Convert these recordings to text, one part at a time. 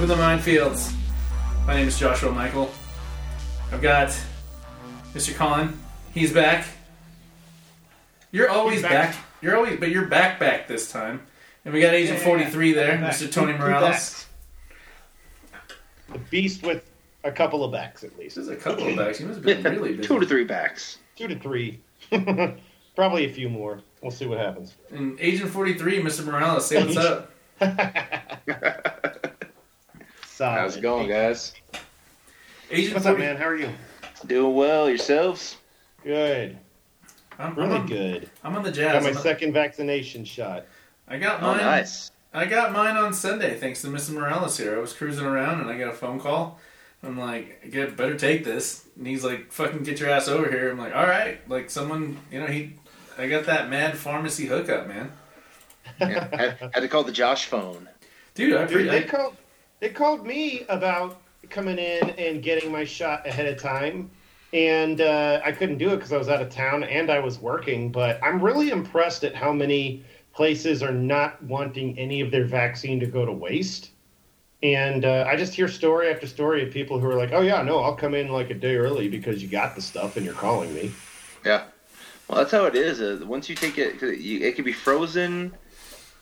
Guys, the Minefields. My name is Joshua Michael. I've got Mr. Colin. He's back. You're always back. back. You're always, but you're back back this time. And we got Agent Yeah, 43 there, Mr. Tony Two- two Morales. backs. The beast with a couple of backs at least. This is a couple of backs. He must have been really busy. Two to three backs. Two to three. Probably a few more. We'll see what happens. And Agent 43, Mr. Morales, say what's up. Solid. How's it going, guys? Agent What's up, man? How are you? Doing well yourselves? Good. I'm, I'm Really on, good. I'm on the jazz. Got my I'm- second vaccination shot. I got Oh, mine. nice. I got mine on Sunday thanks to Mr. Morales here. I was cruising around and I got a phone call. I'm like, get better take this. And he's like, fucking get your ass over here. I'm like, all right. Like someone, you know, he, I got that mad pharmacy hookup, man. Yeah, I had to call the Josh phone. Dude, I, Dude, pre- they I called. They called me about coming in and getting my shot ahead of time, and uh, I couldn't do it because I was out of town and I was working. But I'm really impressed at how many places are not wanting any of their vaccine to go to waste. And uh, I just hear story after story of people who are like, "Oh yeah, no, I'll come in like a day early because you got the stuff and you're calling me." Yeah. Well, that's how it is. Uh, once you take it, it can be frozen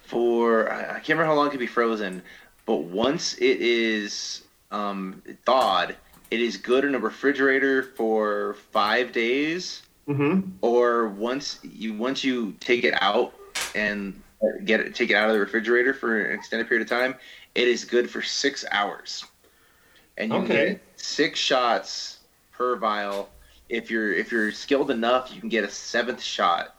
for I can't remember how long it can be frozen, but once it is um, thawed, it is good in a refrigerator for five days. Mm-hmm. Or once you once you take it out and get it take it out of the refrigerator for an extended period of time, it is good for six hours. And you Okay. get six shots per vial. If you're if you're skilled enough, you can get a seventh shot.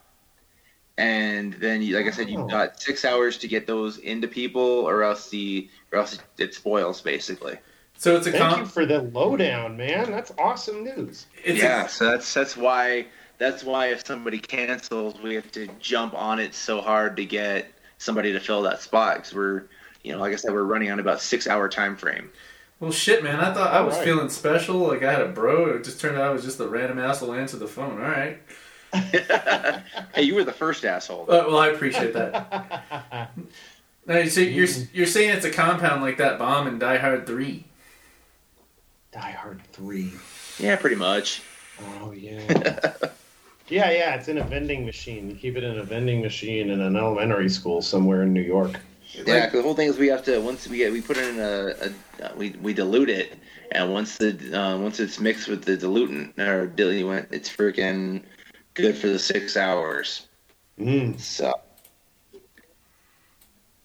And then, you, like I said, Oh. you've got six hours to get those into people, or else the or else it spoils basically. so it's a Thank com- you for the lowdown, man. That's awesome news. it's yeah, a, so that's that's why that's why if somebody cancels, we have to jump on it so hard to get somebody to fill that spot because we're you know like I said we're running on about six hour time frame. well shit, man. I thought I was Alright. feeling special. Like I had a bro. It just turned out I was just a random asshole answer the phone. All right. hey, you were the first asshole. Uh, well, I appreciate that. Now, so you're you're saying it's a compound like that bomb in Die Hard Three. Die Hard Three. Yeah, pretty much. Oh yeah. yeah, yeah. It's in a vending machine. You keep it in a vending machine in an elementary school somewhere in New York. Yeah, 'cause the whole thing is we have to once we get we put it in a, a uh, we we dilute it, and once the uh, once it's mixed with the diluent or diluent, it's freaking good for the six hours. Mm. So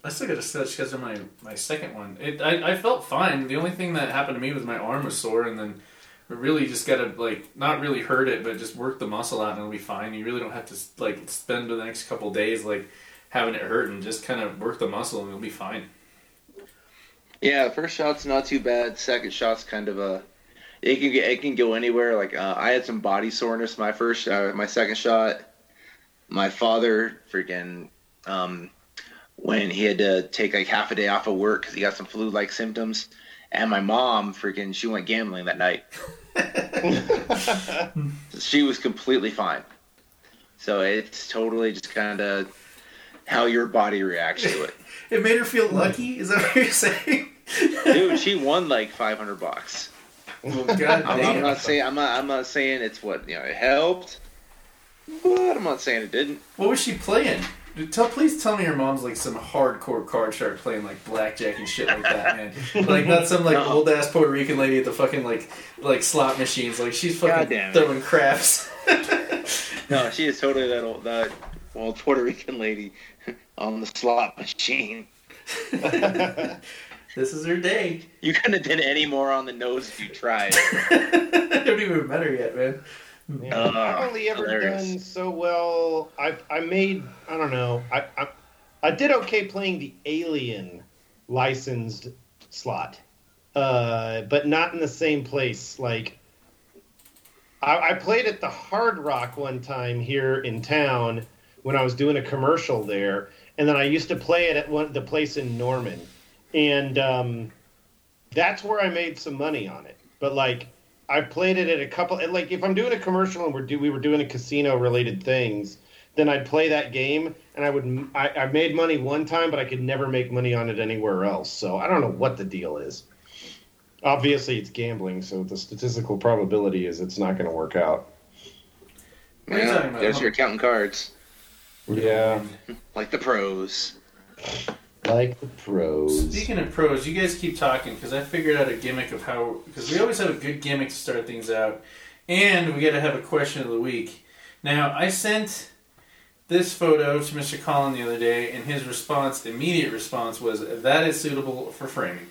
I still got to schedule my my second one. It I, I felt fine. The only thing that happened to me was my arm was sore, and then we really just got to like not really hurt it, but just work the muscle out, and it'll be fine. You really don't have to like spend the next couple days like having it hurt, and just kind of work the muscle, and it'll be fine. Yeah, first shot's not too bad. Second shot's kind of a it can get it can go anywhere. Like uh, I had some body soreness my first uh, my second shot. My father freaking um, when he had to take like half a day off of work because he got some flu like symptoms, and my mom freaking she went gambling that night. she was completely fine. So it's totally just kind of how your body reacts to it. It made her feel lucky. Is that what you're saying? Dude, she won like five hundred bucks. Well, God I'm, I'm not saying I'm not I'm not saying it's what you know it helped, but I'm not saying it didn't. What was she playing? Dude, Tell, please tell me your mom's like some hardcore card shark playing like blackjack and shit like that, man. like not some like No. old ass Puerto Rican lady at the fucking like like slot machines. Like she's fucking Goddamn it. throwing craps. No, she is totally that old that old Puerto Rican lady on the slot machine. This is her day. You couldn't have done any more on the nose if you tried. I don't even met her yet, man. Yeah. Uh, I've only ever hilarious. done so well. I I made I don't know. I, I I did okay playing the Alien licensed slot, uh, but not in the same place. Like I, I played at the Hard Rock one time here in town when I was doing a commercial there, and then I used to play it at one the place in Norman, and um, that's where I made some money on it. But like I played it at a couple. Like if I'm doing a commercial and we're do we were doing a casino related things, then I'd play that game, and I would I, I made money one time, but I could never make money on it anywhere else. So I don't know what the deal is. Obviously, it's gambling, so the statistical probability is it's not going to work out. What are you Yeah, talking there's your counting cards, Yeah, like the pros. Like the pros. Speaking of pros, you guys keep talking because I figured out a gimmick of how because we always have a good gimmick to start things out, and we got to have a question of the week. Now I sent this photo to Mr. Colin the other day, and his response, immediate response, was that is suitable for framing.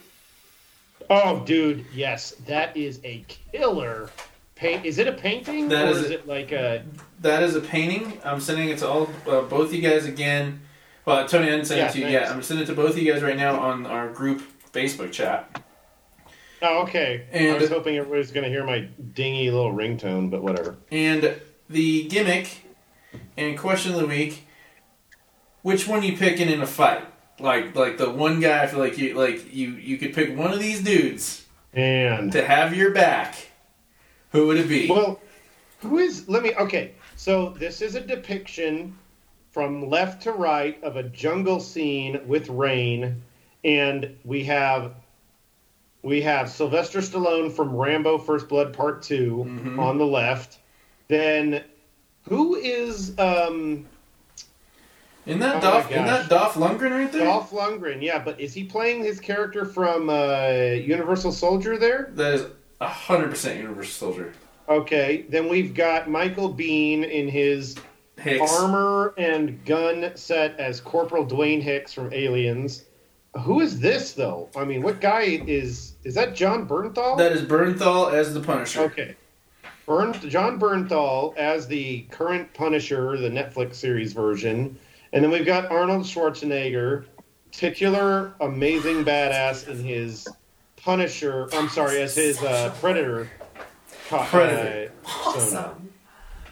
Oh, dude, yes, that is a killer paint. Is it a painting That or is is it like a? That is a painting. I'm sending it to all uh, both you guys again. Well, Tony, I'm sending send Yeah, it to you thanks. yet. I'm sending it to both of you guys right now on our group Facebook chat. Oh, okay. I And- was hoping everybody's going to hear my dingy little ringtone, but whatever. And the gimmick and question of the week: Which one you picking in a fight? Like, like the one guy. I feel like you, like you, you could pick one of these dudes And to have your back. Who would it be? well, who is? Let me. Okay, so this is a depiction from left to right of a jungle scene with rain, and we have we have Sylvester Stallone from Rambo: First Blood Part 2 Mhm. on the left. Then who is um, Isn't that Oh Dolph? Isn't that Dolph Lundgren right there? Dolph Lundgren? Yeah, but is he playing his character from uh, Universal Soldier there? That is hundred percent Universal Soldier. Okay, then we've got Michael Biehn in his Hicks. armor and gun set as Corporal Dwayne Hicks from Aliens. Who is this though? I mean, what guy is is that? Jon Bernthal? That is Bernthal as the Punisher. okay, Bern, Jon Bernthal as the current Punisher, the Netflix series version, and then we've got Arnold Schwarzenegger, titular amazing badass in his Punisher. I'm sorry, as his uh, Predator. co- Predator. uh, persona.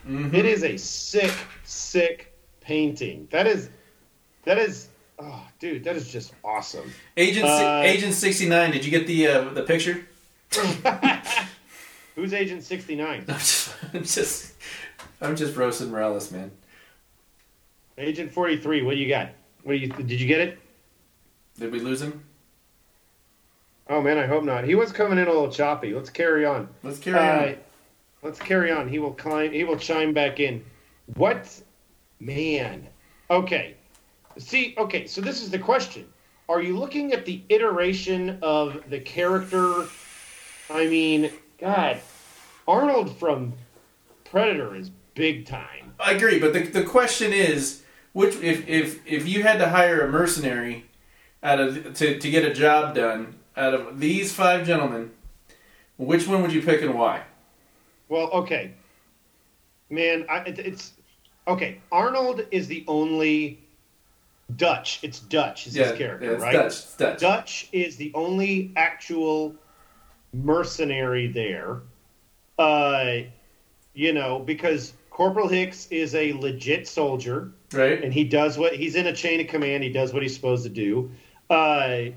Mhm. It is a sick, sick painting. That is, that is, oh, dude, that is just awesome. Agent Uh, Agent sixty nine. Did you get the uh, the picture? Who's Agent sixty nine? I'm just, I'm just, I'm just roasting Morales, man. Agent forty three. What do you got? What do you? Did you get it? Did we lose him? Oh man, I hope not. He was coming in a little choppy. Let's carry on. Let's carry Uh, on. Let's carry on. He will climb. He will chime back in. What, man? Okay. See. Okay. So this is the question. Are you looking at the iteration of the character? I mean, God, Arnold from Predator is big time. I agree, but the the question is, which if if if you had to hire a mercenary out of to to get a job done out of these five gentlemen, which one would you pick and why? Well, okay, man. I, it, it's okay. Arnold is the only Dutch. It's Dutch. Is his character, yeah, right? Dutch. Dutch. Dutch is the only actual mercenary there. Uh, you know, because Corporal Hicks is a legit soldier right? and he does what he's in a chain of command. He does what he's supposed to do. Uh,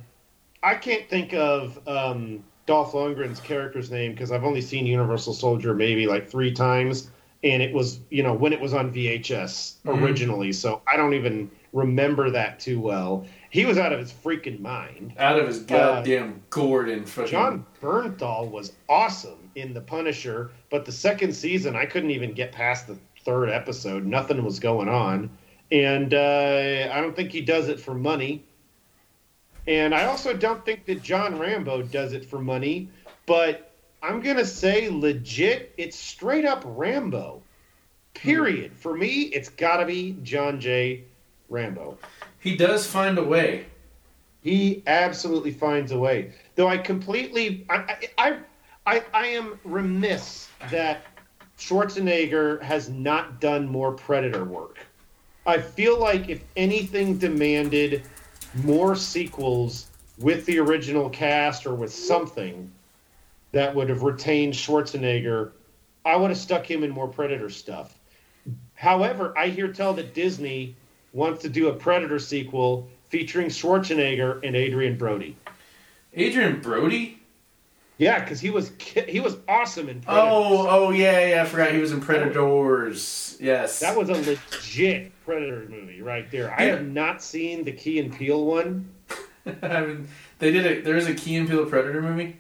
I can't think of um, Dolph Lundgren's character's name because I've only seen Universal Soldier maybe like three times, and it was you know when it was on VHS Mhm. originally, so I don't even remember that too well. He was out of his freaking mind. Out of his goddamn gourd and fucking. Jon Bernthal was awesome in The Punisher, but the second season I couldn't even get past the third episode. Nothing was going on, and uh, I don't think he does it for money. And I also don't think that John Rambo does it for money, but I'm gonna say legit, it's straight up Rambo. Period. Hmm. For me, it's gotta be John J. Rambo. He does find a way. He absolutely finds a way. Though I completely, I, I, I, I am remiss that Schwarzenegger has not done more Predator work. I feel like if anything demanded more sequels with the original cast or with something that would have retained Schwarzenegger, I would have stuck him in more Predator stuff. However, I hear tell that Disney wants to do a Predator sequel featuring Schwarzenegger and Adrien Brody. Adrien Brody. Yeah, because he was ki- he was awesome in. Predators. Oh, oh yeah, yeah. I forgot he was in Predators. Yes. That was a legit Predator movie right there. I Yeah. have not seen the Key and Peele one. I mean, they did it. There is a Key and Peele Predator movie.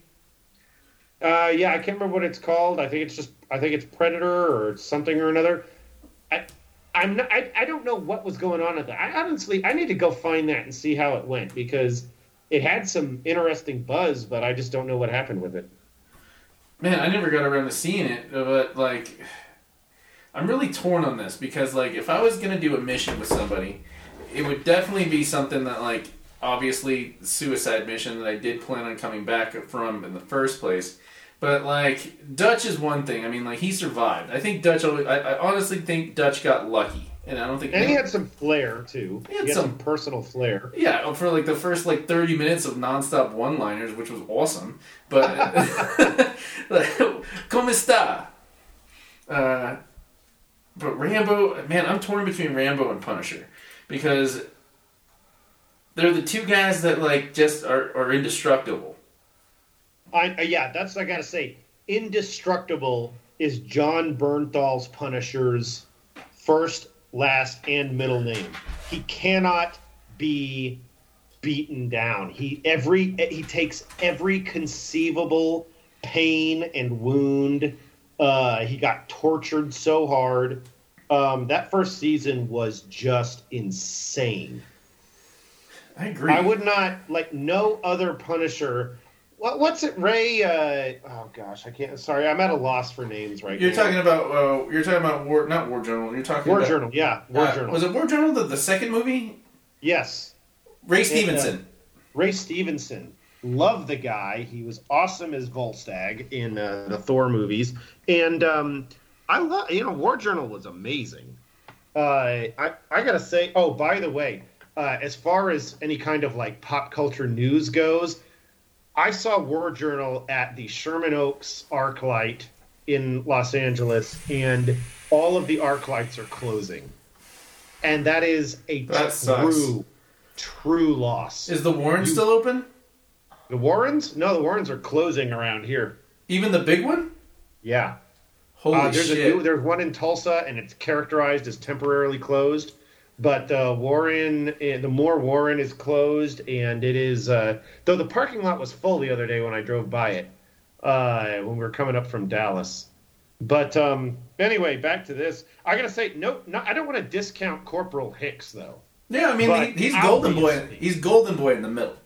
Uh, yeah, I can't remember what it's called. I think it's just I think it's Predator or something or another. I I'm not, I, I don't know what was going on at that. I honestly I need to go find that and see how it went because it had some interesting buzz, but I just don't know what happened with it. Man, I never got around to seeing it, but like, I'm really torn on this because like, if I was gonna do a mission with somebody, it would definitely be something that like, obviously, suicide mission that I did plan on coming back from in the first place. But like, Dutch is one thing. I mean, like he survived. I think Dutch. always- I, I honestly think Dutch got lucky, and I don't think. And he had some flair too. He had some, some- personal flair. Yeah, for like the first like thirty minutes of nonstop one-liners, which was awesome. But like, ¿Cómo está? Uh, but Rambo, man, I'm torn between Rambo and Punisher because they're the two guys that like just are, are indestructible. I, uh, yeah, that's what I gotta say. Indestructible is Jon Bernthal's Punisher's first, last, and middle name. He cannot be beaten down. He every he takes every conceivable pain and wound. Uh, he got tortured so hard. Um, that first season was just insane. I agree. I would not like no other Punisher. What, what's it, Ray? Uh, oh gosh, I can't. Sorry, I'm at a loss for names right You're now. talking about uh, you're talking about war, not War Journal. You're talking War about, Journal, yeah, War uh, Journal. Was it War Journal the, the second movie? yes, Ray uh, Stevenson. Ray Stevenson. Love the guy. He was awesome as Volstagg in uh, the Thor movies, and um, I love. You know, War Journal was amazing. Uh, I I gotta say. Oh, by the way, uh, as far as any kind of like pop culture news goes, I saw War Journal at the Sherman Oaks ArcLight in Los Angeles, and all of the arc lights are closing, and that is a That sucks. true, true loss. Is the Warren you- still open? The Warrens? No, the Warrens are closing around here. Even the big one? Yeah. Holy Uh, there's shit! a new, there's one in Tulsa, and it's characterized as temporarily closed. But uh, Warren, uh, the more Warren is closed, and it is uh, though the parking lot was full the other day when I drove by it uh, when we were coming up from Dallas. But um, anyway, back to this. I gotta say, no, no I don't want to discount Corporal Hicks though. yeah, I mean but he's Golden Boy. He's Golden Boy in the middle.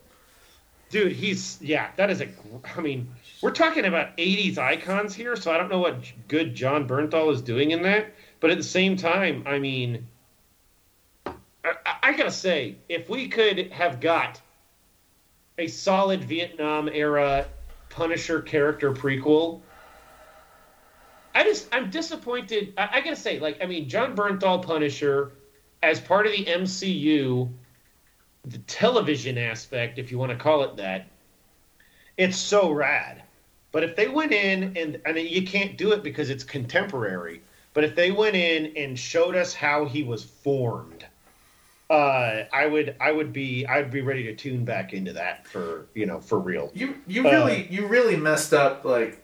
Dude, he's yeah, That is a. I mean, we're talking about '80s icons here, so I don't know what good Jon Bernthal is doing in that. But at the same time, I mean, I, I- gotta say, if we could have got a solid Vietnam era Punisher character prequel, I just I'm disappointed. I, I gotta say, like, I mean, Jon Bernthal Punisher as part of the MCU the television aspect, if you want to call it that, it's so rad. But if they went in and I mean you can't do it because it's contemporary, but if they went in and showed us how he was formed, uh, I would I would be I'd be ready to tune back into that for you know for real. You you Uh, really you really messed up. Like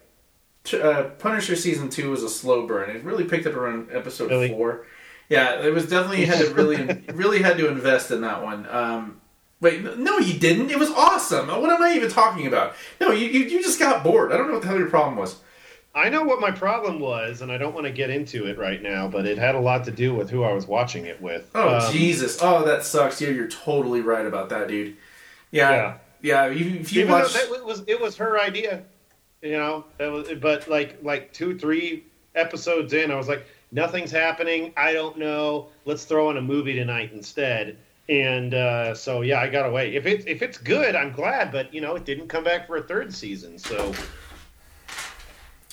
t- uh, Punisher season two was a slow burn. It really picked up around episode Really? four. Yeah, it was definitely you had to really really had to invest in that one. Um, wait, no, you didn't. It was awesome. What am I even talking about? No, you, you you just got bored. I don't know what the hell your problem was. I know what my problem was, and I don't want to get into it right now, but it had a lot to do with who I was watching it with. Oh Um, Jesus! Oh, that sucks. Yeah, you're totally right about that, dude. Yeah, yeah. you, if you Even watch, that was it was her idea, you know. It was, but like like two three episodes in, I was like, nothing's happening. I don't know. Let's throw in a movie tonight instead. And uh, so yeah, I got away. If it's if it's good, I'm glad. But you know, it didn't come back for a third season. So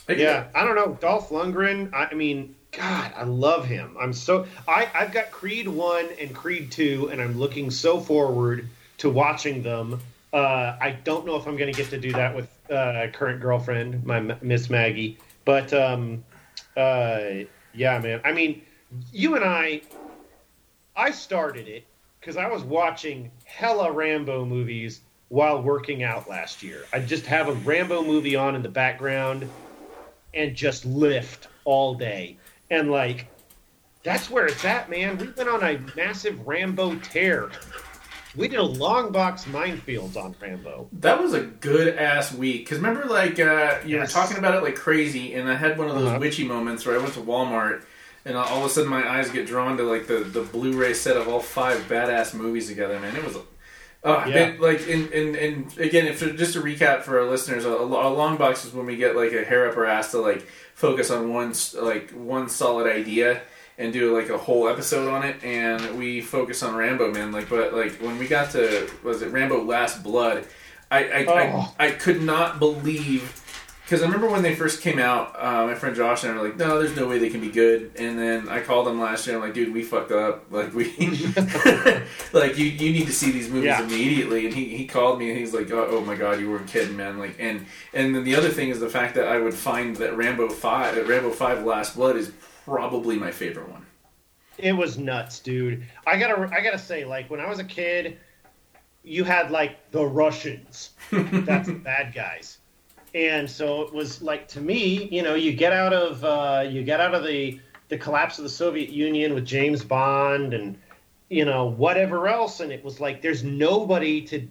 yeah, I don't know. Dolph Lundgren. I, I mean, God, I love him. I'm so I I've got Creed one and Creed two, and I'm looking so forward to watching them. Uh, I don't know if I'm going to get to do that with uh, current girlfriend, my M- Miss Maggie, but um, uh, yeah, man. I mean, you and I, I started it because I was watching hella Rambo movies while working out last year. I'd just have a Rambo movie on in the background and just lift all day. And like, that's where it's at, man. We went on a massive Rambo tear. We did a long box minefields on Rambo. That was a good ass week. Cause remember, like uh, you Yes. were talking about it like crazy, and I had one of those Uh-huh. witchy moments where I went to Walmart, and all of a sudden my eyes get drawn to like the the Blu-ray set of all five badass movies together. Man, it was. Uh, Yeah. like and, and and again, if just to recap for our listeners, a, a long box is when we get like a hair up our ass to like focus on one like one solid idea and do like a whole episode on it, and we focus on Rambo, man. Like, but like when we got to was it Rambo Last Blood, I I, Oh. I, I could not believe because I remember when they first came out, uh, my friend Josh and I were like, "No, there's no way they can be good." And then I called them last year. I'm like, "Dude, we fucked up. Like we, like you, you need to see these movies Yeah. immediately." And he, he called me and he's like, oh, "Oh my god, you weren't kidding, man!" Like, and and then the other thing is the fact that I would find that Rambo five, that Rambo five Last Blood is probably my favorite one. It was nuts, dude. I gotta, I gotta say, like when I was a kid, you had like the Russians. That's the bad guys, and so it was like to me, you know, you get out of, uh, you get out of the the collapse of the Soviet Union with James Bond and you know whatever else, and it was like there's nobody to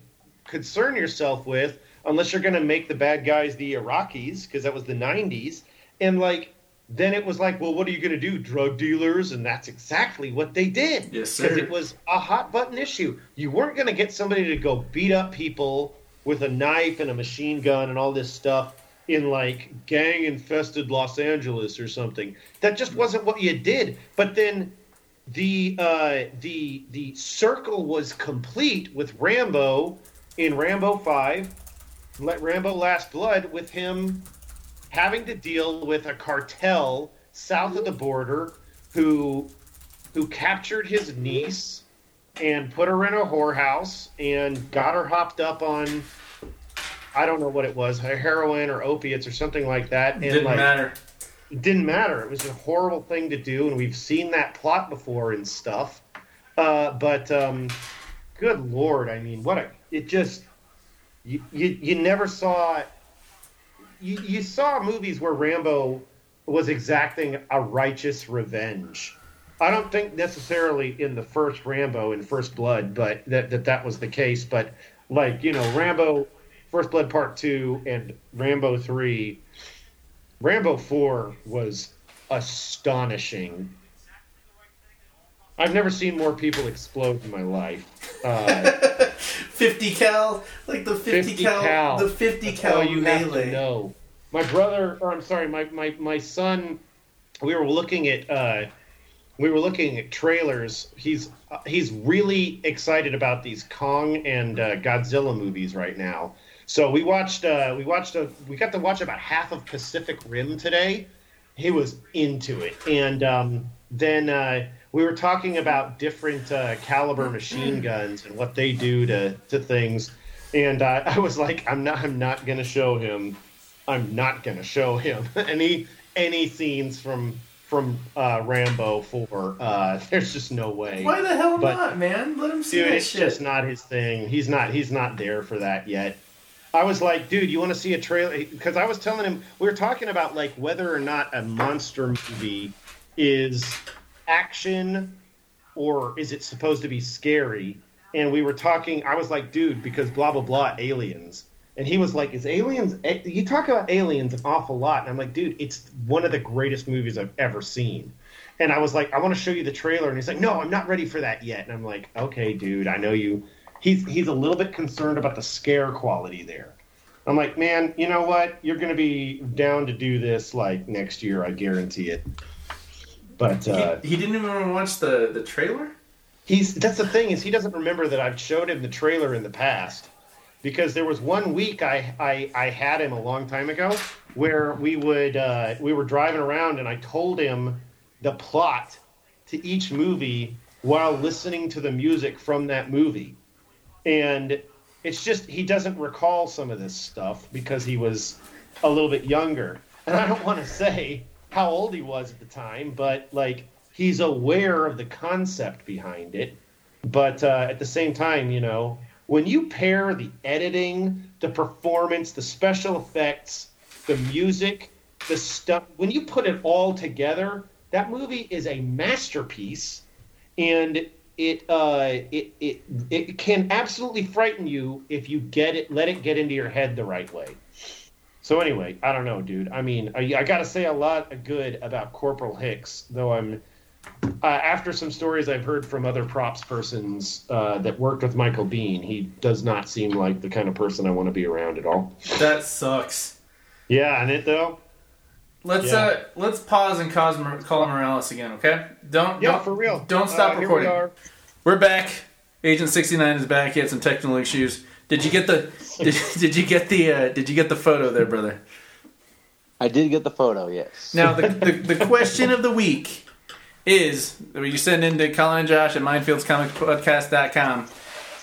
concern yourself with unless you're gonna make the bad guys the Iraqis because that was the '90s, and like. Then it was like, well, what are you going to do? Drug dealers, and that's exactly what they did. Yes, Because it was a hot button issue. You weren't going to get somebody to go beat up people with a knife and a machine gun and all this stuff in like gang infested Los Angeles or something. That just wasn't what you did. But then the uh, the the circle was complete with Rambo in Rambo Five, let Rambo Last Blood with him having to deal with a cartel south of the border who who captured his niece and put her in a whorehouse and got her hopped up on I don't know what it was, heroin or opiates or something like that. And Didn't like matter. it didn't matter. It was a horrible thing to do, and we've seen that plot before and stuff. Uh, but um, good lord, I mean, what a it just you you, you never saw you, you saw movies where Rambo was exacting a righteous revenge. I don't think necessarily in the first Rambo in First Blood, but that that, that was the case. But like you know, Rambo First Blood Part Two and Rambo Three Rambo 4 was astonishing. I've never seen more people explode in my life. Uh, 50 cal, like the 50, 50 cal, cal. the 50 That's cal you have melee. to know. My brother, or I'm sorry, my, my, my son, we were looking at uh, we were looking at trailers. He's uh, he's really excited about these Kong and uh, Godzilla movies right now. So we watched uh, we watched a, we got to watch about half of Pacific Rim today. He was into it, and um, then uh, we were talking about different uh, caliber machine guns and what they do to to things. And uh, I was like, I'm not I'm not gonna show him. I'm not gonna show him any any scenes from from uh, Rambo for. Uh, there's just no way. Why the hell But- not, man? Let him see Dude, that it's shit. just not his thing. He's not. He's not there for that yet. I was like, dude, you want to see a trailer? Because I was telling him we were talking about like whether or not a monster movie is action or is it supposed to be scary? And we were talking. I was like, dude, because blah blah blah, aliens. And he was like, "Is aliens? You talk about aliens an awful lot." And I'm like, "Dude, it's one of the greatest movies I've ever seen." And I was like, "I want to show you the trailer." And he's like, "No, I'm not ready for that yet." And I'm like, "Okay, dude, I know you." He's he's a little bit concerned about the scare quality there. I'm like, "Man, you know what? You're going to be down to do this like next year, I guarantee it." But uh, he, he didn't even want to watch the, the trailer? he's that's the thing is he doesn't remember that I've showed him the trailer in the past because there was one week I I, I had him a long time ago where we would uh, we were driving around and I told him the plot to each movie while listening to the music from that movie. And it's just he doesn't recall some of this stuff because he was a little bit younger. And I don't want to say how old he was at the time but like he's aware of the concept behind it. But uh, at the same time you know when you pair the editing, the performance, the special effects, the music, the stuff, when you put it all together, that movie is a masterpiece, and it uh, it it it can absolutely frighten you if you get it, let it get into your head the right way. So anyway, I don't know, dude. I mean, I, I got to say a lot of good about Corporal Hicks, though I'm uh, after some stories I've heard from other props persons uh, that worked with Michael Biehn, he does not seem like the kind of person I want to be around at all. That sucks. Yeah, and it though. Let's Yeah. uh let's pause and call, call Morales again, okay? Don't Yeah, don't, for real. Don't stop Uh, here recording. We are. We're back. Agent sixty nine is back. He had some technical issues. Did you get the did, did you get the uh, did you get the photo there, brother? I did get the photo, yes. Now the, the, the question of the week is that you send into Colin and Josh at mindfieldscomicpodcast.com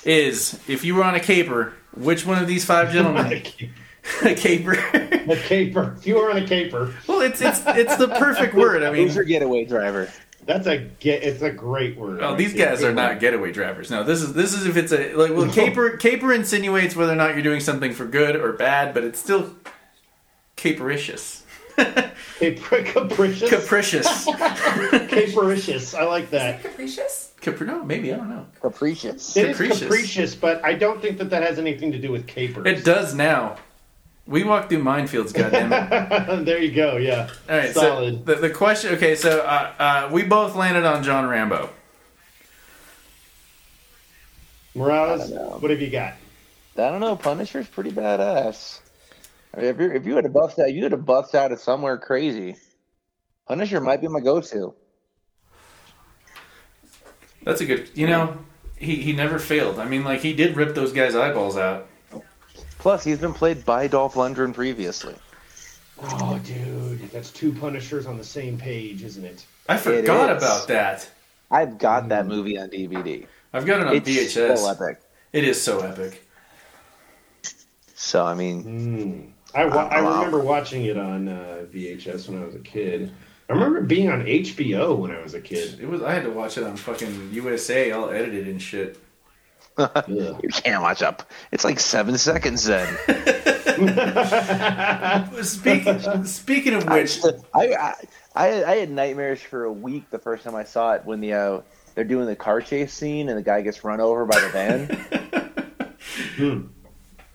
is if you were on a caper, which one of these five gentlemen a caper? a caper. If you were on a caper, well, it's it's it's the perfect word. I mean, Who's your getaway driver? that's a get. It's a great word. Oh, these guys are not getaway drivers. No, this is this is if it's a like well, caper caper insinuates whether or not you're doing something for good or bad, but it's still capericious. Capri- capricious. Capricious. capricious. I like that. Capricious? Capri- no, maybe I don't know. Capricious. It is Capricious. capricious, but I don't think that that has anything to do with capers. It does now. We walk through minefields, goddammit. there you go. Yeah. All right, Solid. so the, the question. Okay, so uh, uh, we both landed on John Rambo. Morales, I don't know. what have you got? I don't know. Punisher's pretty badass. I mean, if, you're, if you had to bust out, you had to bust out of somewhere crazy. Punisher might be my go-to. That's a good. You know, he he never failed. I mean, like he did rip those guys' eyeballs out. Plus, he's been played by Dolph Lundgren previously. Oh, dude, that's two Punishers on the same page, isn't it? I forgot is. about that. I've got that movie on DVD. I've got it on It's VHS. so epic. It is so epic. So I mean, Mm. I, wa- I remember watching it on uh, VHS when I was a kid. I remember being on HBO when I was a kid. It was. I had to watch it on fucking USA, all edited and shit. Ugh. you can't watch up. It's like seven seconds then. Speaking speaking of I, which, I, I, I had nightmares for a week the first time I saw it when the uh, they're doing the car chase scene and the guy gets run over by the van. Hmm.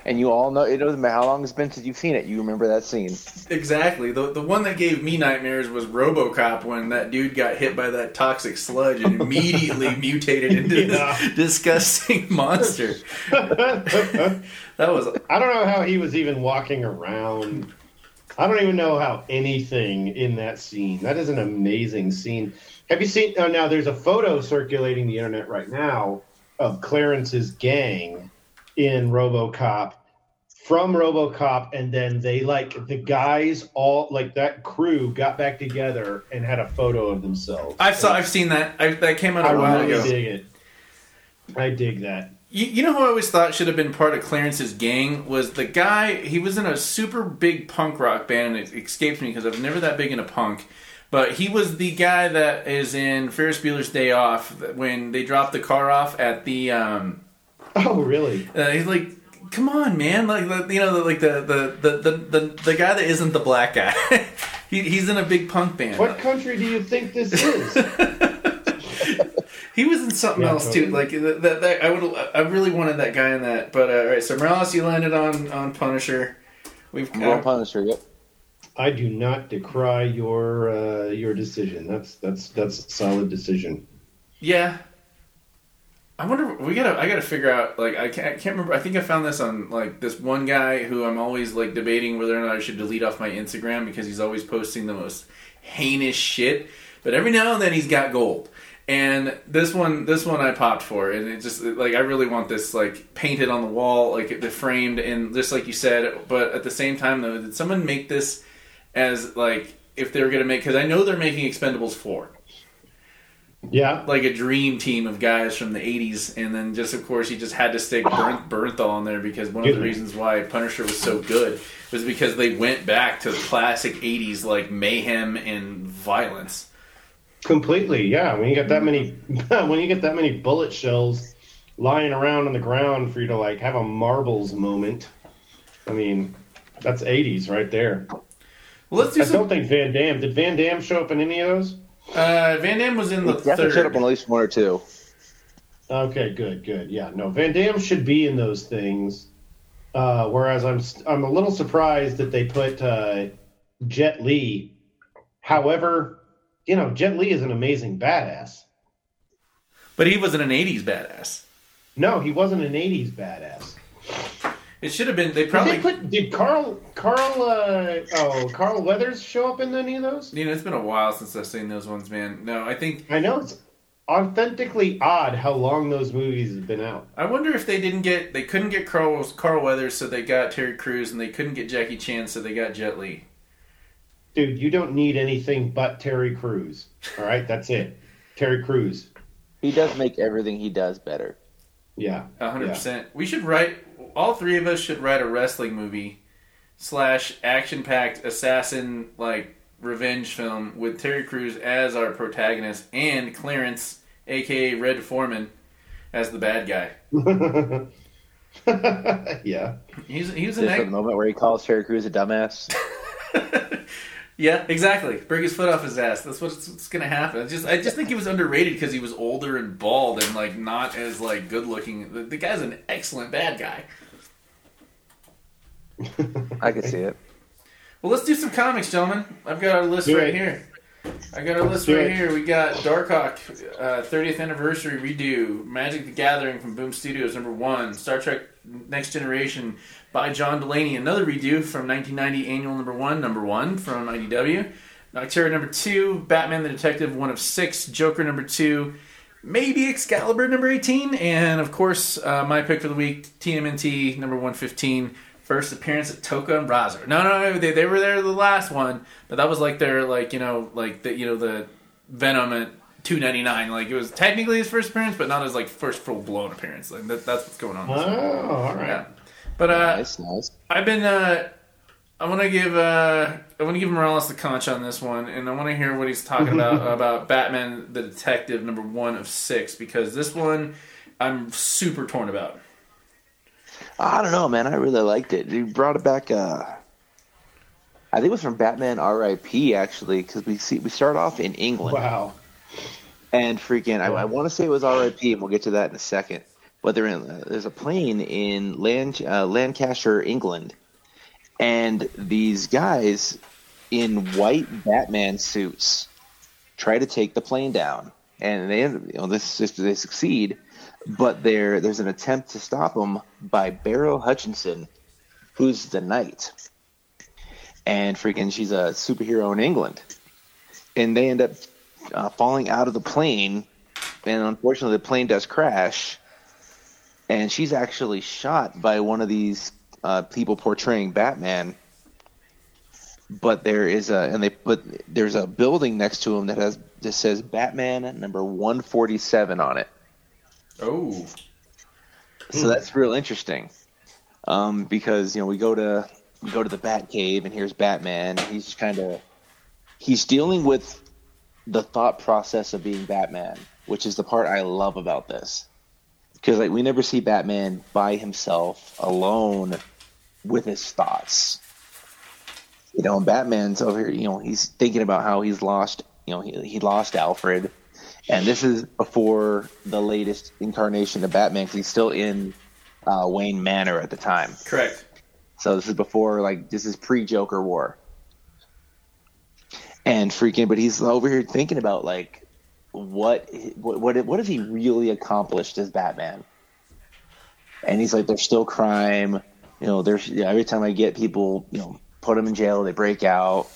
And you all know it doesn't matter how long it's been since you've seen it. You remember that scene. exactly the the one that gave me nightmares was RoboCop when that dude got hit by that toxic sludge and immediately mutated into Yeah. this disgusting monster. That was I don't know how he was even walking around. I don't even know how anything in that scene. That is an amazing scene. Have you seen? Oh, now there's a photo circulating the internet right now of Clarence's gang in RoboCop from RoboCop, and then they like the guys all like that crew got back together and had a photo of themselves. I saw I've seen that. I, that came out I a while really ago. dig it. I dig that. You, you know who I always thought should have been part of Clarence's gang was the guy. He was in a super big punk rock band, and it escapes me because I was never that big into punk. But he was the guy that is in Ferris Bueller's Day Off when they drop the car off at the. Um, Oh, really? uh, he's like, "Come on, man!" Like the, you know, like the the, the, the, the the guy that isn't the black guy. he, he's in a big punk band. What country do you think this is? He was in something Yeah, else too. Like that, that, that I would. I really wanted that guy in that. But uh, all right, so Morales, you landed on on Punisher. We've I'm uh, Punisher. Yep. I do not decry your uh, your decision. That's that's that's a solid decision. yeah. I wonder. We gotta. I gotta figure out. Like I can't, I can't remember. I think I found this on like this one guy who I'm always like debating whether or not I should delete off my Instagram because he's always posting the most heinous shit. But every now and then he's got gold. And this one, this one I popped for, and it just like I really want this like painted on the wall, like the framed, and just like you said. But at the same time, though, did someone make this as like if they were gonna make? Because I know they're making Expendables four, Yeah, like a dream team of guys from the '80s, and then just of course he just had to stick Bern- Bernthal on there because one of the reasons why Punisher was so good was because they went back to the classic '80s like mayhem and violence. completely. Yeah, when you get that many when you get that many bullet shells lying around on the ground for you to like have a marbles moment. I mean, that's '80s right there. Well, let's do I some. don't think Van Damme did. Van Damme show up in any of those? Uh, Van Damme was in the He definitely showed up in at least one or two. Okay, good, good. Yeah, no, Van Damme should be in those things. Uh, whereas I'm I'm a little surprised that they put uh, Jet Li. However, you know, Jet Li is an amazing badass. But he wasn't an '80s badass. No, he wasn't an '80s badass. It should have been. They Did probably. they put? Did Carl Carl uh, oh Carl Weathers show up in any of those? You know, it's been a while since I've seen those ones, man. No, I think I know it's authentically odd how long those movies have been out. I wonder if they didn't get they couldn't get Carl Carl Weathers, so they got Terry Crews, and they couldn't get Jackie Chan, so they got Jet Li. Dude, you don't need anything but Terry Crews. All right, that's it. Terry Crews. He does make everything he does better. Yeah. A hundred Yeah. percent. We should write. All three of us should write a wrestling movie slash action packed assassin like revenge film with Terry Crews as our protagonist and Clarence, aka Red Foreman, as the bad guy. yeah. He's he's Just an for the moment where he calls Terry Crews a dumbass. yeah, exactly. Break his foot off his ass. That's what's, what's gonna happen. I just I just think he was underrated because he was older and bald and like not as like good looking. The, the guy's an excellent bad guy. I can see it. Well, let's do some comics, gentlemen. I've got our list Do right it. here. I got our list do right it. here. We got Darkhawk, uh, 30th anniversary redo, Magic the Gathering from Boom Studios, number one, Star Trek Next Generation by John Delaney, another redo from 1990, annual number one, number one from IDW. Nocterra number two, Batman the Detective, one of six, Joker number two, maybe Excalibur number 18, and of course, uh, my pick for the week, TMNT number 115. First appearance of Toka and Brazer. No, no, no, they, they were there the last one, but that was like their like you know like the you know the Venom at two ninety nine. Like it was technically his first appearance, but not his like first full blown appearance. Like that, that's what's going on. Oh, all right. Yeah, but uh, Nice, nice. I've been. Uh, I want to give. Uh, I want to give Morales the conch on this one, and I want to hear what he's talking about about Batman the Detective number one of six because this one I'm super torn about. I don't know, man. I really liked it. You brought it back. Uh, I think it was from Batman R.I.P. actually, because we see we start off in England Wow. and freaking. I, I want to say it was R.I.P. and we'll get to that in a second. But they're in, uh, there's a plane in Land, uh, Lancaster, England, and these guys in white Batman suits try to take the plane down, and they you know this this- they succeed, but there there's an attempt to stop them by Beryl Hutchinson, who's the Knight, and freaking she's a superhero in England, and they end up uh, falling out of the plane, and unfortunately the plane does crash, and she's actually shot by one of these uh, people portraying Batman. But there is a and they but there's a building next to him that has that says Batman number one forty seven on it. Oh, So that's real interesting, um, because you know we go to we go to the Batcave and here's Batman. He's kind of he's dealing with the thought process of being Batman, which is the part I love about this, because like we never see Batman by himself alone with his thoughts. You know, and Batman's over here. You know, he's thinking about how he's lost. You know, he, he lost Alfred, and this is before the latest incarnation of Batman because he's still in uh, Wayne Manor at the time. correct. So this is before like this is pre Joker War. And freaking, but he's over here thinking about like what what what what has he really accomplished as Batman? And he's like, there's still crime. You know, there's you know, every time I get people, you know, put them in jail, they break out.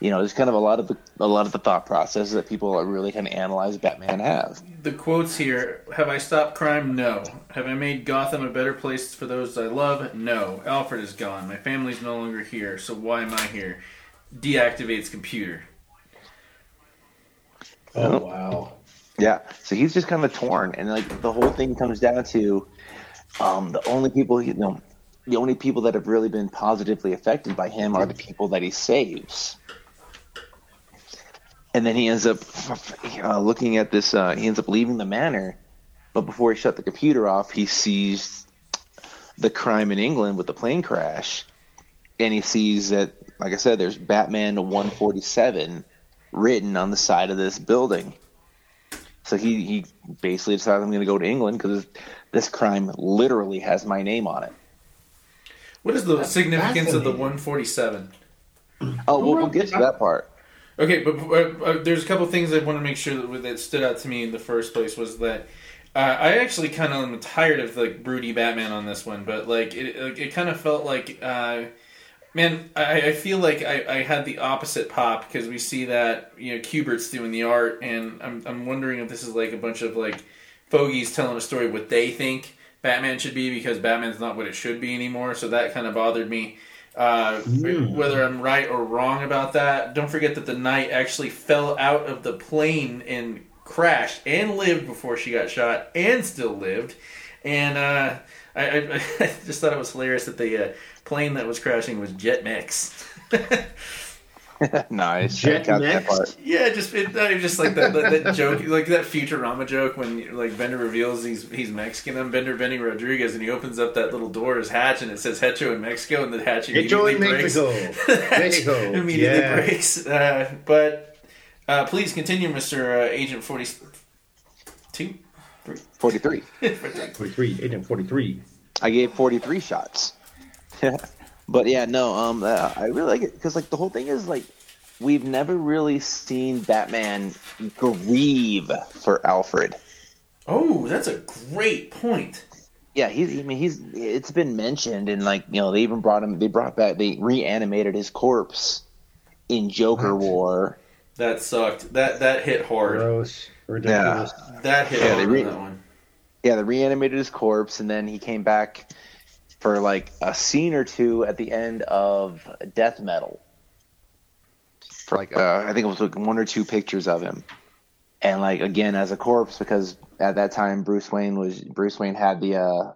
You know, there's kind of a lot of the, a lot of the thought process that people are really kind of analyze Batman have. The quotes here Have I stopped crime? No. Have I made Gotham a better place for those I love? No. Alfred is gone. My family's no longer here, so why am I here? Deactivates computer. Oh wow. Yeah, so he's just kind of torn, and like the whole thing comes down to um, the only people you know, the only people that have really been positively affected by him are the people that he saves. And then he ends up uh, looking at this. Uh, he ends up leaving the manor, But before he shut the computer off, he sees the crime in England with the plane crash, and he sees that, like I said, there's Batman 147 written on the side of this building. So he, he basically decides I'm going to go to England because this crime literally has my name on it. What is the That's significance of the 147? Oh, we'll, we'll get to that part. Okay, but uh, there's a couple things I want to make sure that, that stood out to me in the first place was that uh, I actually kind of am tired of like broody Batman on this one, but like it, it, it kind of felt like, uh, man, I, I feel like I, I had the opposite pop because we see that you know Kubert's doing the art, and I'm I'm wondering if this is like a bunch of like fogies telling a story what they think Batman should be because Batman's not what it should be anymore. So that kind of bothered me. Uh, Whether I'm right or wrong about that, don't forget that the knight actually fell out of the plane and crashed and lived before she got shot and still lived. And uh, I, I, I just thought it was hilarious that the uh, plane that was crashing was Jetmix. nice. Jet I got that next? Yeah, just it, just like that, that, that joke, like that Futurama joke when like Bender reveals he's he's Mexican. I'm Bender Bending Rodriguez, and he opens up that little door, his hatch, and it says Hecho in Mexico, and the hatch Hecho immediately in breaks. Mexico. The Mexico. immediately Yeah. breaks. Uh, but uh, please continue, Mister uh, Agent Forty Two. 43. 43, Agent 43. I gave 43 shots. But yeah, no, um, uh, I really like it because like the whole thing is like we've never really seen Batman grieve for Alfred. oh, that's a great point. Yeah, he's. I mean, he's. It's been mentioned, and like you know, they even brought him. They brought back. They reanimated his corpse in Joker What? War. That sucked. That that hit hard. Gross. Ridiculous. That hit Yeah, hard they on that one. Yeah, they reanimated his corpse, and then he came back for like a scene or two at the end of Death Metal. For like, uh, I think it was like one or two pictures of him, and like again as a corpse because at that time Bruce Wayne was Bruce Wayne had the uh,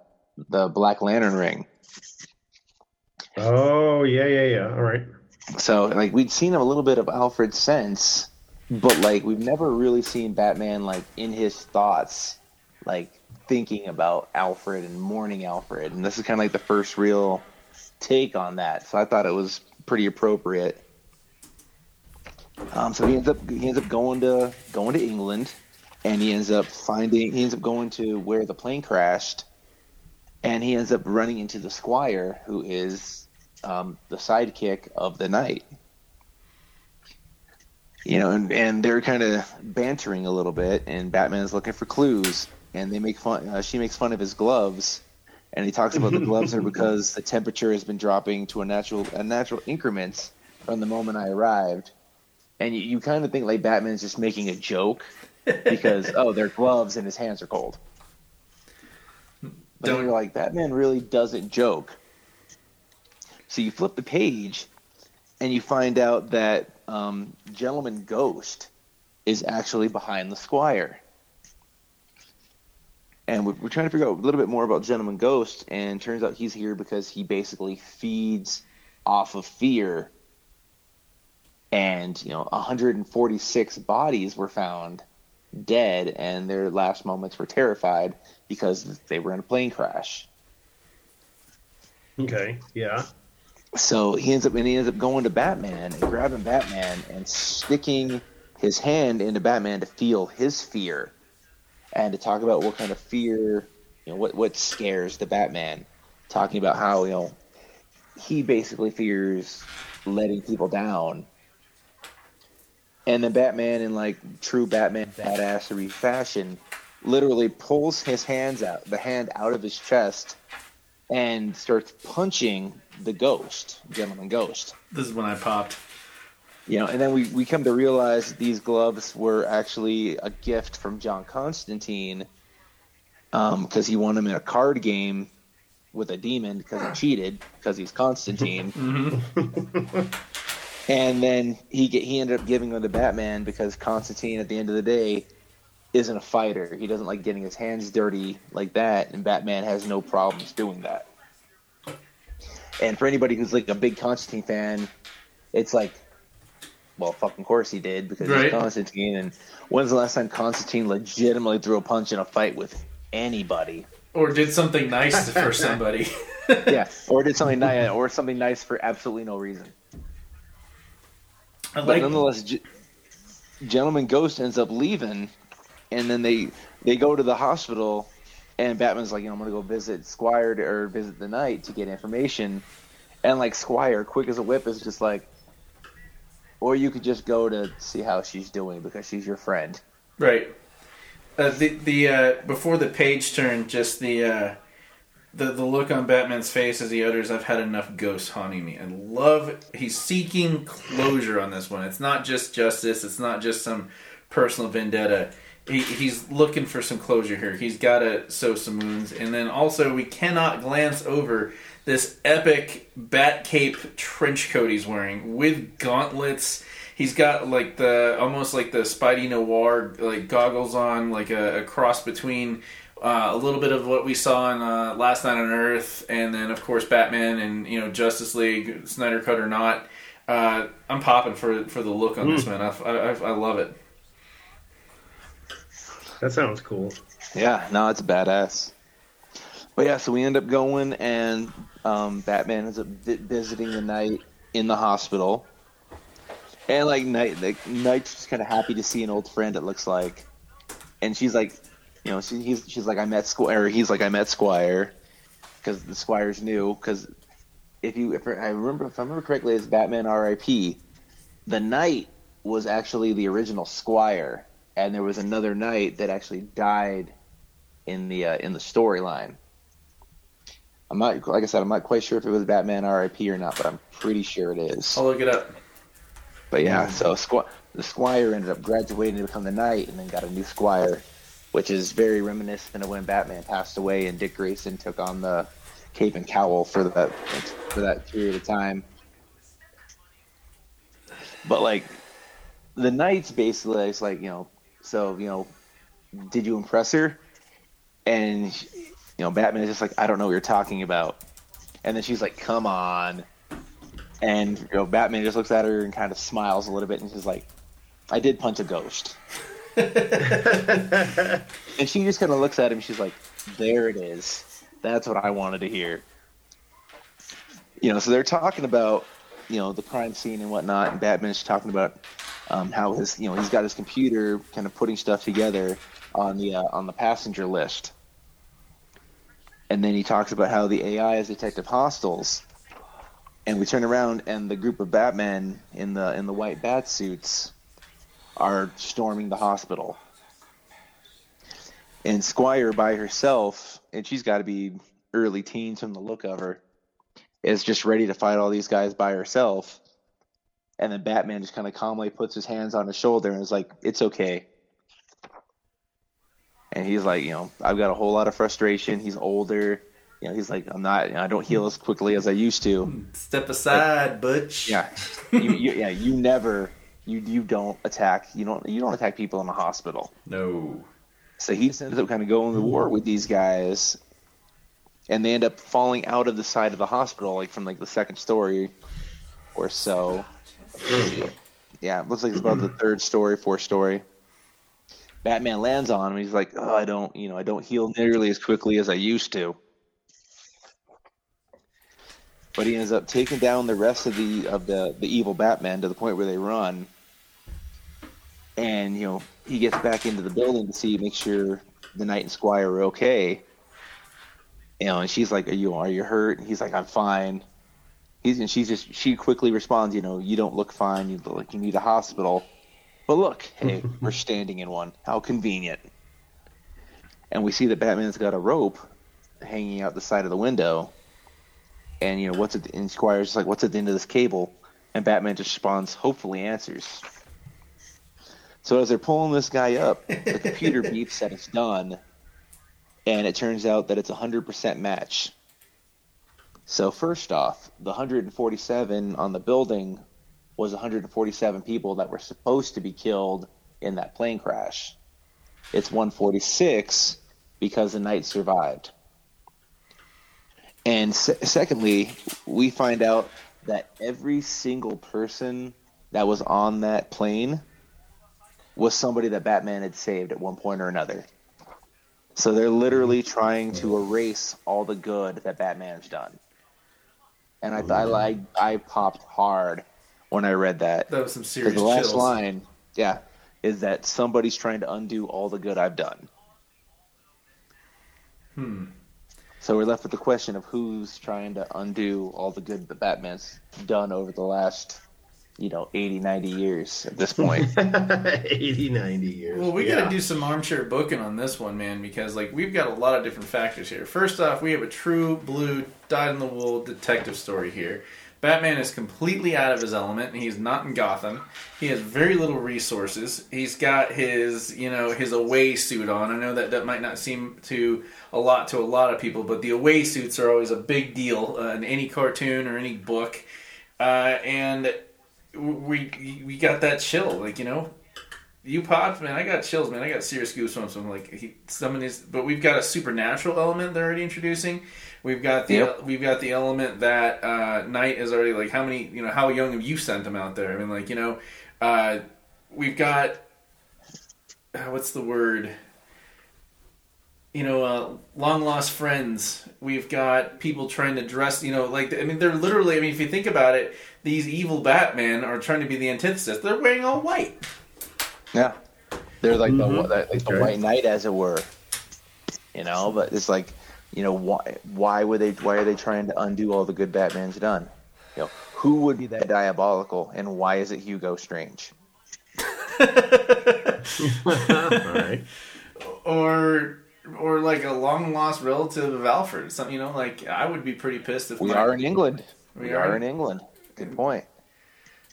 the Black Lantern ring. Oh, yeah, yeah, yeah. All right. So like we'd seen a little bit of Alfred since, but like we've never really seen Batman like in his thoughts, like thinking about Alfred and mourning Alfred, and this is kind of like the first real take on that. So I thought it was pretty appropriate. Um, so he ends up he ends up going to going to England, and he ends up finding he ends up going to where the plane crashed, and he ends up running into the Squire, who is um, the sidekick of the knight. You know, and, and they're kind of bantering a little bit, and Batman is looking for clues, and they make fun. Uh, she makes fun of his gloves, and he talks about the gloves are because the temperature has been dropping to a natural a natural increments from the moment I arrived, and you, you kind of think like Batman's just making a joke because oh they're gloves and his hands are cold. But Don't- you're like Batman really doesn't joke. So you flip the page, and you find out that um, Gentleman Ghost is actually behind the Squire. And we're, we're trying to figure out a little bit more about Gentleman Ghost, and turns out he's here because he basically feeds off of fear. And you know, 146 bodies were found dead, and their last moments were terrified because they were in a plane crash. Okay. Yeah. So he ends up and he ends up going to Batman and grabbing Batman and sticking his hand into Batman to feel his fear and to talk about what kind of fear, you know, what what scares the Batman. Talking about how you know he basically fears letting people down. And then Batman, in like true Batman badassery fashion, literally pulls his hands out, the hand out of his chest, and starts punching the ghost, gentleman ghost. This is when I popped. You know, and then we, we come to realize that these gloves were actually a gift from John Constantine um, because he won him in a card game with a demon because he cheated because he's Constantine. Mm-hmm. and then he get, he ended up giving them to Batman because Constantine, at the end of the day, isn't a fighter. He doesn't like getting his hands dirty like that, and Batman has no problems doing that. And for anybody who's like a big Constantine fan, it's like, well, fucking course he did because Right. he's Constantine. And when's the last time Constantine legitimately threw a punch in a fight with anybody. Or did something nice for somebody. yeah, or did something nice, or something nice for absolutely no reason. I But nonetheless, G- Gentleman Ghost ends up leaving, and then they they go to the hospital, and Batman's like, you know, I'm gonna go visit Squire to, or visit the Knight to get information, and like Squire, quick as a whip, is just like, or you could just go to see how she's doing because she's your friend. Right. Uh, the the uh, before the page turn, just the uh, the the look on Batman's face as he utters, "I've had enough ghosts haunting me." And love, he's seeking closure on this one. It's not just justice. It's not just some personal vendetta. He, he's looking for some closure here. He's got to sew some wounds, and then also we cannot glance over this epic bat cape trench coat he's wearing with gauntlets. He's got like the almost like the Spidey Noir like goggles on, like a, a cross between uh, a little bit of what we saw in uh, Last Knight on Earth, and then of course Batman and you know Justice League, Snyder Cut or not. Uh, I'm popping for for the look on this man. I, I, I love it. That sounds cool. Yeah, no, it's badass. But yeah, so we end up going, and um, Batman ends up visiting the Knight in the hospital, and like Knight, like Knight's just kind of happy to see an old friend. It looks like, and she's like, you know, she, he's she's like, I met Squire. He's like, I met Squire, because the Squire's new. Because if you, if I remember, if I remember correctly, it's Batman R.I.P. The Knight was actually the original Squire, and there was another Knight that actually died in the uh, in the storyline. I'm not, like I said, I'm not quite sure if it was Batman R.I.P. or not, but I'm pretty sure it is. I'll look it up. But yeah, so Squ- the Squire ended up graduating to become the Knight, and then got a new Squire, which is very reminiscent of when Batman passed away and Dick Grayson took on the cape and cowl for that for that period of time. But like, the Knight's basically it's like you know, so you know, did you impress her? And you know, Batman is just like, I don't know what you're talking about. And then she's like, Come on. And you know, Batman just looks at her and kind of smiles a little bit and she's like, I did punch a ghost. and she just kind of looks at him. She's like, There it is. That's what I wanted to hear. You know, so they're talking about you know the crime scene and whatnot, and Batman's talking about um, how his you know he's got his computer kind of putting stuff together on the uh, on the passenger list, and then he talks about how the AI is Detective Hostiles, and we turn around and the group of Batmen in the in the white bat suits are storming the hospital, and Squire by herself, and she's got to be early teens from the look of her, is just ready to fight all these guys by herself. And then Batman just kind of calmly puts his hands on his shoulder and is like, "It's okay." And he's like, you know, I've got a whole lot of frustration. He's older. You know, he's like, I'm not. You know, I don't heal as quickly as I used to. Step aside, Butch. Yeah, you, you, yeah, you never, you you don't attack. You don't you don't attack people in the hospital. No. So he just ends up kind of going to war with these guys, and they end up falling out of the side of the hospital, like from like the second story or so. Yeah, looks like it's about the third story, fourth story. Batman lands on him. He's like, "Oh, I don't, you know, I don't heal nearly as quickly as I used to." But he ends up taking down the rest of the of the the evil Batman to the point where they run. And you know, he gets back into the building to see, make sure the Knight and Squire are okay. You know, and she's like, "Are you are you hurt?" And he's like, "I'm fine." He's and she's just she quickly responds, "You know, you don't look fine. You look like you need a hospital." But look, hey, we're standing in one. How convenient. And we see that Batman's got a rope hanging out the side of the window. And you know, what's it? And Squire's just like, "What's at the end of this cable?" And Batman just responds, "Hopefully, answers." So as they're pulling this guy up, the computer beeps that it's done, and it turns out that it's a hundred percent match. So first off, the 147 on the building was 147 people that were supposed to be killed in that plane crash. It's 146 because the Knight survived. And se- secondly, we find out that every single person that was on that plane was somebody that Batman had saved at one point or another. So they're literally mm-hmm. trying to erase all the good that Batman's done. And I oh, thought I I popped hard when I read that. That was some 'Cause serious the last chills. line, yeah, is that somebody's trying to undo all the good I've done. Hmm. So we're left with the question of who's trying to undo all the good that Batman's done over the last, you know, 80, 90 years at this point. 80, 90 years. Well, we Yeah. got to do some armchair booking on this one, man, because like we've got a lot of different factors here. First off, we have a true blue, dyed-in-the-wool detective story here. Batman is completely out of his element. He's not in Gotham. He has very little resources. He's got his, you know, his away suit on. I know that that might not seem to a lot to a lot of people, but the away suits are always a big deal uh, in any cartoon or any book. Uh, and we we got that chill, like you know, you popped, man. I got chills, man. I got serious goosebumps. I'm like, he, some of these, but we've got a supernatural element they're already introducing. We've got the Yep. we've got the element that uh, Knight is already like, how many, you know, how young have you sent them out there? I mean, like, you know, uh, we've got uh, what's the word? You know, uh, long lost friends. We've got people trying to dress. You know, like I mean, they're literally. I mean, if you think about it, these evil Batman are trying to be the antithesis. They're wearing all white. Yeah. They're like the, Mhm. the like the Okay. white knight as it were. You know, but it's like, you know, why why would they why are they trying to undo all the good Batman's done? You know, who would be that diabolical and why is it Hugo Strange? All right. or or like a long lost relative of Alfred. Something you know, like I would be pretty pissed if We my- are in England. We We, are? are in England. Good point.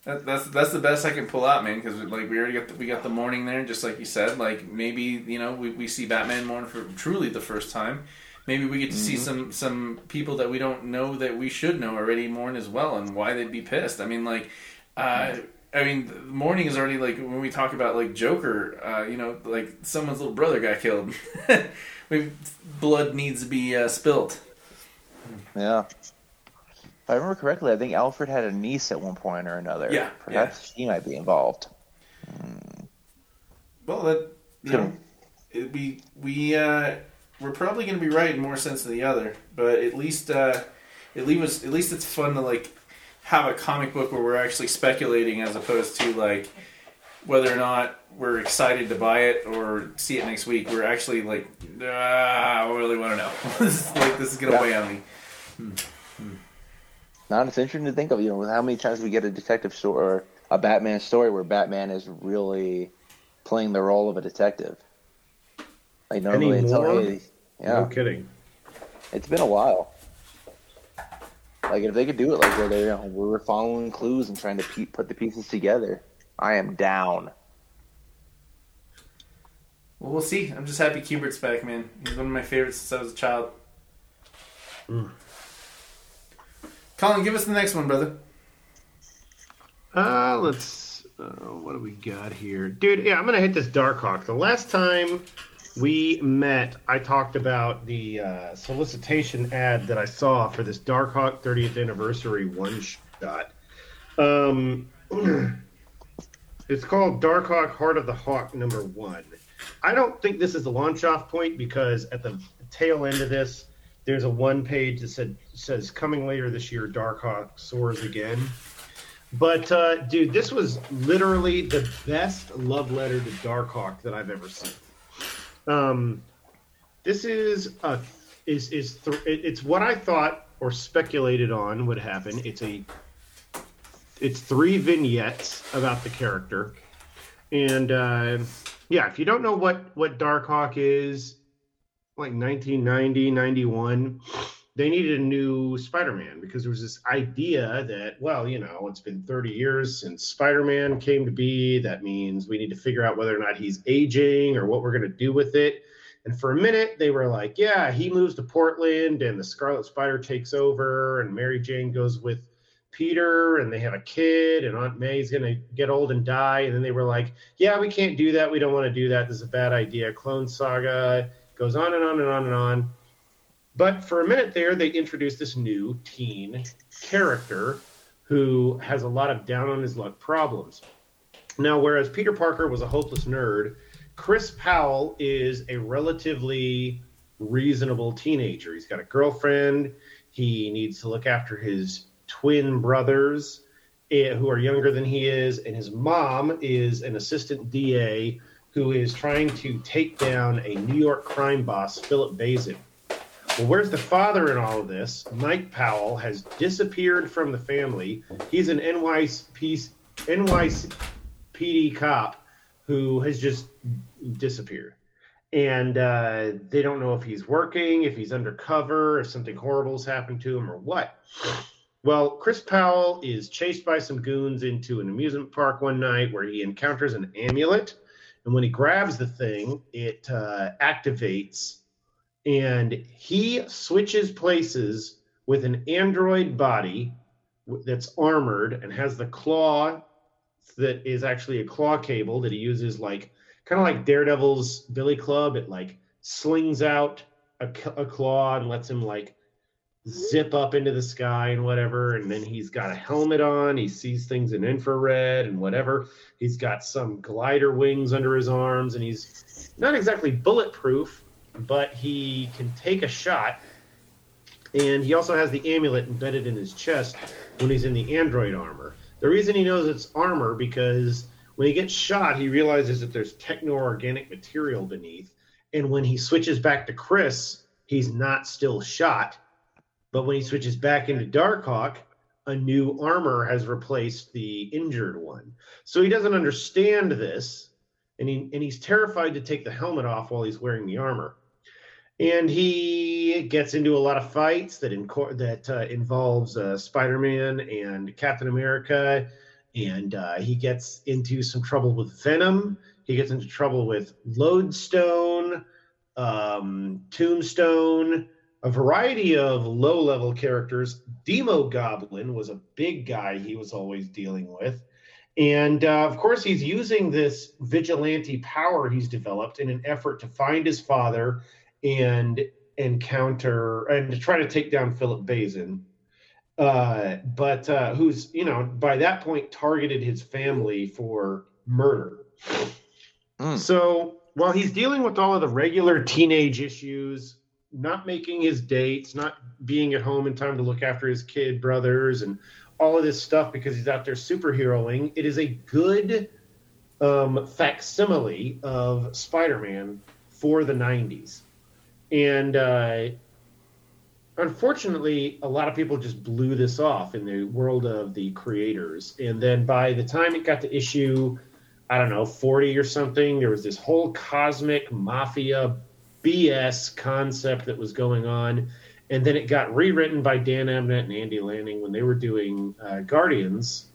That, that's that's the best I can pull out, man. Because like we already got the, we got the mourning there, just like you said. Like maybe you know we, we see Batman mourn for truly the first time. Maybe we get to see some some people that we don't know that we should know already mourn as well, and why they'd be pissed. I mean, like, uh, I mean, the mourning is already like when we talk about like Joker. Uh, you know, like someone's little brother got killed. we blood needs to be uh, spilt. Yeah. If I remember correctly, I think Alfred had a niece at one point or another. Yeah, Perhaps she might be involved. Well, that you know, it, we we uh, we're probably going to be right in more sense than the other, but at least uh, at least at least it's fun to like have a comic book where we're actually speculating as opposed to like whether or not we're excited to buy it or see it next week. We're actually like, ah, I really want to know. this is like this is going to Yeah. weigh on me. Now it's interesting to think of, you know, how many times we get a detective story or a Batman story where Batman is really playing the role of a detective. Like normally it's Anymore? hey, yeah, No kidding. it's been a while. Like if they could do it like where they, you know, we're following clues and trying to pe- put the pieces together, I am down. Well, we'll see. I'm just happy Kubert's back, man. He's one of my favorites since I was a child. Mm. Colin, give us the next one, brother. Uh, let's. Uh, what do we got here, dude? Yeah, I'm gonna hit this Darkhawk. The last time we met, I talked about the uh, solicitation ad that I saw for this Darkhawk 30th anniversary one shot. Um, it's called Darkhawk Heart of the Hawk number one. I don't think this is the launch off point because at the tail end of this, there's a one page that said says coming later this year, Darkhawk soars again. But uh, dude, this was literally the best love letter to Darkhawk that I've ever seen. Um, this is a is is th- it's what I thought or speculated on would happen. It's a it's three vignettes about the character, and uh, yeah, if you don't know what what Darkhawk is, like 1990, 91 they needed a new Spider-Man because there was this idea that, well, you know, it's been 30 years since Spider-Man came to be. That means we need to figure out whether or not he's aging or what we're going to do with it. And for a minute, they were like, yeah, he moves to Portland and the Scarlet Spider takes over and Mary Jane goes with Peter and they have a kid and Aunt May's going to get old and die. And then they were like, yeah, we can't do that. We don't want to do that. This is a bad idea. Clone Saga goes on and on and on and on. But for a minute there, they introduce this new teen character who has a lot of down on his luck problems. Now, whereas Peter Parker was a hopeless nerd, Chris Powell is a relatively reasonable teenager. He's got a girlfriend. He needs to look after his twin brothers eh, who are younger than he is, and his mom is an assistant DA who is trying to take down a New York crime boss, Philip Bazin. Well, where's the father in all of this? Mike Powell has disappeared from the family. He's an NYPD, NYPD PD cop who has just disappeared. And uh, they don't know if he's working, if he's undercover, if something horrible's happened to him, or what. Well, Chris Powell is chased by some goons into an amusement park one night where he encounters an amulet. And when he grabs the thing, it uh, activates and he switches places with an android body that's armored and has the claw that is actually a claw cable that he uses like kind of like Daredevil's Billy Club. It like slings out a, a claw and lets him like zip up into the sky and whatever. And then he's got a helmet on. He sees things in infrared and whatever. He's got some glider wings under his arms, and he's not exactly bulletproof, but he can take a shot. And he also has the amulet embedded in his chest when he's in the android armor. The reason he knows it's armor because when he gets shot, he realizes that there's techno organic material beneath. And when he switches back to Chris, he's not still shot. But when he switches back into Darkhawk, a new armor has replaced the injured one. So he doesn't understand this, and he and he's terrified to take the helmet off while he's wearing the armor. And he gets into a lot of fights that that uh, involves uh, Spider-Man and Captain America, and uh, he gets into some trouble with Venom. He gets into trouble with Lodestone, um, Tombstone a variety of low level characters. Demogoblin was a big guy he was always dealing with. And uh, of course, he's using this vigilante power he's developed in an effort to find his father and encounter and to try to take down Philip Bazin. Uh, but uh, who's, you know, by that point targeted his family for murder. Mm. So while he's dealing with all of the regular teenage issues, not making his dates, not being at home in time to look after his kid brothers, and all of this stuff because he's out there superheroing. It is a good um, facsimile of Spider-Man for the '90s, and uh, unfortunately, a lot of people just blew this off in the world of the creators. And then by the time it got to issue, I don't know, 40 or something, there was this whole cosmic mafia BS concept that was going on. And then it got rewritten by Dan Abnett and Andy Lanning when they were doing uh, Guardians.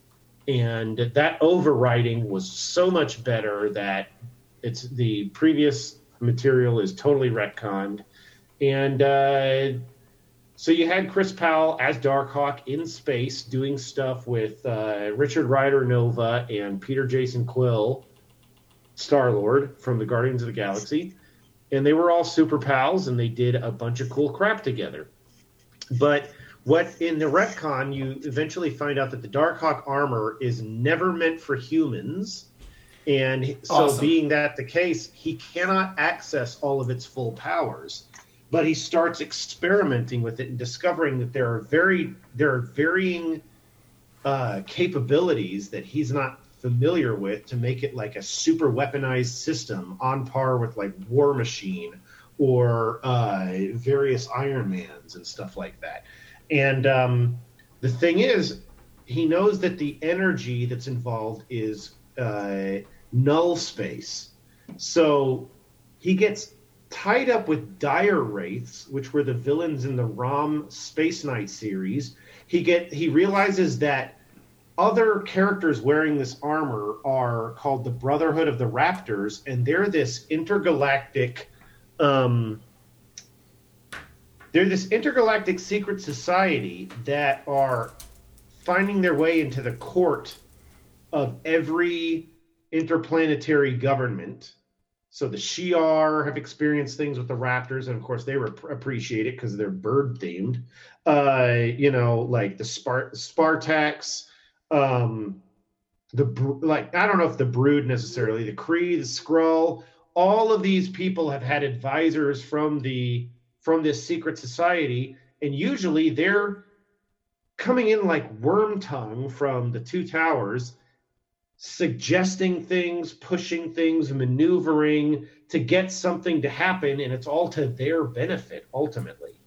And that overwriting was so much better that it's the previous material is totally retconned. And uh, so you had Chris Powell as Darkhawk in space doing stuff with uh, Richard Rider Nova and Peter Jason Quill, Star Lord from the Guardians of the Galaxy and they were all super pals and they did a bunch of cool crap together. But what in the retcon you eventually find out that the Darkhawk armor is never meant for humans. And so, awesome. being that the case, he cannot access all of its full powers. But he starts experimenting with it and discovering that there are very there are varying uh, capabilities that he's not familiar with to make it like a super weaponized system on par with like War Machine or uh, various Iron Mans and stuff like that. And um, the thing is, he knows that the energy that's involved is uh, null space. So he gets tied up with dire wraiths, which were the villains in the Rom Space Knight series. He get he realizes that other characters wearing this armor are called the Brotherhood of the Raptors, and they're this intergalactic. Um, they're this intergalactic secret society that are finding their way into the court of every interplanetary government. So the Shi'ar have experienced things with the Raptors, and of course they rep- appreciate it because they're bird themed. Uh, you know, like the Spart- Spartax um, the like I don't know if the Brood necessarily, the Kree, the Skrull, all of these people have had advisors from the from this secret society, and usually they're coming in like worm tongue from the two towers, suggesting things, pushing things, maneuvering to get something to happen, and it's all to their benefit ultimately.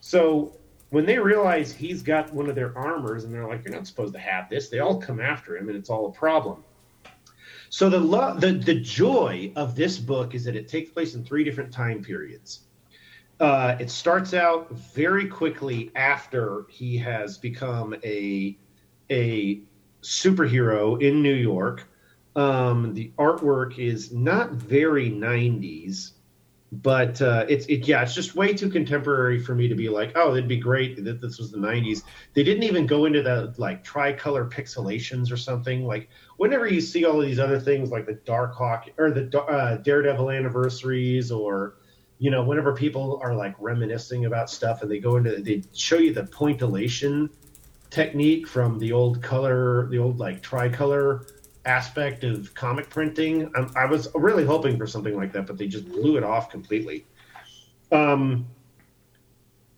So when they realize he's got one of their armors and they're like, You're not supposed to have this, they all come after him and it's all a problem. So the lo- the the joy of this book is that it takes place in three different time periods. Uh, it starts out very quickly after he has become a a superhero in New York. Um, the artwork is not very 90s, but uh, it's it yeah, it's just way too contemporary for me to be like, oh, it'd be great that this was the 90s. They didn't even go into the like tricolor pixelations or something. Like whenever you see all of these other things like the Dark Hawk or the uh, Daredevil anniversaries or you know, whenever people are like reminiscing about stuff and they go into, they show you the pointillation technique from the old color, the old like tricolor aspect of comic printing. I, I was really hoping for something like that, but they just blew it off completely. Um,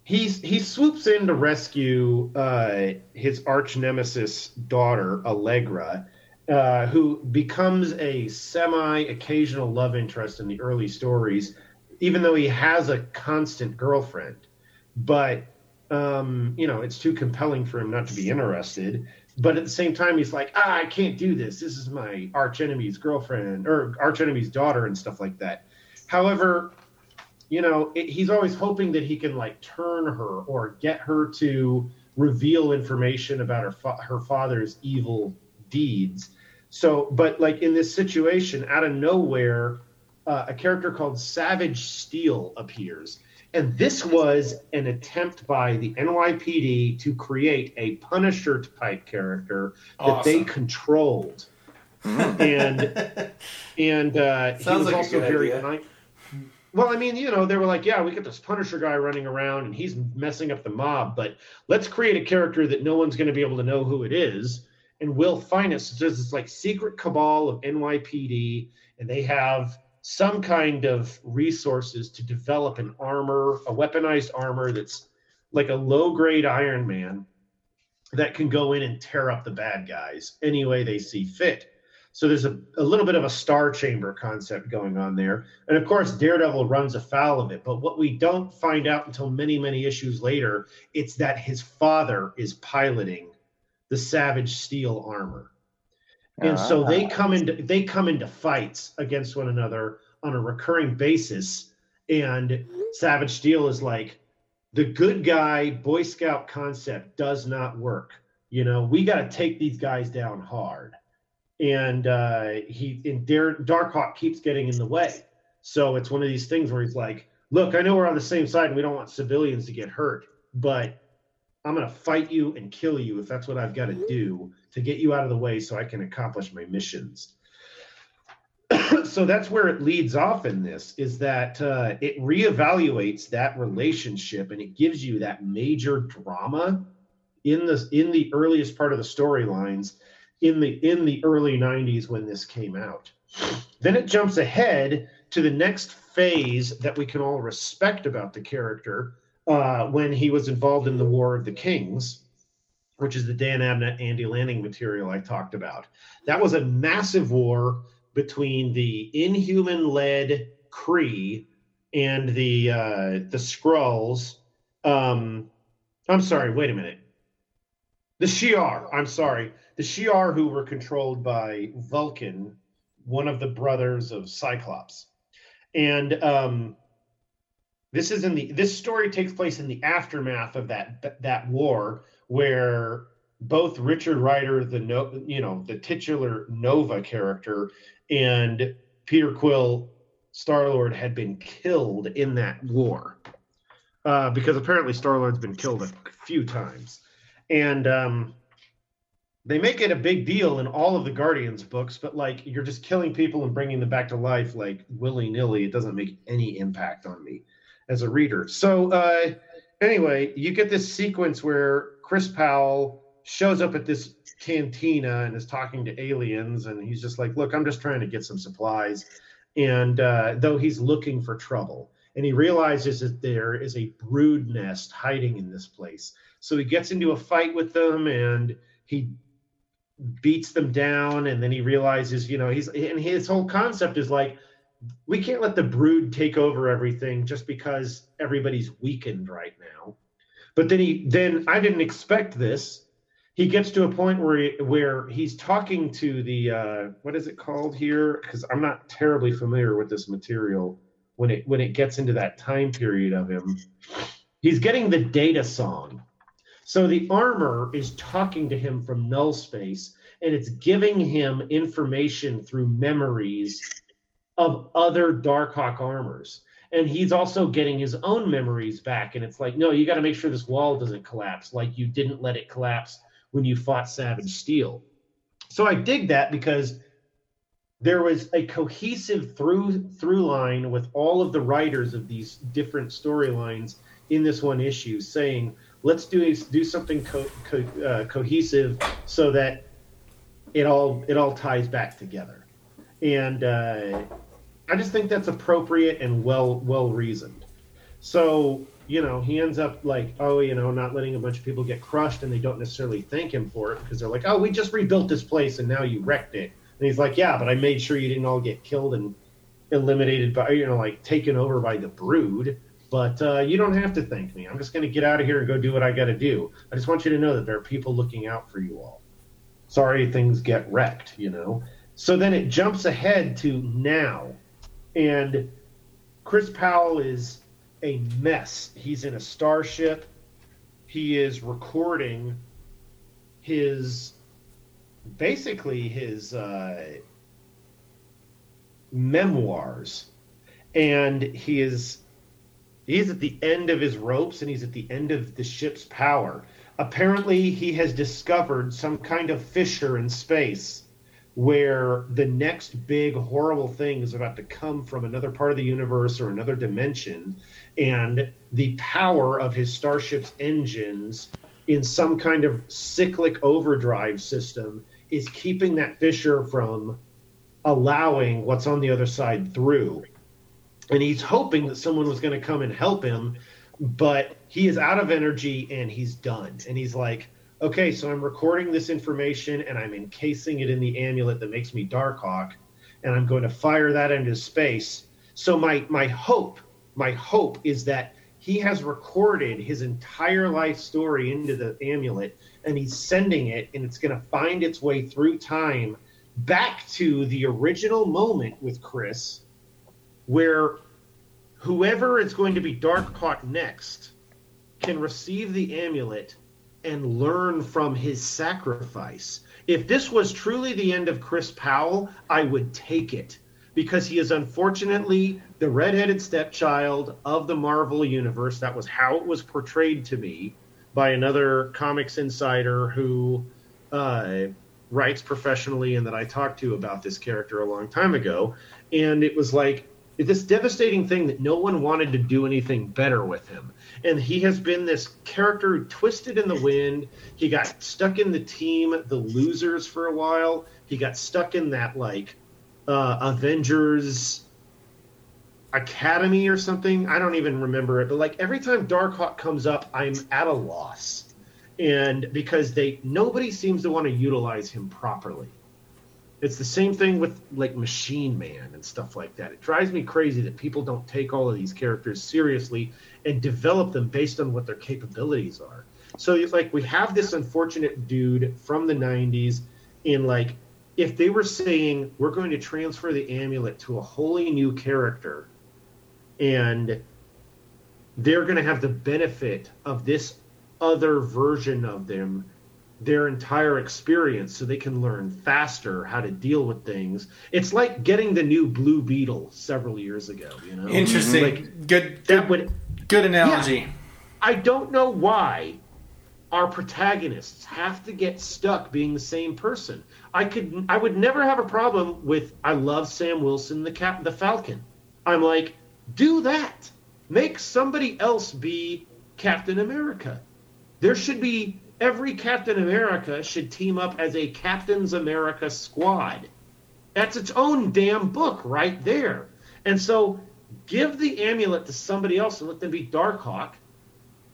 he's he swoops in to rescue uh, his arch nemesis daughter Allegra, uh, who becomes a semi occasional love interest in the early stories even though he has a constant girlfriend. But um, you know, it's too compelling for him not to be interested. But at the same time, he's like, ah, I can't do this. This is my arch enemy's girlfriend or arch enemy's daughter and stuff like that. However, you know, it, he's always hoping that he can like turn her or get her to reveal information about her fa- her father's evil deeds. So, but like in this situation, out of nowhere, uh, a character called Savage Steel appears. And this was an attempt by the NYPD to create a Punisher type character awesome. that they controlled. and and uh, he was like also very. Well, I mean, you know, they were like, yeah, we got this Punisher guy running around and he's messing up the mob, but let's create a character that no one's going to be able to know who it is. And we'll find it. So there's this like secret cabal of NYPD, and they have some kind of resources to develop an armor, a weaponized armor that's like a low grade Iron Man that can go in and tear up the bad guys any way they see fit. So there's a, a little bit of a star chamber concept going on there. And of course, Daredevil runs afoul of it. But what we don't find out until many, many issues later, it's that his father is piloting the Savage Steel armor and so they ah. come into they come into fights against one another on a recurring basis. And savage steel is like the good guy boy scout concept does not work. You know we got to take these guys down hard. And uh he and Dark darkhawk keeps getting in the way. So it's one of these things where he's like look i know we're on the same side and we don't want civilians to get hurt but i'm going to fight you and kill you if that's what i've got to do to get you out of the way so I can accomplish my missions. so that's where it leads off in this is that uh, it reevaluates that relationship and it gives you that major drama in the in the earliest part of the storylines in the in the early 90s when this came out then it jumps ahead to the next phase that we can all respect about the character uh, when he was involved in the war of the kings which is the Dan Abnett, Andy Lanning material I talked about. That was a massive war between the Inhuman-led Kree and the uh, the Skrulls. Um, I'm sorry. Wait a minute. The Shi'ar. I'm sorry. The Shi'ar who were controlled by Vulcan, one of the brothers of Cyclops, and um, this is in the this story takes place in the aftermath of that that war where both Richard Rider, the no, you know, the titular Nova character, and Peter Quill, Star Lord, had been killed in that war. Uh, because apparently Star Lord's been killed a few times, and um, they make it a big deal in all of the Guardians books. But like, you're just killing people and bringing them back to life like willy nilly. It doesn't make any impact on me as a reader. So uh, anyway, you get this sequence where Chris Powell shows up at this cantina and is talking to aliens, and he's just like, "Look, I'm just trying to get some supplies." and uh, though he's looking for trouble, and he realizes that there is a brood nest hiding in this place. So he gets into a fight with them, and he beats them down, and then he realizes, you know, he's and his whole concept is like, we can't let the brood take over everything just because everybody's weakened right now. But then he then I didn't expect this he gets to a point where he, where he's talking to the uh, what is it called here? Because I'm not terribly familiar with this material. When it when it gets into that time period of him, he's getting the data song. So the armor is talking to him from null space, and it's giving him information through memories of other Darkhawk armors. And he's also getting his own memories back. And it's like, no, you got to make sure this wall doesn't collapse, like you didn't let it collapse when you fought Savage Steel. So I dig that because there was a cohesive through through line with all of the writers of these different storylines in this one issue saying let's do do something co- co- uh, cohesive so that it all it all ties back together and uh, i just think that's appropriate and well well reasoned so you know, he ends up like, oh, you know, not letting a bunch of people get crushed and they don't necessarily thank him for it because they're like, oh, we just rebuilt this place and now you wrecked it. And he's like, yeah, but I made sure you didn't all get killed and eliminated by, you know, like taken over by the brood. But uh, you don't have to thank me. I'm just to get out of here and go do what I got to do. I just want you to know that there are people looking out for you all. Sorry things get wrecked, you know? So then it jumps ahead to now. And Chris Powell is a mess. He's in a starship. He is recording his basically his uh, memoirs, and he is he's at the end of his ropes and he's at the end of the ship's power. Apparently, he has discovered some kind of fissure in space where the next big horrible thing is about to come from another part of the universe or another dimension and the power of his starship's engines in some kind of cyclic overdrive system is keeping that fissure from allowing what's on the other side through. And he's hoping that someone was going to come and help him but he is out of energy and he's done. And he's like okay, so I'm recording this information and I'm encasing it in the amulet that makes me Darkhawk, and I'm going to fire that into space. So my my hope, my hope is that he has recorded his entire life story into the amulet and he's sending it and it's going to find its way through time back to the original moment with Chris where whoever is going to be Darkhawk next can receive the amulet and learn from his sacrifice. If this was truly the end of Chris Powell, I would take it because he is unfortunately the redheaded stepchild of the Marvel universe. That was how it was portrayed to me by another comics insider who uh, writes professionally and that I talked to about this character a long time ago. And it was like this devastating thing that no one wanted to do anything better with him and he has been this character who twisted in the wind. He got stuck in the team, the Loners, for a while. He got stuck in that like uh, Avengers Academy or something. I don't even remember it, but like every time Darkhawk comes up, I'm at a loss, and because they nobody seems to want to utilize him properly. It's the same thing with like Machine Man and stuff like that. It drives me crazy that people don't take all of these characters seriously and develop them based on what their capabilities are. So it's like we have this unfortunate dude from the 90s in like if they were saying we're going to transfer the amulet to a wholly new character and they're going to have the benefit of this other version of them their entire experience so they can learn faster how to deal with things. It's like getting the new Blue Beetle several years ago, you know. Interesting. Like, good, that would good analogy. Yeah, I don't know why our protagonists have to get stuck being the same person. I could I would never have a problem with I love Sam Wilson the cap the Falcon. I'm like, do that. Make somebody else be Captain America. There should be every Captain America should team up as a Captain's America squad. That's its own damn book right there. And so give the amulet to somebody else and let them be Darkhawk,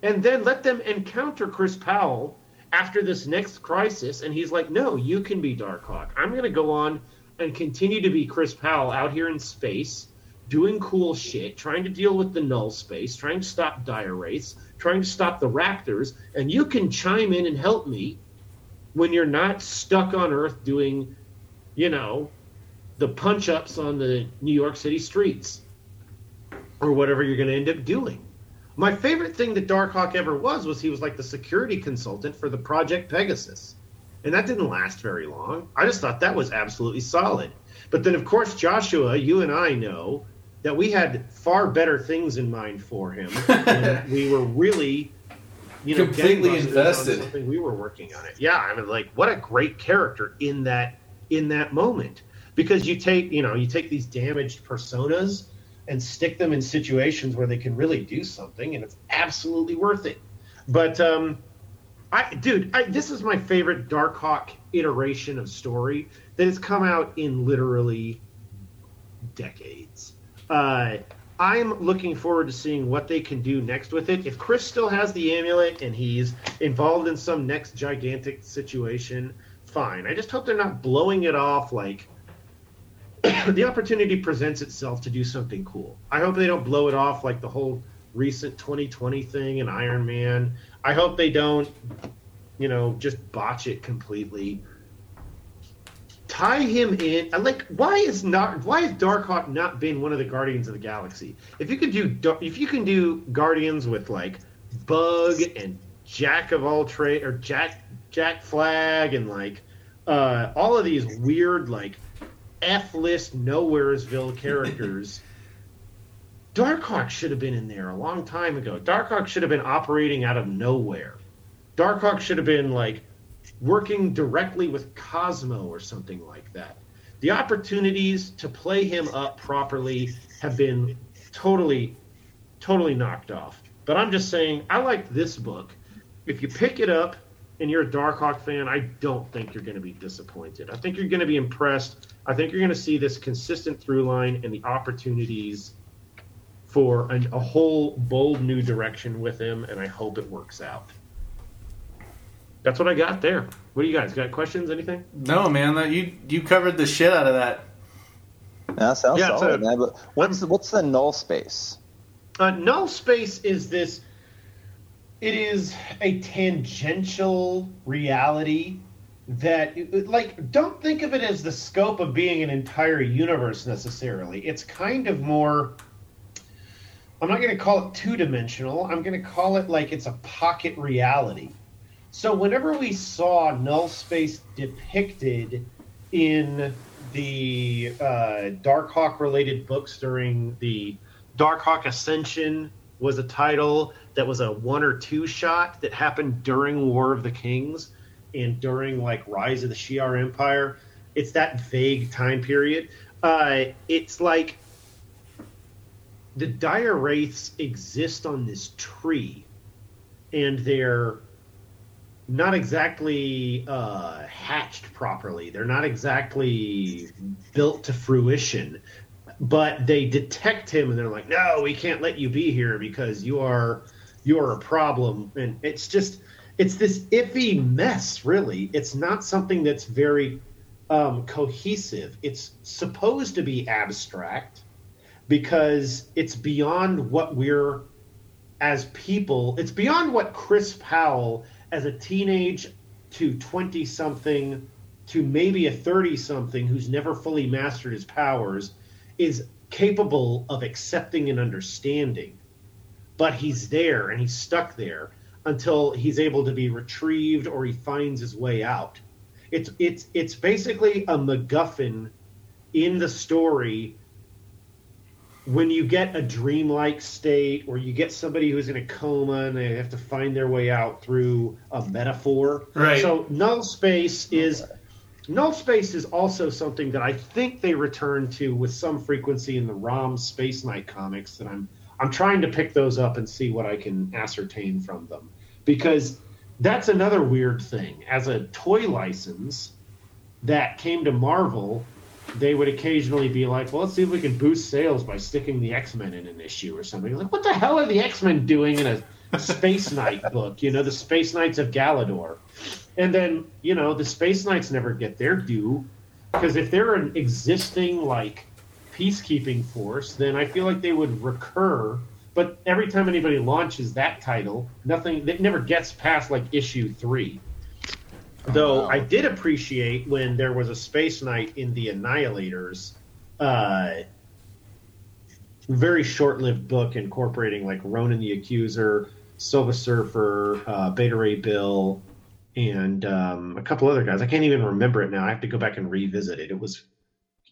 and then let them encounter Chris Powell after this next crisis. And he's like, no, you can be Darkhawk. I'm going to go on and continue to be Chris Powell out here in space, doing cool shit, trying to deal with the null space, trying to stop dire wraiths, trying to stop the raptors, and you can chime in and help me when you're not stuck on Earth doing, you know, the punch ups on the New York City streets or whatever you're going to end up doing. My favorite thing that Darkhawk ever was was he was like the security consultant for the Project Pegasus. And that didn't last very long. I just thought that was absolutely solid. But then, of course, Joshua, you and I know that we had far better things in mind for him. and we were really, you know, Completely invested. Something we were working on it. Yeah, I mean, like, what a great character in that in that moment. Because you take, you know, you take these damaged personas and stick them in situations where they can really do something, and it's absolutely worth it. But um, I, dude, I, this is my favorite Darkhawk iteration of story that has come out in literally decades. Uh, I'm looking forward to seeing what they can do next with it. If Chris still has the amulet and he's involved in some next gigantic situation, fine. I just hope they're not blowing it off like the opportunity presents itself to do something cool. I hope they don't blow it off like the whole recent 2020 thing in Iron Man. I hope they don't, you know, just botch it completely. Tie him in. I Like, why is not? Why has Darkhawk not been one of the Guardians of the Galaxy? If you could do, if you can do Guardians with like Bug and Jack of all trade or Jack Jack Flag and like uh, all of these weird like F list nowheresville characters. Darkhawk should have been in there a long time ago. Darkhawk should have been operating out of Knowhere. Darkhawk should have been like working directly with Cosmo or something like that. The opportunities to play him up properly have been totally, totally knocked off. But I'm just saying, I like this book. If you pick it up and you're a Darkhawk fan, I don't think you're going to be disappointed. I think you're going to be impressed. I think you're going to see this consistent through line and the opportunities for an, a whole bold new direction with him, and I hope it works out. That's what I got there. What do you guys got? Questions? Anything? No, man, that you you covered the shit out of that. That sounds Yeah, solid, so- man. But what's the, what's the null space? Uh, null space is this. It is a tangential reality that, like, don't think of it as the scope of being an entire universe necessarily. It's kind of more. I'm not going to call it two dimensional. I'm going to call it like it's a pocket reality. So whenever we saw null space depicted in the uh, Darkhawk related books during the Darkhawk Ascension was a title that was a one or two shot that happened during War of the Kings and during like Rise of the Shi'ar Empire. It's that vague time period. Uh, it's like the dire wraiths exist on this tree, and they're not exactly uh, hatched properly. They're not exactly built to fruition but they detect him and they're like, "No, we can't let you be here because you are you are a problem." And it's just it's this iffy mess, really. It's not something that's very um, cohesive. It's supposed to be abstract because it's beyond what we're as people. It's beyond what Chris Powell, as a teenage to twenty something to maybe a thirty something who's never fully mastered his powers is capable of accepting and understanding. But he's there and he's stuck there until he's able to be retrieved or he finds his way out. It's it's it's basically a MacGuffin in the story when you get a dreamlike state or you get somebody who's in a coma and they have to find their way out through a metaphor. Right. So null space is Null space is also something that I think they return to with some frequency in the ROM Space Knight comics. That I'm I'm trying to pick those up and see what I can ascertain from them because that's another weird thing. As a toy license that came to Marvel, they would occasionally be like, "Well, let's see if we can boost sales by sticking the X Men in an issue or something." Like, what the hell are the X Men doing in a Space Knight book? You know, the Space Knights of Galador, and then you know the Space Knights never get their due because if they're an existing like peacekeeping force, then I feel like they would recur. But every time anybody launches that title, nothing it never gets past like issue three. Though wow. I did appreciate when there was a Space Knight in the Annihilators, uh, very short-lived book incorporating like Ronan the Accuser, Silver Surfer, uh, Beta Ray Bill, and um, a couple other guys. I can't even remember it now. I have to go back and revisit it. It was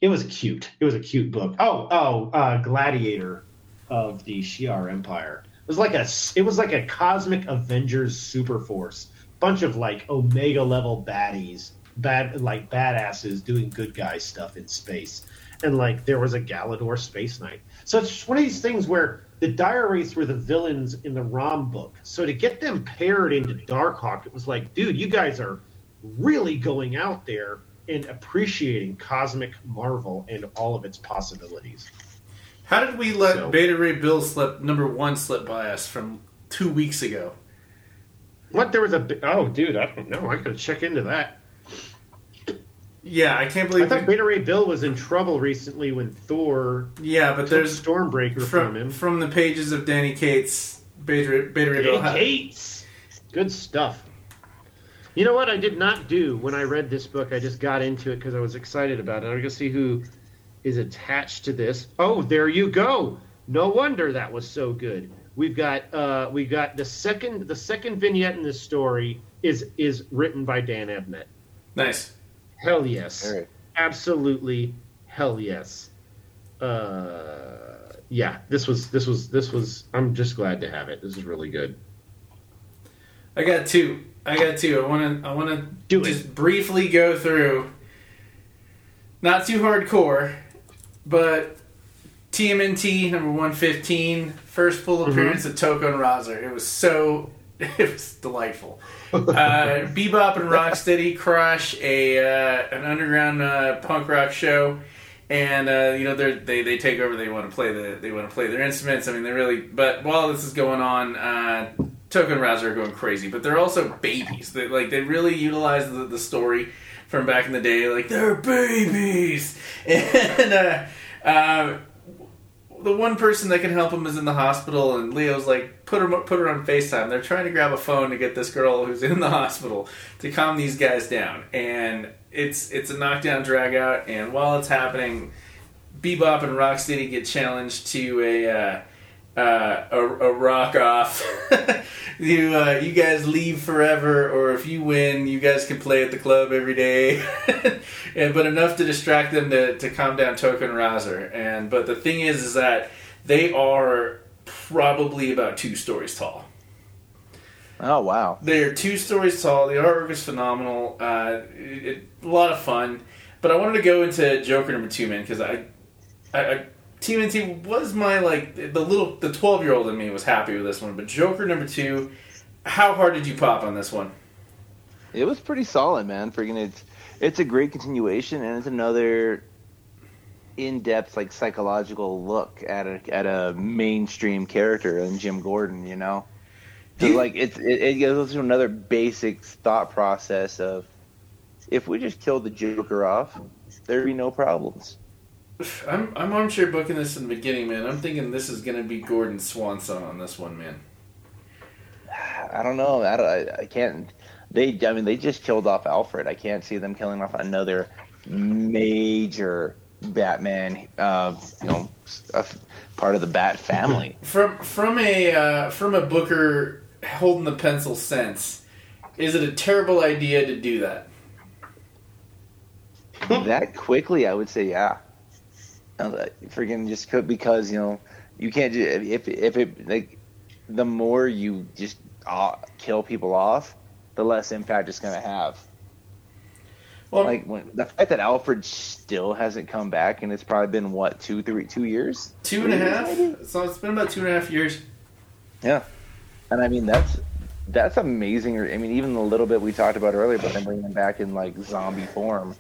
it was cute. It was a cute book. Oh oh, uh, Gladiator of the Shi'ar Empire. It was like a it was like a cosmic Avengers super force bunch of like omega level baddies bad like badasses doing good guy stuff in space. And like there was a galador space knight. So it's one of these things where the dire wraiths were the villains in the rom book. So to get them paired into darkhawk it was like dude you guys are really going out there and appreciating cosmic marvel and all of its possibilities. How did we let So- Beta Ray Bill slip number one slip by us from two weeks ago? What there was a oh dude i don't know i gotta check into that Yeah, I can't believe. I thought Beta Ray Bill was in trouble recently when Thor yeah, but took there's Stormbreaker from, from him. from the pages of Donny Cates, Beta, Ray- Beta Ray Bill. Cates. Good stuff. You know what I did not do when I read this book? I just got into it because I was excited about it. I'm going to see who is attached to this. Oh, there you go. No wonder that was so good. We've got uh, we got the second the second vignette in this story is is written by Dan Abnett. Nice. Hell yes. All right. Absolutely hell yes. Uh, yeah, this was this was this was I'm just glad to have it. This is really good. I got two. I got two. I want to. I want to Do it. just briefly go through. Not too hardcore, but TMNT number one fifteen. First full Mm-hmm. appearance of Tokka and Rahzar. It was so. It was delightful. uh, Bebop and Rocksteady crush a uh, an underground uh, punk rock show, and uh, you know they're, they they take over. They want to play the they want to play their instruments. I mean, they really. But while this is going on, uh, Tokka and Rahzar are going crazy. But they're also babies. They like they really utilize the, the story from back in the day. Like they're babies, and uh, uh, the one person that can help him is in the hospital, and Leo's like, put her put her on Facetime. They're trying to grab a phone to get this girl who's in the hospital to calm these guys down, and it's it's a knockdown drag out. And while it's happening, Bebop and Rocksteady get challenged to a. Uh, uh, a, a rock off. you uh, you guys leave forever, or if you win, you guys can play at the club every day. and but enough to distract them to, to calm down Tokka Rahzar. And but the thing is, is that they are probably about two stories tall. Oh wow. They are two stories tall. The artwork is phenomenal. Uh, it, it- a lot of fun. But I wanted to go into Joker number two, man, because I, I, I TMNT was my like the little the twelve year old in me was happy with this one. But Joker number two, how hard did you pop on this one? It was pretty solid, man. Freaking it's it's a great continuation and it's another in depth like psychological look at a at a mainstream character in Jim Gordon, you know? So, like it's it, it goes to another basic thought process of if we just killed the Joker off, there'd be no problems. I'm I'm armchair booking this in the beginning, man. I'm thinking this is gonna be Gordon Swanson on this one, man. I don't know. I, don't- I, can't. They, I mean, they just killed off Alfred. I can't see them killing off another major Batman. Uh, you know, part of the Bat family. From from a uh, from a Booker holding the pencil sense, is it a terrible idea to do that? that quickly, I would say, yeah. Uh, Freaking just could because you know you can't do if if it like the more you just uh, kill people off, the less impact it's gonna have. Well, Like when, the fact that Alfred still hasn't come back, and it's probably been what two, three, two years. two and a years, maybe? So it's been about two and a half years. Yeah, and I mean that's that's amazing. I mean, even the little bit we talked about earlier, but then bringing him back in like zombie form.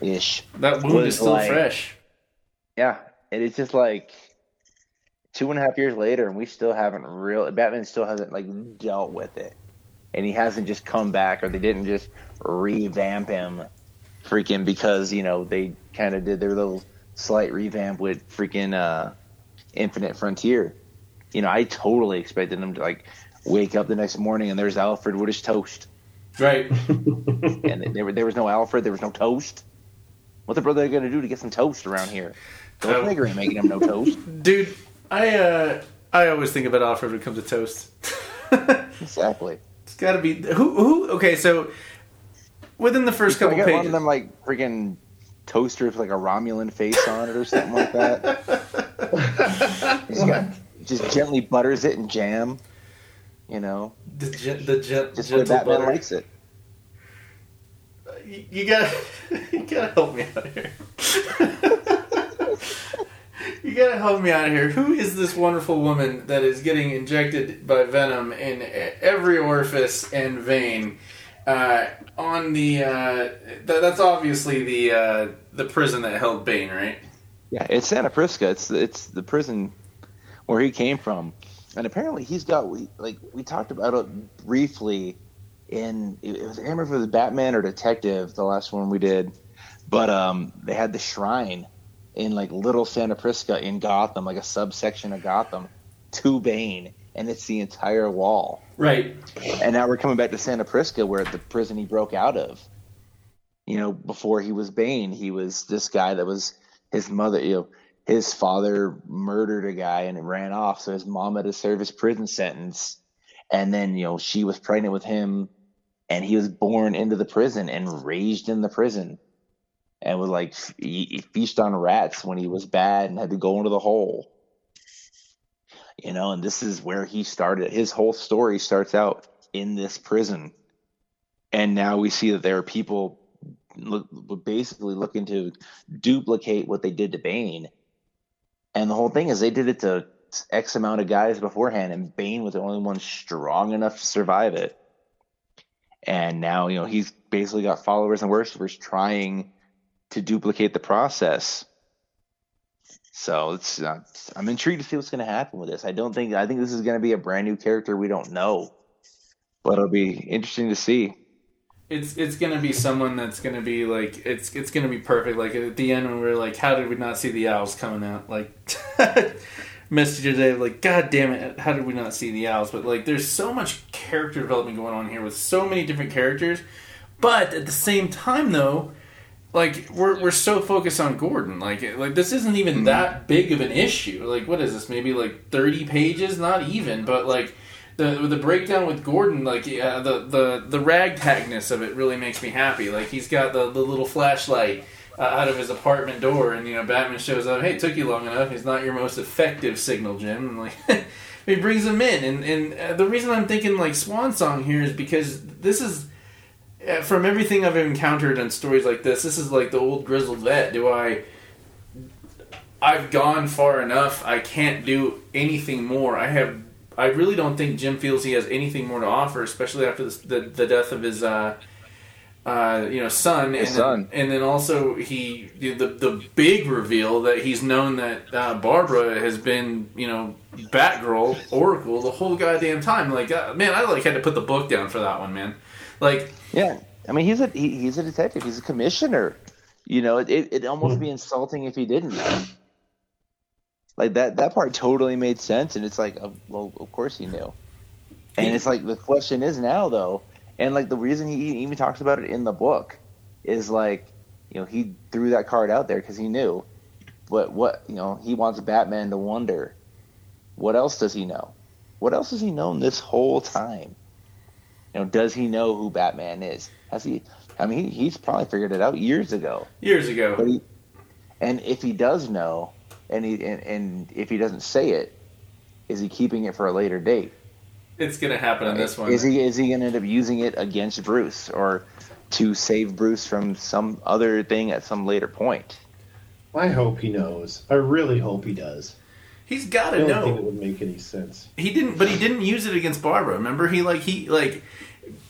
ish. That wound is still like- fresh. Yeah, and it's just like two and a half years later, and we still haven't real. Batman still hasn't like dealt with it, and he hasn't just come back, or they didn't just revamp him, freaking because you know they kind of did their little slight revamp with freaking uh, Infinite Frontier. You know, I totally expected him to like wake up the next morning and there's Alfred with his toast, Right. and there, there was no Alfred, there was no toast. What the brother going to do to get some toast around here? Oh. Goldfinger ain't making him no toast. Dude, I uh I always think about Alfred when it comes to toast. Exactly. it's got to be who who okay, so within the first I couple got one of pages them like freaking toaster with like a Romulan face on it or something like that. He's got, just gently butters it in jam. You know, the gen, the gen, just gentle Batman butter. likes it. You, you gotta you gotta help me out here. You gotta help me out here. Who is this wonderful woman that is getting injected by venom in every orifice and vein? Uh, on the uh, th- that's obviously the uh, the prison that held Bane, right? Yeah, it's Santa Prisca. It's it's the prison where he came from, and apparently he's got we like we talked about it briefly in it was I remember if was Batman or Detective the last one we did, but um they had the shrine in like Little Santa Prisca in Gotham, like a subsection of Gotham, to Bane, and it's the entire wall. Right. And now we're coming back to Santa Prisca, where the prison he broke out of. You know, before he was Bane, he was this guy that was his mother. You know, his father murdered a guy and ran off, so his mom had to serve his prison sentence. And then you know she was pregnant with him, and he was born into the prison and raised in the prison, and was like he feast on rats when he was bad and had to go into the hole. You know and this is where he started his whole story starts out in this prison. And now we see that there are people look, basically looking to duplicate what they did to bane. And the whole thing is they did it to x amount of guys beforehand and bane was the only one strong enough to survive it. And now you know he's basically got followers and worshippers trying to duplicate the process so it's uh, I'm intrigued to see what's going to happen with this. I don't think I think this is going to be a brand new character we don't know, but it'll be interesting to see. It's it's gonna be someone that's gonna be like it's it's gonna be perfect. Like at the end when we are like, how did we not see the owls coming out? Like message today, like, God damn it, how did we not see the owls? But like, there's so much character development going on here with so many different characters. But at the same time, though, like we're we're so focused on Gordon. Like like this isn't even that big of an issue. Like what is this? Maybe like 30 pages, not even. But like the the breakdown with Gordon, like yeah, the the the ragtagness of it really makes me happy. Like he's got the the little flashlight. Uh, out of his apartment door, and you know Batman shows up. Hey, it took you long enough. He's not your most effective signal, Jim. And like he brings him in, and and uh, the reason I'm thinking like Swan Song here is because this is uh, from everything I've encountered in stories like this, this is like the old grizzled vet. Do I? I've gone far enough. I can't do anything more. I have. I really don't think Jim feels he has anything more to offer, especially after the the, the death of his. Uh, uh, you know, son, His and son. Then, and then also he the the big reveal that he's known that uh, Barbara has been you know Batgirl Oracle the whole goddamn time. Like, uh, man, I like had to put the book down for that one, man. Like, Yeah, I mean he's a he, he's a detective. He's a commissioner. You know, it it almost be insulting if he didn't. Like that that part totally made sense, and it's like, uh, well, of course he knew. And it's like the question is now though, and like the reason he even talks about it in the book is like, you know, he threw that card out there because he knew. But what you know, he wants Batman to wonder, what else does he know? What else has he known this whole time? You know, does he know who Batman is? Has he? I mean, he, he's probably figured it out years ago. years But ago. he, and if he does know, and he and, and if he doesn't say it, is he keeping it for a later date? It's gonna happen in this one. Is he is he going to end up using it against Bruce or to save Bruce from some other thing at some later point? I hope he knows. I really hope he does. He's got to don't know. think it would make any sense. He didn't, but he didn't use it against Barbara. Remember, he like he like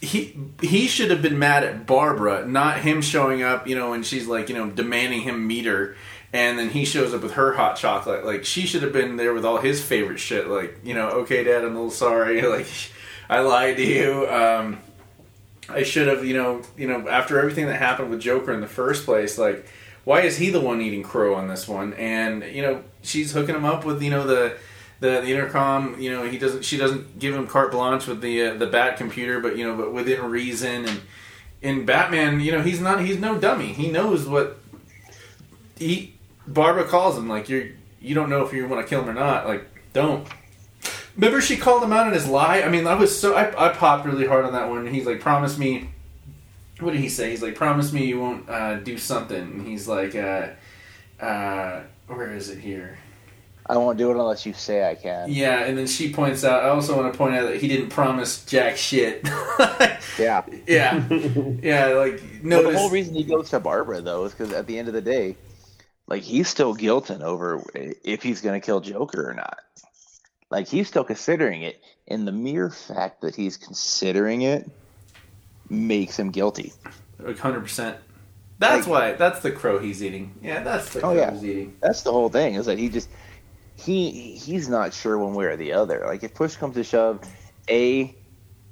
he he should have been mad at Barbara, not him showing up. You know, and she's like, you know, demanding him meet her, and then he shows up with her hot chocolate. Like she should have been there with all his favorite shit. Like, you know, okay, Dad, I'm a little sorry. Like, I lied to you. Um, I should have, you know, you know, after everything that happened with Joker in the first place, like, why is he the one eating crow on this one? And you know, she's hooking him up with, you know, the the, the intercom. You know, he doesn't. She doesn't give him carte blanche with the uh, the bat computer, but you know, but within reason. And in Batman, you know, he's not. He's no dummy. He knows what he. Barbara calls him like you're. You don't know if you want to kill him or not. Like, don't. Remember, she called him out on his lie. I mean, I was so I, I popped really hard on that one. He's like, "Promise me." What did he say? He's like, "Promise me you won't uh, do something." And he's like, uh, uh, "Where is it here?" I won't do it unless you say I can. Yeah, and then she points out. I also want to point out that he didn't promise jack shit. Yeah. yeah, yeah. Like But notice. the whole reason he goes to Barbara though is because at the end of the day, like he's still guilting over if he's going to kill Joker or not. Like he's still considering it, and the mere fact that he's considering it makes him guilty. Like hundred percent. That's Like- why. That's the crow he's eating. Yeah, that's the Oh, crow yeah. he's eating. That's the whole thing. Is that he just he he's not sure one way or the other. Like if push comes to shove, a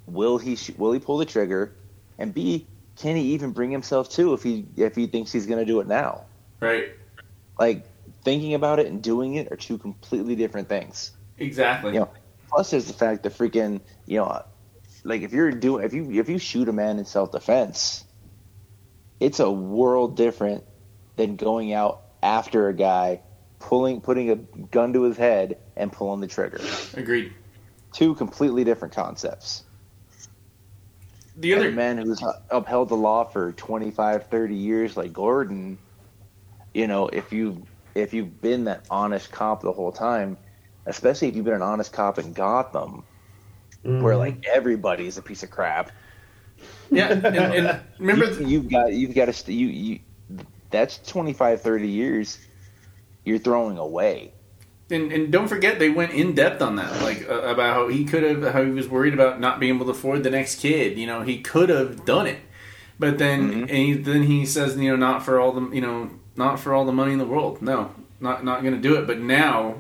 will he sh- will he pull the trigger, and b can he even bring himself to if he if he thinks he's going to do it now? Right. Like thinking about it and doing it are two completely different things. Exactly. You know, plus there's the fact that freaking you know, like if you're doing if you if you shoot a man in self defense, it's a world different than going out after a guy, pulling putting a gun to his head and pulling the trigger. Agreed. Two completely different concepts. The other a man who's upheld the law for 25, 30 years like Gordon, you know, if you if you've been that honest cop the whole time, especially if you've been an honest cop in Gotham, where mm-hmm. like everybody's a piece of crap. Yeah, and, and remember, you, you've got you've got to st- you you that's 25 30 years you're throwing away and, and don't forget they went in depth on that, like uh, about how he could have, how he was worried about not being able to afford the next kid. You know, he could have done it, but then Mm-hmm. and he, then he says, you know, not for all the, you know, not for all the money in the world. No, not not going to do it. But now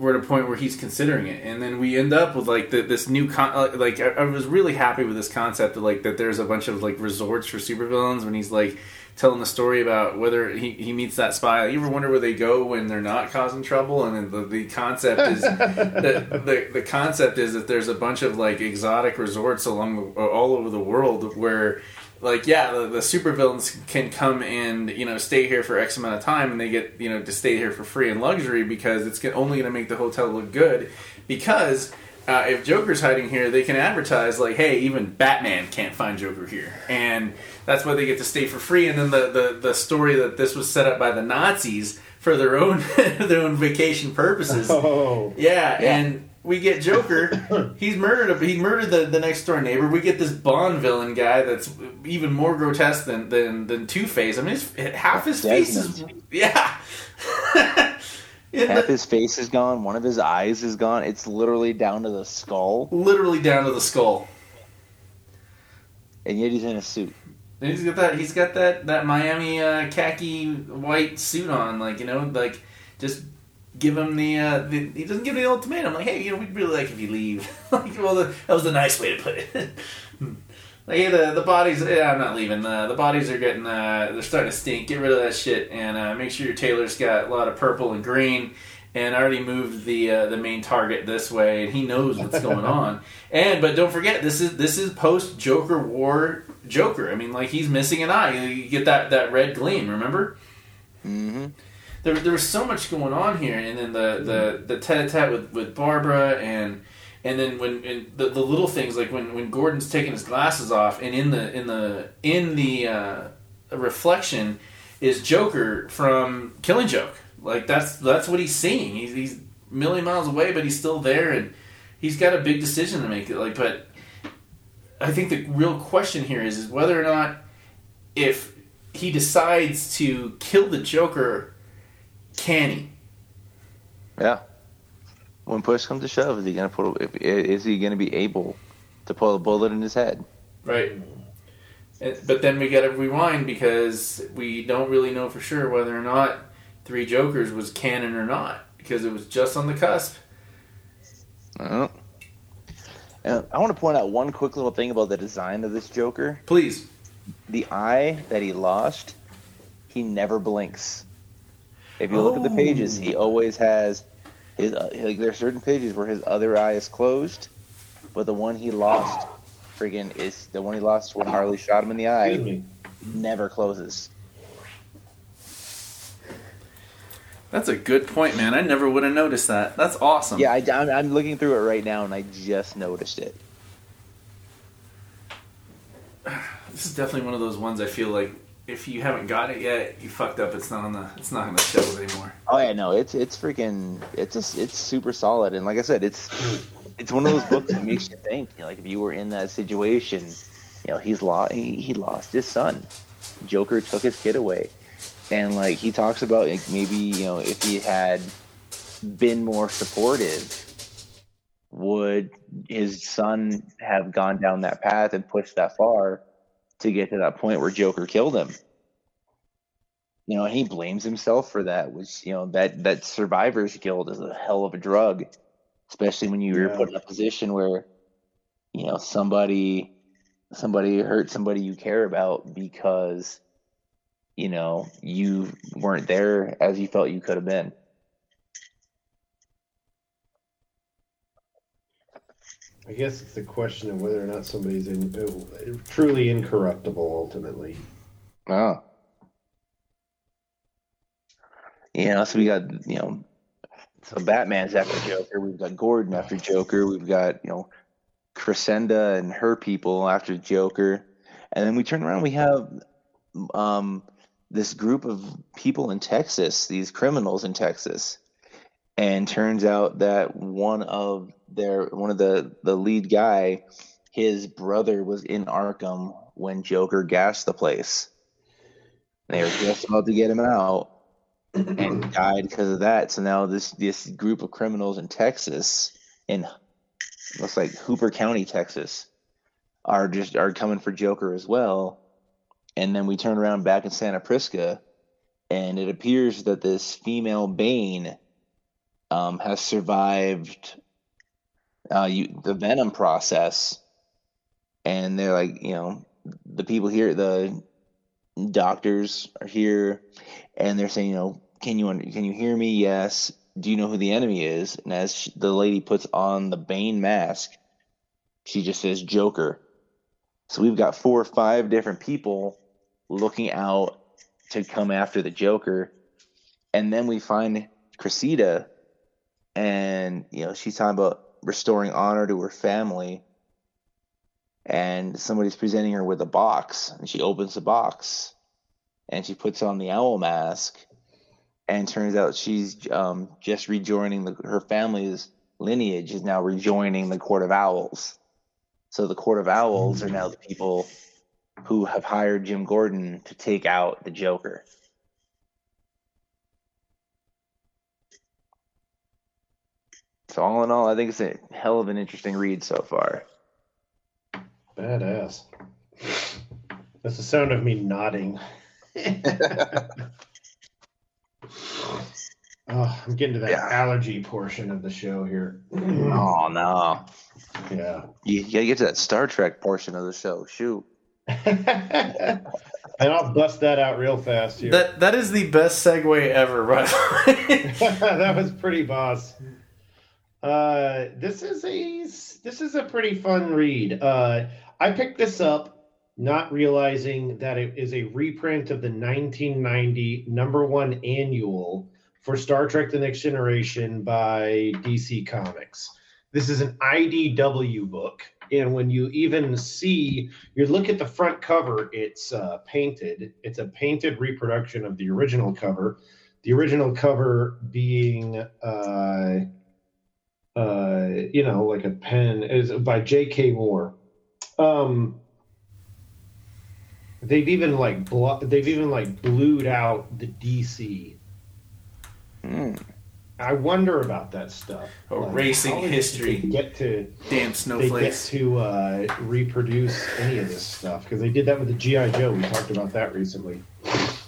we're at a point where he's considering it, and then we end up with like the, this new con. Like I, I was really happy with this concept of like that. There's a bunch of like resorts for supervillains when he's like telling the story about whether he, he meets that spy. You ever wonder where they go when they're not causing trouble? And then the, the concept is the, the the concept is that there's a bunch of like exotic resorts along the, all over the world where like yeah the, the supervillains can come and you know stay here for x amount of time and they get you know to stay here for free and luxury because it's only going to make the hotel look good because uh, if Joker's hiding here, they can advertise like, "Hey, even Batman can't find Joker here," and that's why they get to stay for free. And then the, the, the story that this was set up by the Nazis for their own their own vacation purposes. Oh, Yeah, Yeah. and we get Joker. he's murdered. A, he murdered the, the next door neighbor. We get this Bond villain guy that's even more grotesque than than, than Two Face. I mean, his, half his face is yeah. Half the- his face is gone one of his eyes is gone it's literally down to the skull literally down to the skull. and yet he's in a suit And he's got that. He's got that that Miami uh, khaki white suit on. Like you know, like just give him the, uh, the. He doesn't give me the ultimatum. Like, hey, you know, we'd really like if you leave. like, well, the, that was a nice way to put it. like, hey, the the bodies. Yeah, I'm not leaving. Uh, the bodies are getting. Uh, they're starting to stink. Get rid of that shit and uh, make sure your tailor's got a lot of purple and green. And I already moved the uh, the main target this way, and he knows what's going on. And but don't forget, this is this is post Joker War Joker. I mean, like he's missing an eye. You get that that red gleam. Remember? mm-hmm. There, there was so much going on here, and then the the the tete-a-tete with with Barbara, and and then when and the, the little things like when when Gordon's taking his glasses off, and in the in the in the uh, reflection is Joker from Killing Joke. Like that's that's what he's seeing. He's he's a million miles away, but he's still there, and he's got a big decision to make. Like, but I think the real question here is is whether or not if he decides to kill the Joker, can he? yeah when push comes to shove is he gonna put if, is he gonna be able to pull a bullet in his head. Right. But then we got to rewind because we don't really know for sure whether or not Three Jokers was canon or not because it was just on the cusp. Oh. And I want to point out one quick little thing about the design of this Joker. Please. The eye that he lost, he never blinks. If you look at the pages, he always has his. Uh, like there are certain pages where his other eye is closed, but the one he lost, friggin' is the one he lost when Harley shot him in the eye, never closes. That's a good point, man. I never would have noticed that. That's awesome. Yeah, I, I'm, I'm looking through it right now, and I just noticed it. This is definitely one of those ones I feel like if you haven't got it yet, you fucked up. It's not on the it's not on the shelves anymore. Oh yeah, no, it's it's freaking it's just it's super solid, and like I said, it's it's one of those books that makes you think. You know, like if you were in that situation, you know, he's lost he, he lost his son. Joker took his kid away, and like he talks about like maybe you know if he had been more supportive, would his son have gone down that path and pushed that far to get to that point where Joker killed him? you know, and he blames himself for that. Which you know that that survivor's guilt is a hell of a drug, especially when you're Yeah. put in a position where, you know, somebody somebody hurt somebody you care about because, you know, you weren't there as you felt you could have been. I guess it's the question of whether or not somebody's in, uh, truly incorruptible ultimately. Oh. Know, so we got, you know, so Batman's after Joker. We've got Gordon after Joker. We've got, you know, Crescenda and her people after Joker. And then we turn around, we have um, this group of people in Texas, these criminals in Texas. And turns out that one of their one of the the lead guy, his brother was in Arkham when Joker gassed the place. They were just about to get him out, and died because of that. So now this this group of criminals in Texas, in looks like Hooper County, Texas, are just are coming for Joker as well. And then we turn around back in Santa Prisca, and it appears that this female Bane um, has survived uh, you, the Venom process, and they're like, you know, the people here, the doctors are here, and they're saying, you know, can you under- can you hear me? Yes. Do you know who the enemy is? And as she, the lady puts on the Bane mask, she just says Joker. So we've got four or five different people looking out to come after the Joker, and then we find Cressida, and you know she's talking about restoring honor to her family and somebody's presenting her with a box and she opens the box and she puts on the owl mask and turns out she's um, just rejoining the, her family's lineage is now rejoining the court of owls. So the court of owls are now the people who have hired jim gordon to take out the joker so all in all i think it's a hell of an interesting read so far Badass. That's the sound of me nodding. oh, I'm getting to that Yeah. allergy portion of the show here. oh no yeah. You, you gotta get to that Star Trek portion of the show. Shoot. and I'll bust that out real fast here. That that is the best segue ever, by the way. that was pretty boss. Uh, this is a this is a pretty fun read. Uh, I picked this up not realizing that it is a reprint of the 1990 number one annual for Star Trek: The Next Generation by DC Comics. This is an IDW book, and when you even see, you look at the front cover, it's uh, painted. It's a painted reproduction of the original cover the original cover being uh uh you know like a pen is by J.K. Moore. Um they've even like blo- they've even like blued out the DC. Mm. I wonder about that stuff. Erasing how is it history. they Get to Damn they get to uh, reproduce any of this stuff because they did that with the GI Joe. We talked about that recently.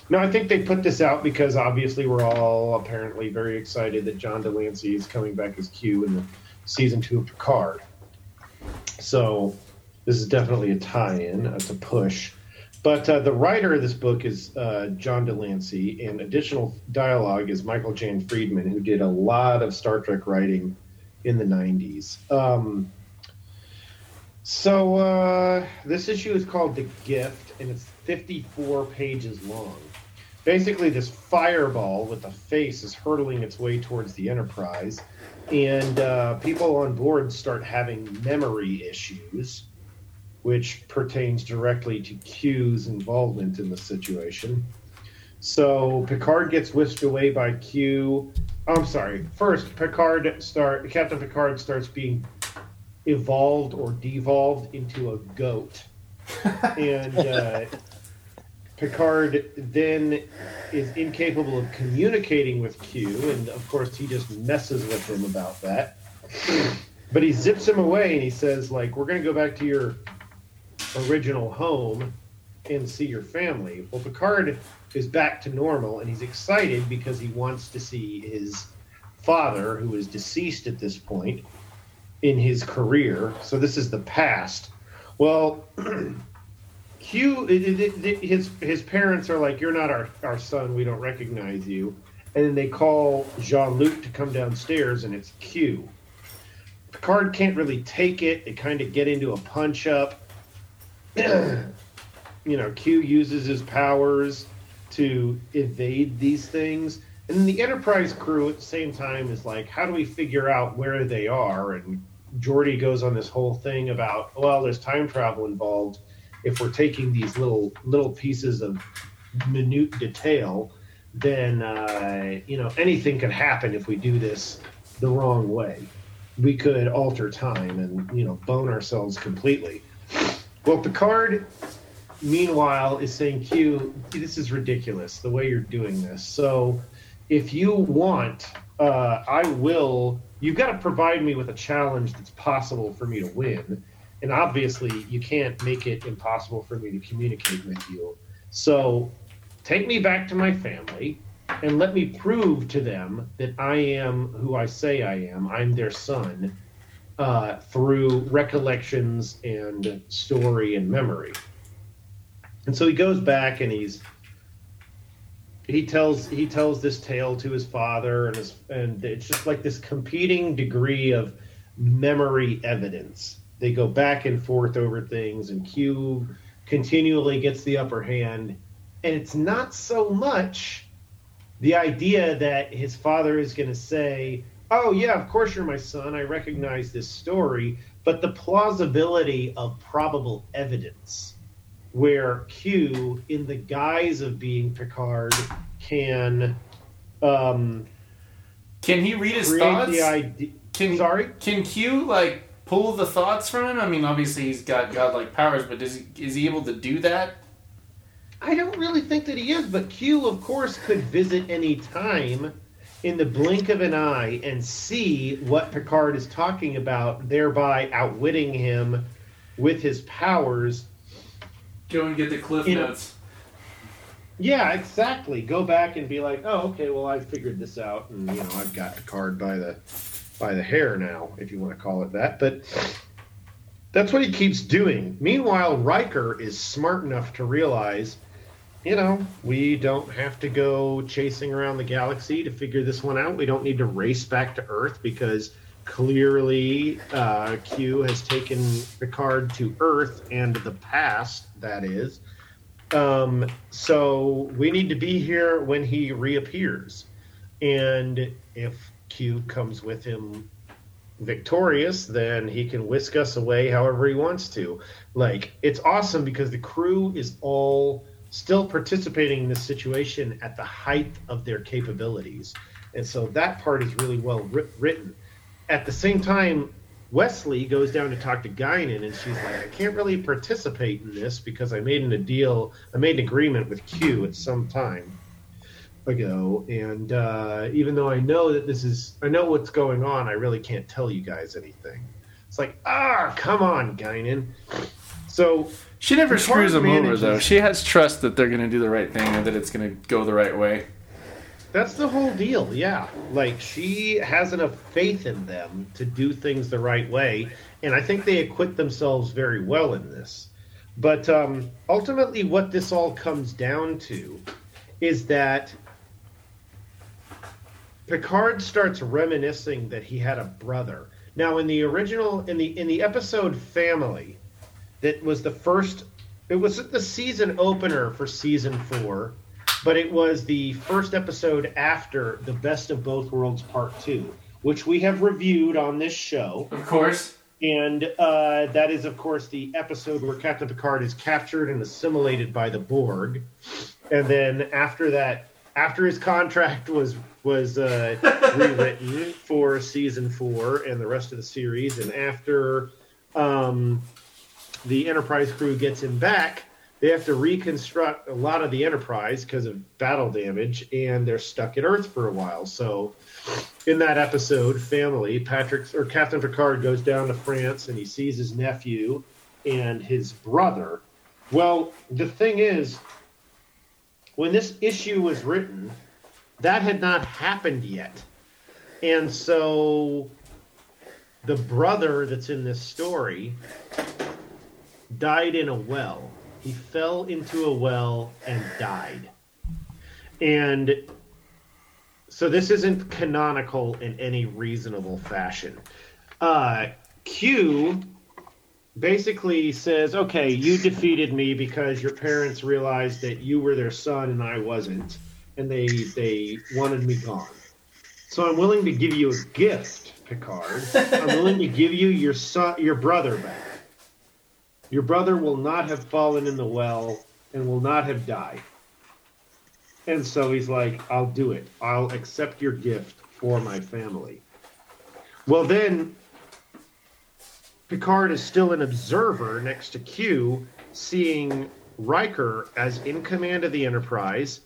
No, I think they put this out because obviously we're all apparently very excited that John de Lancie is coming back as Q in the season two of Picard. So this is definitely a tie-in. It's a push. But uh, the writer of this book is uh, John de Lancie, and additional dialogue is Michael Jan Friedman, who did a lot of Star Trek writing in the 90s. Um, so uh, this issue is called The Gift, and it's 54 pages long. Basically, this fireball with a face is hurtling its way towards the Enterprise, and uh, people on board start having memory issues, which pertains directly to Q's involvement in the situation. So Picard gets whisked away by Q. Oh, I'm sorry. First, Picard start Captain Picard starts being evolved or devolved into a goat, and uh, Picard then is incapable of communicating with Q, and of course he just messes with him about that. But he zips him away and he says, like, we're going to go back to your original home and see your family. Well, Picard is back to normal and he's excited because he wants to see his father, who is deceased at this point in his career. So this is the past. Well, It, his his parents are like, "You're not our our son. We don't recognize you." And then they call Jean Luc to come downstairs, and it's Q. Picard can't really take it. They kind of get into a punch up. you know, Q uses his powers to evade these things. And then the Enterprise crew at the same time is like, how do we figure out where they are? And Geordi goes on this whole thing about, well, there's time travel involved. If we're taking these little little pieces of minute detail, then uh, you know anything could happen if we do this the wrong way. We could alter time and you know bone ourselves completely. Well, Picard meanwhile is saying q this is ridiculous the way you're doing this so if you want uh, i will you've got to provide me with a challenge that's possible for me to win and obviously you can't make it impossible for me to communicate with you. So take me back to my family and let me prove to them that i am who i say i am. I'm their son uh, through recollections and story and memory. And so he goes back and he's he tells he tells this tale to his father and his and it's just like this competing degree of memory evidence. They go back and forth over things and Q continually gets the upper hand and it's not so much the idea that his father is going to say, "Oh yeah, of course you're my son. I recognize this story," but the plausibility of probable evidence where Q, in the guise of being Picard, can um, Can he read his thoughts? idea. Can Sorry, Can Q like pull the thoughts from him? I mean, obviously he's got godlike powers, but does he, is he able to do that? I don't really think that he is, but Q, of course, could visit any time in the blink of an eye and see what Picard is talking about, thereby outwitting him with his powers. Go and get the cliff know- notes. Yeah, exactly. Go back and be like, "Oh, okay. Well, I figured this out, and you know, I've got Picard by the by the hair now, if you want to call it that." But that's what he keeps doing. Meanwhile, Riker is smart enough to realize, you know, we don't have to go chasing around the galaxy to figure this one out. We don't need to race back to Earth because clearly uh, Q has taken Picard to Earth and the past. That is. Um, so we need to be here when he reappears. And if Q comes with him victorious, then he can whisk us away however he wants to. Like, it's awesome because the crew is all still participating in this situation at the height of their capabilities. And so that part is really well writ- written. At the same time, Wesley goes down to talk to Guinan, and she's like, I can't really participate in this because I made an, a deal, I made an agreement with Q at some time. Ago, and uh, even though I know that this is, I know what's going on, I really can't tell you guys anything. It's like, ah, come on, Guinan. So She never screws them over though. She has trust that they're going to do the right thing and that it's going to go the right way. That's the whole deal, yeah. Like she has enough faith in them to do things the right way, and I think they acquit themselves very well in this. But um, ultimately, what this all comes down to is that Picard starts reminiscing that he had a brother. Now, in the original, in the in the episode Family, that was the first. It was the season opener for season four but it was the first episode after the Best of Both Worlds Part Two, which we have reviewed on this show, Of course. and uh, that is, of course, the episode where Captain Picard is captured and assimilated by the Borg, and then after that, after his contract was was uh, rewritten for season four and the rest of the series, and after um, the Enterprise crew gets him back, they have to reconstruct a lot of the Enterprise because of battle damage, and they're stuck at Earth for a while. So, in that episode, family, Patrick or Captain Picard goes down to France and he sees his nephew and his brother. Well, the thing is, when this issue was written, that had not happened yet. And so the brother that's in this story died in a well. He fell into a well and died. And so this isn't canonical in any reasonable fashion. Uh, Q basically says, "Okay, you defeated me because your parents realized that you were their son and I wasn't, and they they wanted me gone. So I'm willing to give you a gift, Picard. I'm willing to give you your son, your brother back. Your brother will not have fallen in the well and will not have died." And so he's like, I'll do it. I'll accept your gift for my family. Well, then Picard is still an observer next to Q, seeing Riker as in command of the Enterprise,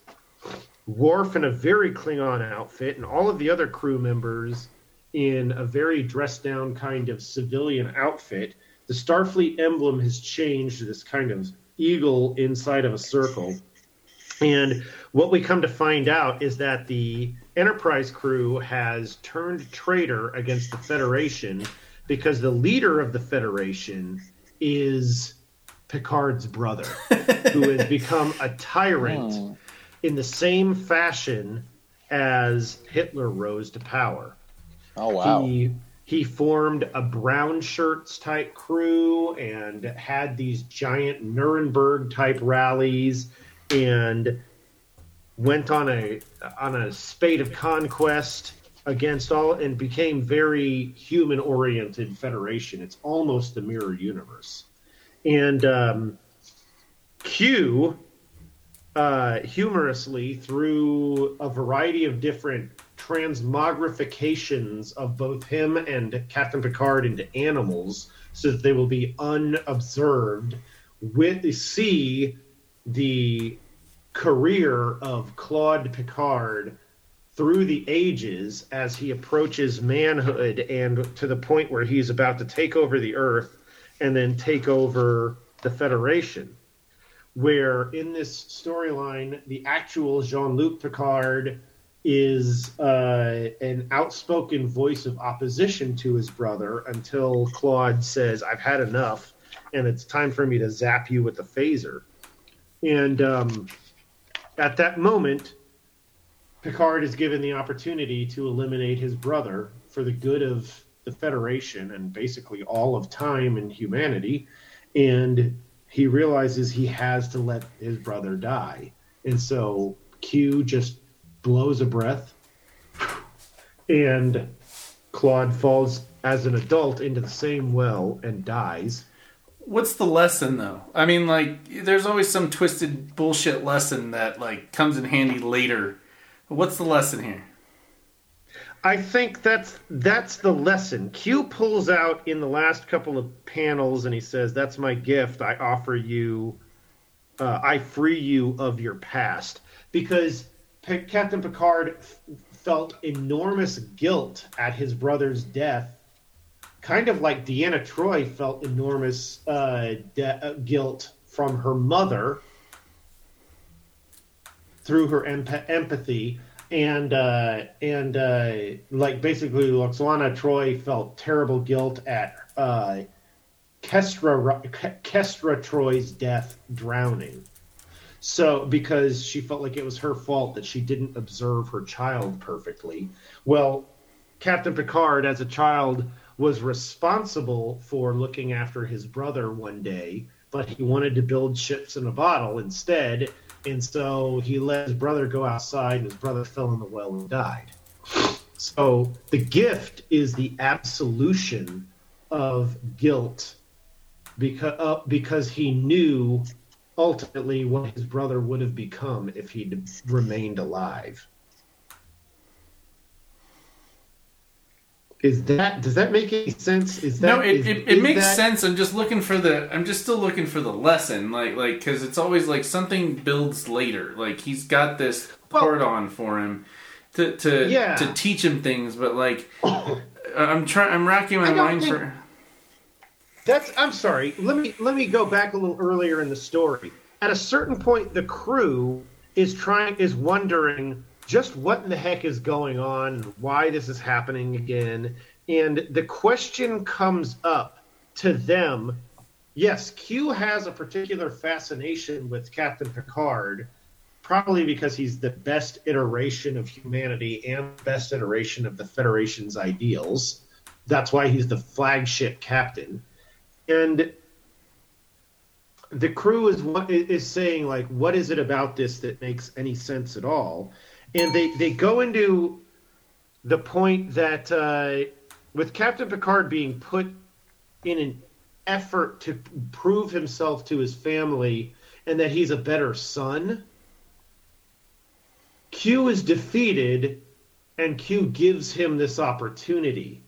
Worf in a very Klingon outfit, and all of the other crew members in a very dressed down kind of civilian outfit. The Starfleet emblem has changed to this kind of eagle inside of a circle. And what we come to find out is that the Enterprise crew has turned traitor against the Federation because the leader of the Federation is Picard's brother, who has become a tyrant Hmm. In the same fashion as Hitler rose to power. Oh wow. He he formed a brown shirts type crew and had these giant Nuremberg type rallies and went on a on a spate of conquest against all and became very human oriented federation. It's almost the mirror universe. And um, Q uh, humorously through a variety of different transmogrifications of both him and Captain Picard into animals so that they will be unobserved with see the career of Claude Picard through the ages as he approaches manhood and to the point where he's about to take over the earth and then take over the Federation where in this storyline, the actual Jean Luc Picard is uh, an outspoken voice of opposition to his brother until Claude says, I've had enough, and it's time for me to zap you with a phaser. And um, at that moment, Picard is given the opportunity to eliminate his brother for the good of the Federation and basically all of time and humanity. And he realizes he has to let his brother die. And so Q just blows a breath and Claude falls as an adult into the same well and dies. What's the lesson though? I mean, like, there's always some twisted bullshit lesson that like comes in handy later. What's the lesson here? I think that's that's the lesson. Q pulls out in the last couple of panels and he says, "That's my gift. I offer you. Uh, I free you of your past." Because P- Captain Picard f- felt enormous guilt at his brother's death, kind of like Deanna Troy felt enormous uh, de- uh, guilt from her mother through her emp- empathy. And uh, and uh, like basically, Lwaxana Troy felt terrible guilt at uh, Kestra Kestra Troy's death, drowning. So because she felt like it was her fault that she didn't observe her child perfectly. Well, Captain Picard, as a child, was responsible for looking after his brother one day, but he wanted to build ships in a bottle instead, and so he let his brother go outside, and his brother fell in the well and died. So the gift is the absolution of guilt because uh, because he knew ultimately what his brother would have become if he'd remained alive. Is that does that make any sense? Is that no, it, is- it, it is makes that- sense. I'm just looking for the. I'm just still looking for the lesson, like like because it's always like something builds later. Like he's got this Well- part on for him to to Yeah. to teach him things, but like I'm trying. I'm racking my mind think- for. That's I'm sorry. Let me let me go back a little earlier in the story. At a certain point the crew is trying is wondering just what in the heck is going on, why this is happening again, and the question comes up to them. Yes, Q has a particular fascination with Captain Picard, probably because he's the best iteration of humanity and best iteration of the Federation's ideals. That's why he's the flagship captain and the crew is what is saying like what is it about this that makes any sense at all and they they go into the point that uh, with captain picard being put in an effort to prove himself to his family and that he's a better son q is defeated and q gives him this opportunity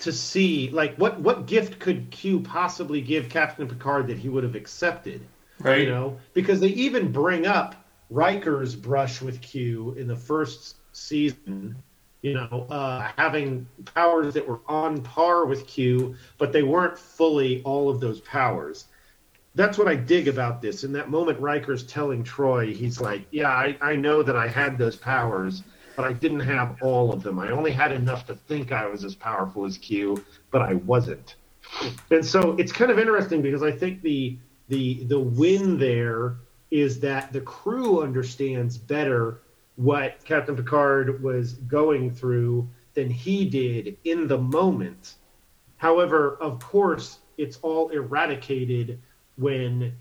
to see like what what gift could Q possibly give Captain Picard that he would have accepted, Right. You know, because they even bring up Riker's brush with Q in the first season. You know, uh, having powers that were on par with Q, but they weren't fully all of those powers. That's what I dig about this. In that moment, Riker's telling Troy, he's like, "Yeah, I, I know that I had those powers, but I didn't have all of them. I only had enough to think I was as powerful as Q, but I wasn't. And so it's kind of interesting because I think the the the win there is that the crew understands better what Captain Picard was going through than he did in the moment. However, of course, it's all eradicated when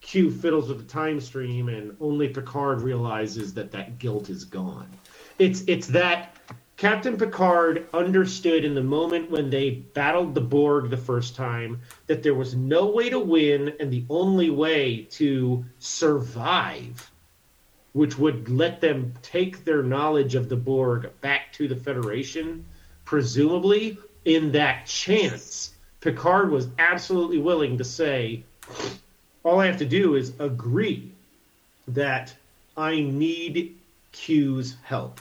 Q fiddles with the time stream, and only Picard realizes that that guilt is gone. It's it's that Captain Picard understood in the moment when they battled the Borg the first time that there was no way to win, and the only way to survive, which would let them take their knowledge of the Borg back to the Federation, presumably in that chance. Picard was absolutely willing to say, all I have to do is agree that I need Q's help.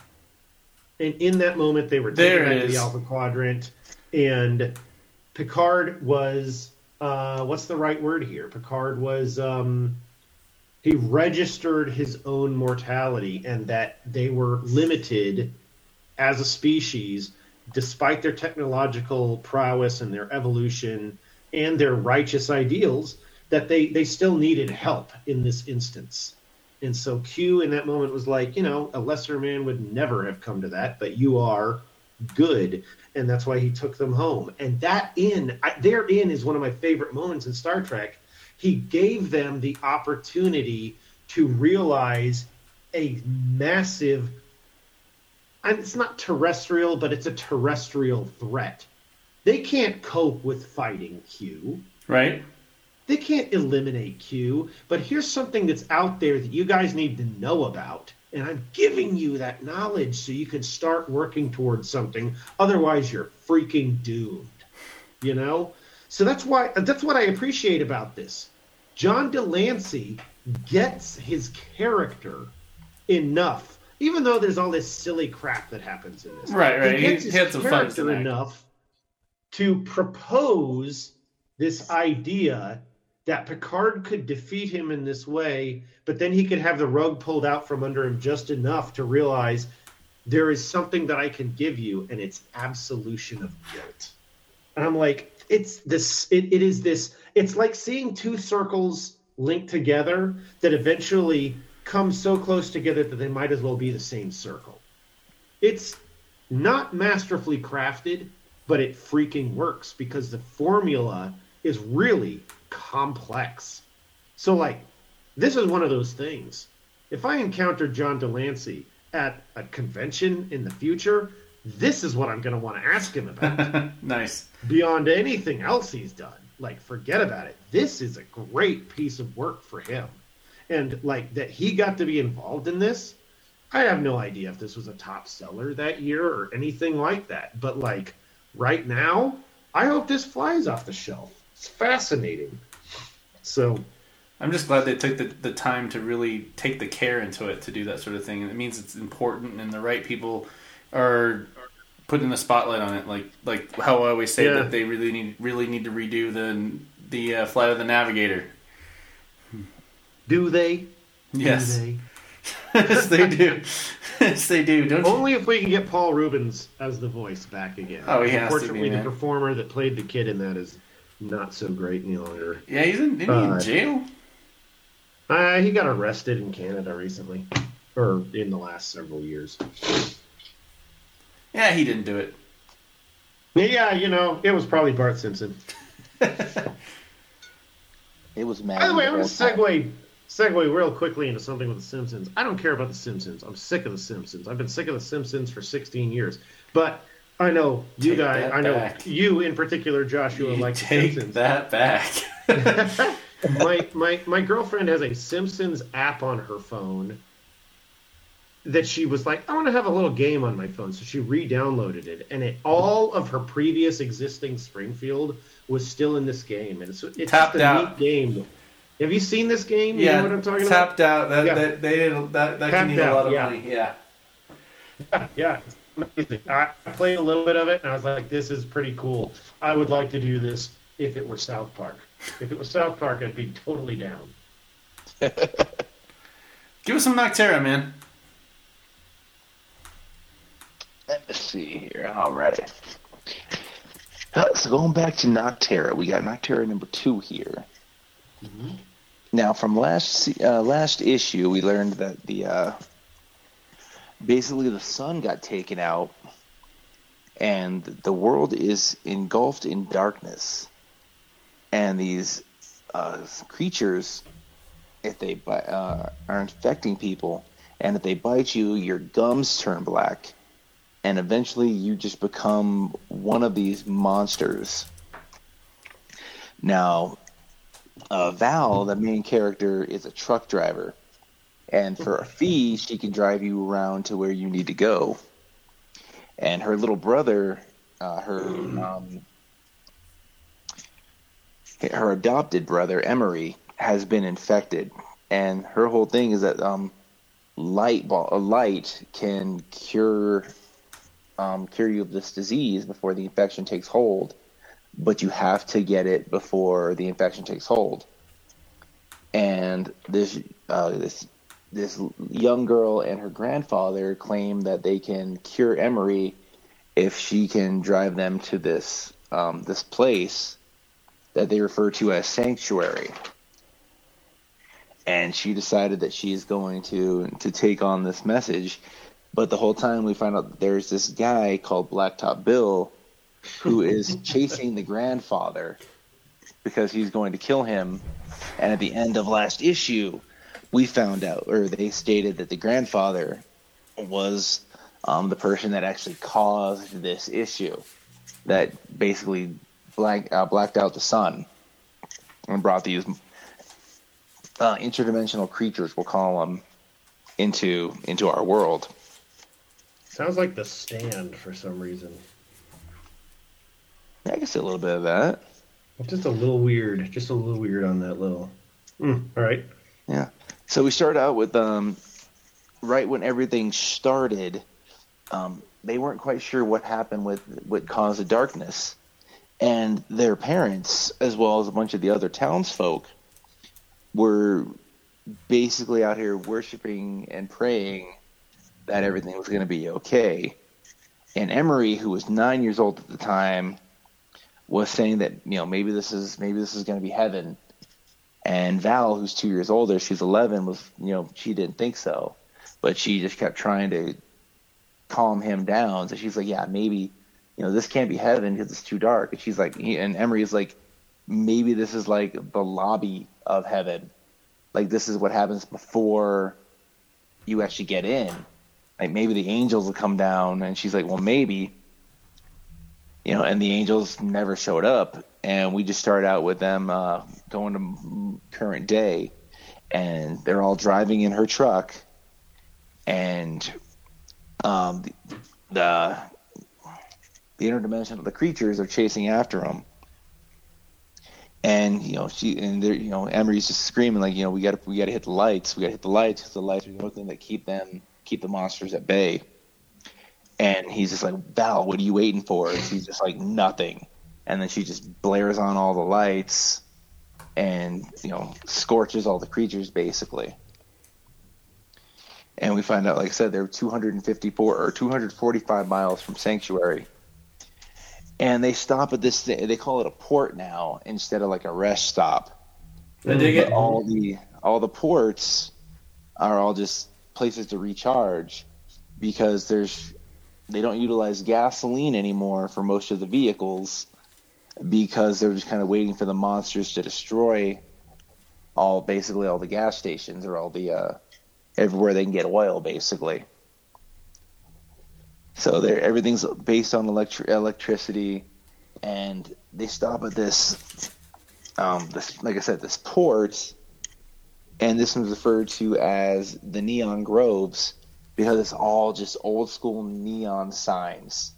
And in that moment, they were There taken to the. Alpha Quadrant, and Picard was uh, what's the right word here? Picard was um, he registered his own mortality, and that they were limited as a species, despite their technological prowess and their evolution and their righteous ideals, that they, they still needed help in this instance. And so Q in that moment was like, you know, a lesser man would never have come to that, but you are good. And that's why he took them home. And that in, I, their in is one of my favorite moments in Star Trek. He gave them the opportunity to realize a massive and it's not terrestrial, but it's a terrestrial threat. They can't cope with fighting Q. Right. They can't eliminate Q. But here's something that's out there that you guys need to know about. And I'm giving you that knowledge so you can start working towards something. Otherwise, you're freaking doomed. You know? So that's why that's what I appreciate about this. John de Lancie gets his character enough, even though there's all this silly crap that happens in this. Right, right. He gets He- his he had some fun character enough to propose this idea that Picard could defeat him in this way, but then he could have the rug pulled out from under him just enough to realize there is something that I can give you, and it's absolution of guilt. And I'm like, it's this, it, it is this, it's like seeing two circles linked together that eventually come so close together that they might as well be the same circle. It's not masterfully crafted, but it freaking works because the formula is really complex. So, like, this is one of those things. If I encounter John de Lancie at a convention in the future, this is what I'm going to want to ask him about nice. beyond anything else he's done. Like, forget about it. This is a great piece of work for him. And, like, that he got to be involved in this, I have no idea if this was a top seller that year or anything like that. But, like, right now, I hope this flies off the shelf. It's fascinating. So, I'm just glad they took the, the time to really take the care into it to do that sort of thing. And it means it's important and the right people are putting the spotlight on it. Like like how I always say Yeah. that they really need really need to redo the the uh, flight of the Navigator. do they? Yes, Do they? yes they do. yes they do. Don't you? Only if we can get Paul Reubens as the voice back again. Oh, he has to be, Unfortunately, the performer that played the kid in that is not so great any longer. Yeah, he's in, isn't he Uh, in jail. Uh, he got arrested in Canada recently, or in the last several years. Yeah, he didn't do it. Yeah, you know, it was probably Bart Simpson. It was mad. By the way, I'm going to segue segue real quickly into something with the Simpsons. I don't care about the Simpsons. I'm sick of the Simpsons. I've been sick of the Simpsons for 16 years. But I know you Take guys. I know back. you in particular, Joshua, You like take Simpsons. that back. my my my girlfriend has a Simpsons app on her phone that she was like, I want to have a little game on my phone, so she re-downloaded it, and it all of her previous existing Springfield was still in this game, and it's it's Tapped just a out. neat game. Have you seen this game? You yeah, know what I'm talking tapped out. That Yeah. that they didn't, that that can need a lot of yeah. money. Yeah. about? Yeah, amazing. I I played a little bit of it, and I was like, this is pretty cool. I would like to do this if it were South Park. If it was South Park, I'd be totally down. Give us some Nocterra, man. Let's see here. Alrighty. Uh, So going back to Nocterra, we got Nocterra number two here. Now, from last uh, last issue, we learned that the uh, basically the sun got taken out, and the world is engulfed in darkness. And these uh, creatures, if they uh, are infecting people, and if they bite you, your gums turn black and eventually you just become one of these monsters. Now, uh, Val, the main character, is a truck driver, and for a fee, she can drive you around to where you need to go. And her little brother, uh, her um, her adopted brother Emery, has been infected, and her whole thing is that um, light ball, a light can cure um, cure you of this disease before the infection takes hold, but you have to get it before the infection takes hold. And this uh, this this young girl and her grandfather claim that they can cure Emery if she can drive them to this um, this place that they refer to as sanctuary. And she decided that she's going to to take on this message but the whole time we find out that there's this guy called Blacktop Bill who is chasing the grandfather because he's going to kill him. And at the end of last issue, we found out, or they stated that the grandfather was um, the person that actually caused this issue, that basically black, uh, blacked out the sun and brought these uh, interdimensional creatures, we'll call them, into into our world. Sounds like the stand for some reason. I can see a little bit of that. Just a little weird. Just a little weird on that little. Mm, all right. Yeah. So we start out with um, right when everything started, um, they weren't quite sure what happened with what caused the darkness, and their parents, as well as a bunch of the other townsfolk, were basically out here worshiping and praying that everything was going to be okay. And Emery, who was nine years old at the time, was saying that you know maybe this is maybe this is going to be heaven. And Val, who's two years older, she's eleven, was you know she didn't think so, but she just kept trying to calm him down. So she's like, yeah, maybe you know this can't be heaven because it's too dark. And she's like, and Emery is like, maybe this is like the lobby of heaven, like this is what happens before you actually get in. Like maybe the angels will come down, and she's like, well, maybe you know, and the Angels never showed up, and we just start out with them uh, going to current day, and they're all driving in her truck, and um, the, the the interdimensional the creatures are chasing after them, and you know she and they're you know Emery's just screaming like you know we got to we got to hit the lights, we got to hit the lights because the lights are the only thing that keep them keep the monsters at bay. And he's just like, Val, what are you waiting for? And she's just like, nothing. And then she just blares on all the lights and, you know, scorches all the creatures basically. And we find out, like I said, they're 254 or 245 miles from Sanctuary. And they stop at this, they call it a port now instead of like a rest stop. I dig it. All the, all the ports are all just places to recharge because there's they don't utilize gasoline anymore for most of the vehicles because they're just kind of waiting for the monsters to destroy all basically all the gas stations or all the uh, everywhere they can get oil basically. So they everything's based on electri- electricity, and they stop at this, um, this like I said, this port, and this one's referred to as the Neon Groves because it's all just old school neon signs.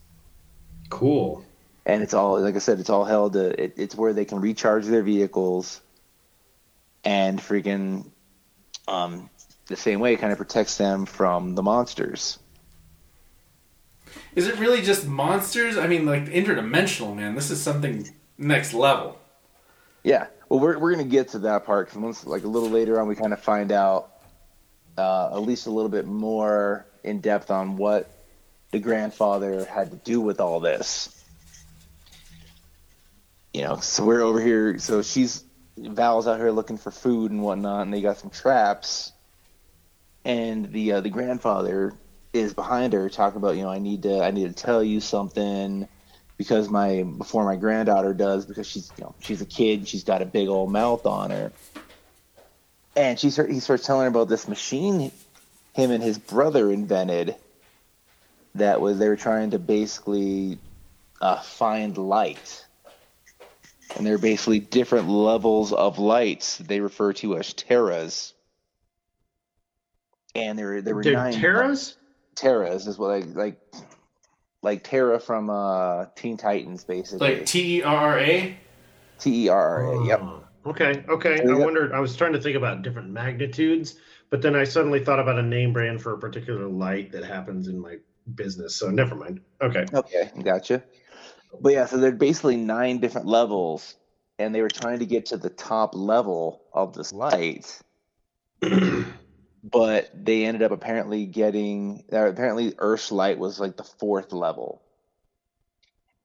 Cool. And it's all, like I said, it's all held to, it, it's where they can recharge their vehicles and freaking, um, the same way it kind of protects them from the monsters. Is it really just monsters? I mean, like interdimensional, man. This is something next level. Yeah. Well, we're, we're going to get to that part because once, like a little later on, we kind of find out uh, at least a little bit more in depth on what the grandfather had to do with all this. You know, so we're over here. So she's Val's out here looking for food and whatnot, and they got some traps. And the uh, the grandfather is behind her, talking about, you know, I need to I need to tell you something because my before my granddaughter does because she's you know she's a kid, she's got a big old mouth on her and she he starts telling her about this machine him and his brother invented that was they were trying to basically uh, find light and they're basically different levels of lights they refer to as terras and there there were They're nine Terras? terras is what I like like Terra from uh Teen Titans basically Like T E R R A. T E R R A yep Oh, Okay, okay. I wondered. I was trying to think about different magnitudes, but then I suddenly thought about a name brand for a particular light that happens in my business. So never mind. Okay. Okay, gotcha. But yeah, so there's basically nine different levels, and they were trying to get to the top level of this light, but they ended up apparently getting. Apparently, Earth's light was like the fourth level,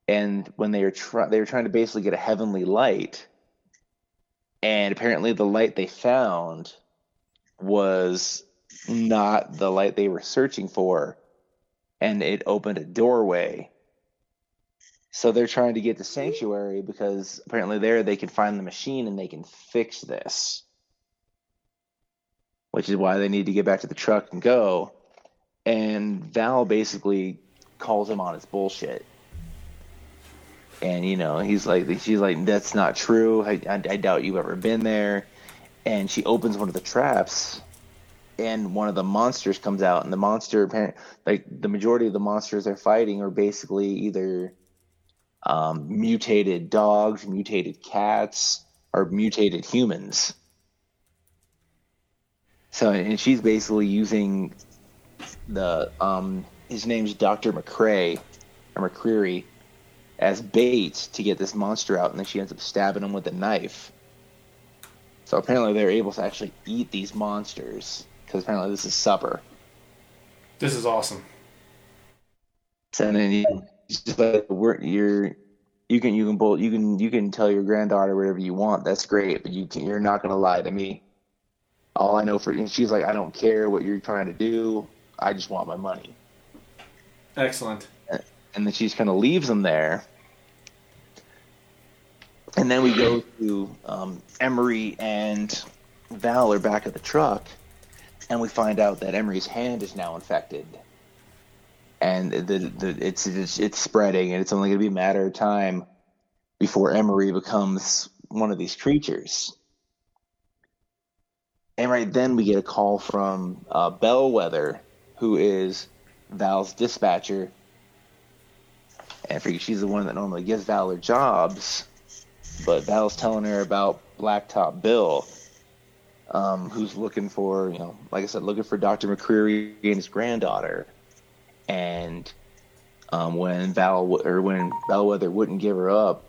and when they were trying, they were trying to basically get a heavenly light, and apparently the light they found was not the light they were searching for and it opened a doorway. So they're trying to get to mm-hmm. Sanctuary because apparently there they can find the machine and they can fix this. Which is why they need to get back to the truck and go. And Val basically calls him on his bullshit. And you know, he's like she's like, That's not true. I, I, I doubt you've ever been there. And she opens one of the traps and one of the monsters comes out and the monster apparent like the majority of the monsters they're fighting are basically either um, mutated dogs mutated cats or mutated humans So and she's basically using the um his name's Doctor McCrae or McCreary as bait to get this monster out, and then she ends up stabbing him with a knife. So apparently they're able to actually eat these monsters because apparently this is supper. This is awesome. So then just like we're, you're you can you can both you can you can tell your granddaughter whatever you want. That's great, but you can, you're not going to lie to me. All I know for and she's like, I don't care what you're trying to do. I just want my money. Excellent. And then she just kind of leaves them there. And then we go to um, Emery and Val are back at the truck, and we find out that Emery's hand is now infected, and the, the it's, it's it's spreading, and it's only going to be a matter of time before Emery becomes one of these creatures. And right then we get a call from uh, Bellwether, who is Val's dispatcher, and figure she's the one that normally gives Val her jobs but Val's telling her about Blacktop Bill, um, who's looking for, you know, like I said, looking for Dr. McCreary and his granddaughter. And um, when Val or when Bellwether wouldn't give her up,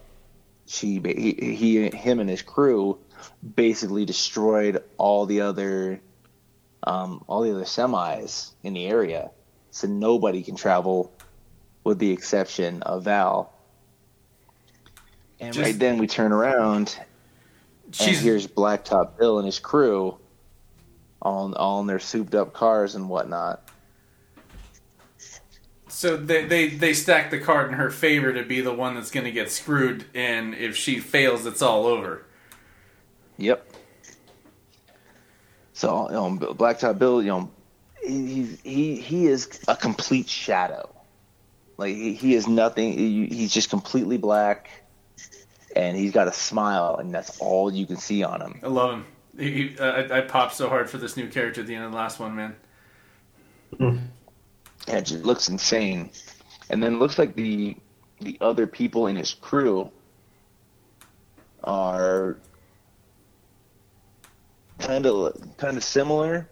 she he, he him and his crew basically destroyed all the other um, all the other semis in the area, so nobody can travel, with the exception of Val. And Just- right then we turn around and here's Blacktop Bill and his crew all, all in their souped up cars and whatnot. So they, they they stack the card in her favor to be the one that's going to get screwed, and if she fails, it's all over. Yep. So you know, Blacktop Bill, you know, he he's- he he is a complete shadow. Like he, he is nothing. He, he's just completely black, and he's got a smile, and that's all you can see on him. I love him. He, he- uh, I, I popped so hard for this new character at the end of the last one, man. And it just looks insane. And then it looks like the the other people in his crew are kind of kind of similar.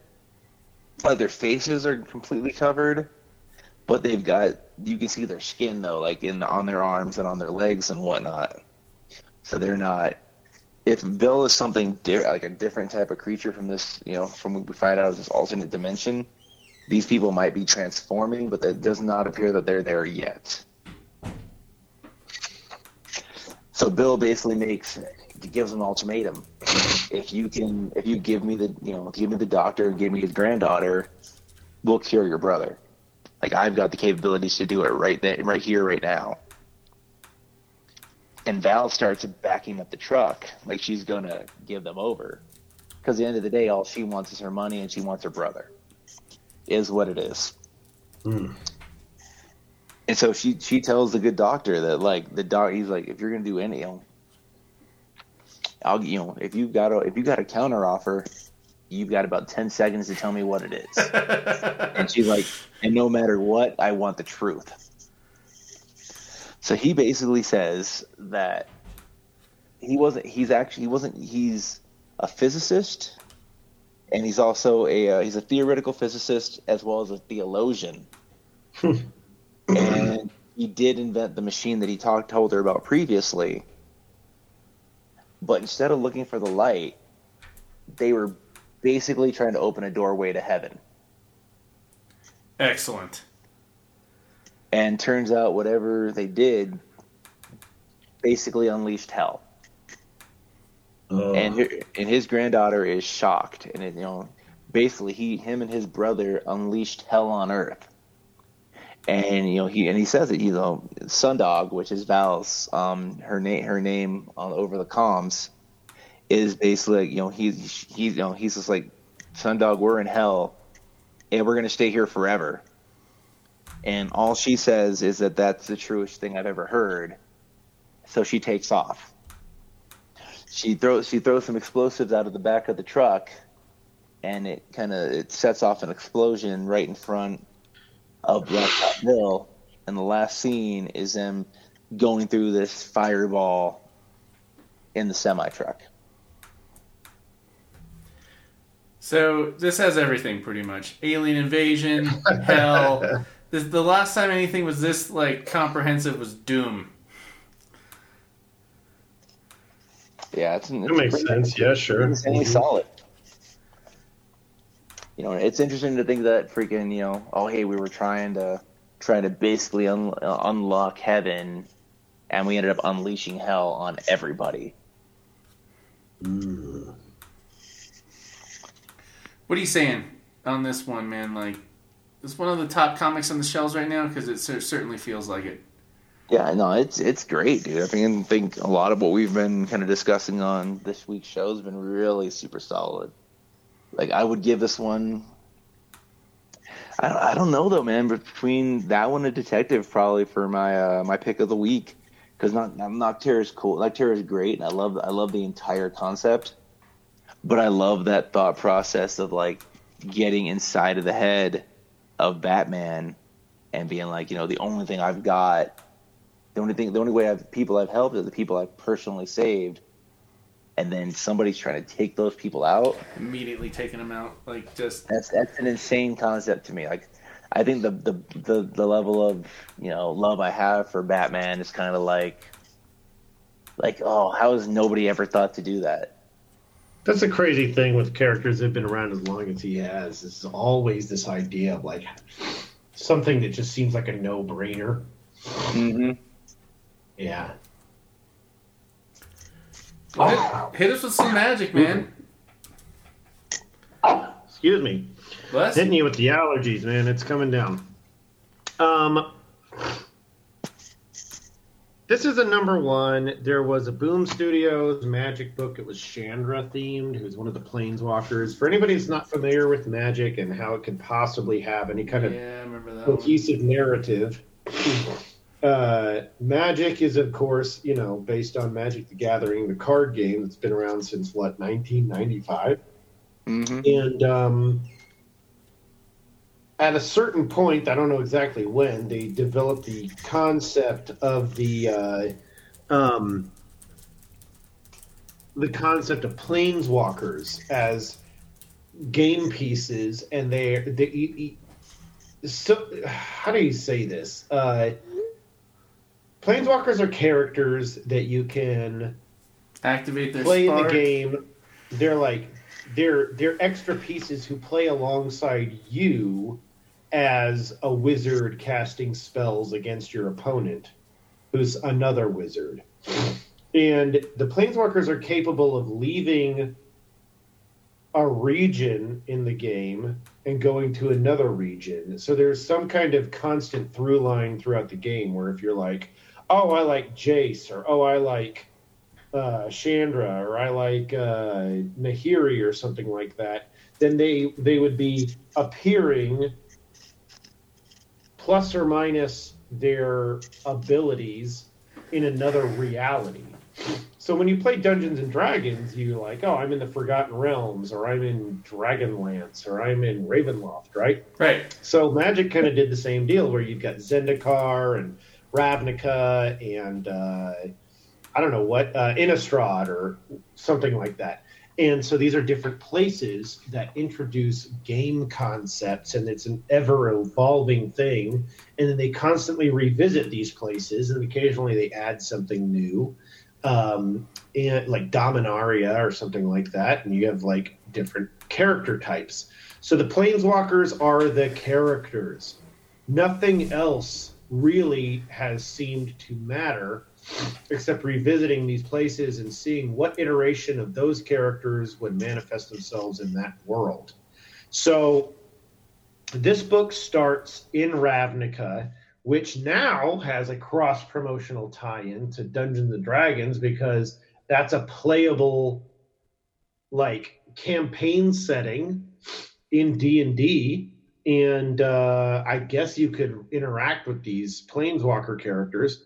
Like their faces are completely covered, but they've got you can see their skin though, like in on their arms and on their legs and whatnot. So they're not. If Bill is something di- like a different type of creature from this, you know, from what we find out of this alternate dimension, these people might be transforming, but it does not appear that they're there yet. So Bill basically makes gives an ultimatum: if you can, if you give me the, you know, give me the doctor, give me his granddaughter, we'll cure your brother. Like I've got the capabilities to do it right there, right here, right now. And Val starts backing up the truck, like she's gonna give them over. Because at the end of the day, all she wants is her money, and she wants her brother is what it is. Hmm. And so she she tells the good doctor that like the doc he's like if you're gonna do any I'll you know if you've got a if you got a counter offer you've got about ten seconds to tell me what it is. and she's like and no matter what I want the truth. So he basically says that he wasn't he's actually he wasn't he's a physicist and he's also a uh, he's a theoretical physicist as well as a theologian. and he did invent the machine that he talked told her about previously. But instead of looking for the light, they were basically trying to open a doorway to heaven. Excellent. And turns out whatever they did basically unleashed hell. Oh. and her, and his granddaughter is shocked, and it, you know, basically he, him, and his brother unleashed hell on earth. And you know he and he says it. You know, Sundog, which is Val's, um, her name, her name on over the comms, is basically you know he's he's you know he's just like Sundog, we're in hell, and we're gonna stay here forever. And all she says is that that's the truest thing I've ever heard. So she takes off she throws she throws some explosives out of the back of the truck and it kind of it sets off an explosion right in front of Blacktop Hill and the last scene is them going through this fireball in the semi truck. So this has everything pretty much: alien invasion, hell. This, the last time anything was this like comprehensive was Doom. Yeah, it's, it's That makes pretty- sense. Yeah, sure. insanely Mhm. solid. You know, it's interesting to think that freaking, you know, oh hey, we were trying to trying to basically un- uh, unlock heaven, and we ended up unleashing hell on everybody. Mm. What are you saying on this one, man? Like, it's one of the top comics on the shelves right now because it cer- certainly feels like it. Yeah, no, it's it's great, dude. I think, I think a lot of what we've been kind of discussing on this week's show has been really super solid. Like, I would give this one. I don't, I don't know though, man. Between that one and Detective, probably for my uh, my pick of the week, because not Nocterra is cool. Nocterra is great, and I love I love the entire concept. But I love that thought process of like getting inside of the head of Batman and being like, you know, the only thing I've got the only thing, the only way I've people I've helped are the people I've personally saved, and then somebody's trying to take those people out. Immediately taking them out, like just That's that's an insane concept to me. Like, I think the the the, the level of you know love I have for Batman is kind of like, like oh, how has nobody ever thought to do that? That's a crazy thing with characters that have been around as long as he has. Is always this idea of like something that just seems like a no-brainer. Mm-hmm. Yeah. Well, hit, hit us with some magic, man. Excuse me. Bless. Hitting you with the allergies, man. It's coming down. Um, this is a number one. There was a Boom Studios magic book. It was Chandra themed, who's one of the planeswalkers. For anybody who's not familiar with magic and how it could possibly have any kind of Yeah, I remember that one. cohesive narrative. Uh, Magic is, of course, you know, based on Magic the Gathering, the card game that's been around since what 1995, Mm-hmm. and um, at a certain point, I don't know exactly when, they developed the concept of the uh, um, the concept of planeswalkers as game pieces, and they they. so how do you say this? Uh, planeswalkers are characters that you can Activate their play in the game. They're like they're they're extra pieces who play alongside you as a wizard casting spells against your opponent, who's another wizard. And the planeswalkers are capable of leaving a region in the game and going to another region. So there's some kind of constant through line throughout the game where if you're like, oh, I like Jace, or oh, I like uh, Chandra, or I like uh, Nahiri, or something like that, then they they would be appearing plus or minus their abilities in another reality. So when you play Dungeons and Dragons, you're like, oh, I'm in the Forgotten Realms, or I'm in Dragonlance, or I'm in Ravenloft, right? Right. So Magic kind of did the same deal, where you've got Zendikar and Ravnica and uh, I don't know what uh, Innistrad or something like that. And so these are different places that introduce game concepts, and it's an ever evolving thing. And then they constantly revisit these places, and occasionally they add something new, um, and like Dominaria or something like that. And you have like different character types. So the planeswalkers are the characters. Nothing else really has seemed to matter except revisiting these places and seeing what iteration of those characters would manifest themselves in that world. So this book starts in Ravnica, which now has a cross promotional tie in to Dungeons and Dragons because that's a playable like campaign setting in D&D and uh, I guess you could interact with these planeswalker characters.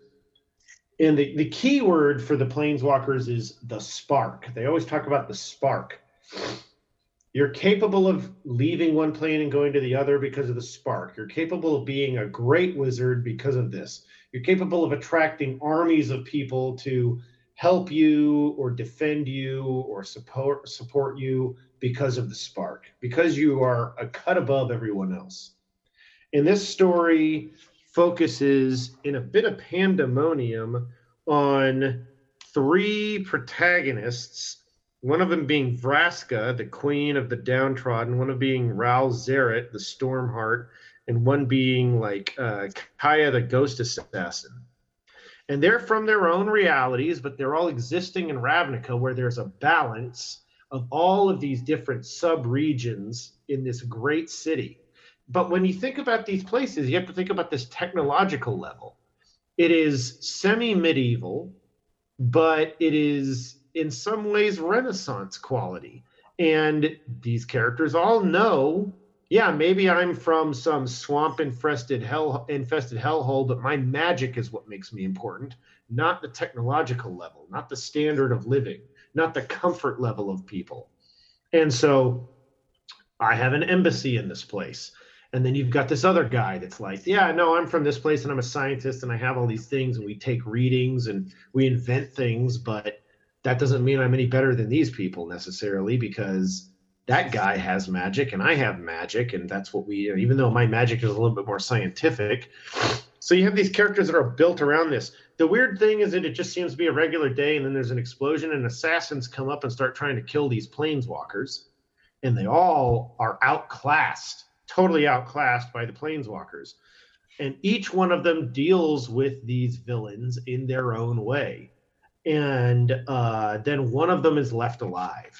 And the, the key word for the planeswalkers is the spark. They always talk about the spark. You're capable of leaving one plane and going to the other because of the spark. You're capable of being a great wizard because of this. You're capable of attracting armies of people to help you or defend you or support support you because of the spark, because you are a cut above everyone else. And this story focuses in a bit of pandemonium on three protagonists, one of them being Vraska, the queen of the downtrodden, one of being Ral Zarek, the Stormheart, and one being like uh, Kaya, the ghost assassin. And they're from their own realities, but they're all existing in Ravnica where there's a balance of all of these different sub regions in this great city. But when you think about these places, you have to think about this technological level. It is semi medieval, but it is in some ways Renaissance quality. And these characters all know, yeah, maybe I'm from some swamp infested hell infested hellhole, but my magic is what makes me important, not the technological level, not the standard of living, not the comfort level of people. And so I have an embassy in this place. And then you've got this other guy that's like, yeah, no, I'm from this place and I'm a scientist and I have all these things and we take readings and we invent things, but that doesn't mean I'm any better than these people necessarily because that guy has magic and I have magic and that's what we even though my magic is a little bit more scientific. So you have these characters that are built around this. The weird thing is that it just seems to be a regular day and then there's an explosion and assassins come up and start trying to kill these planeswalkers and they all are outclassed totally outclassed by the planeswalkers and each one of them deals with these villains in their own way and uh, then one of them is left alive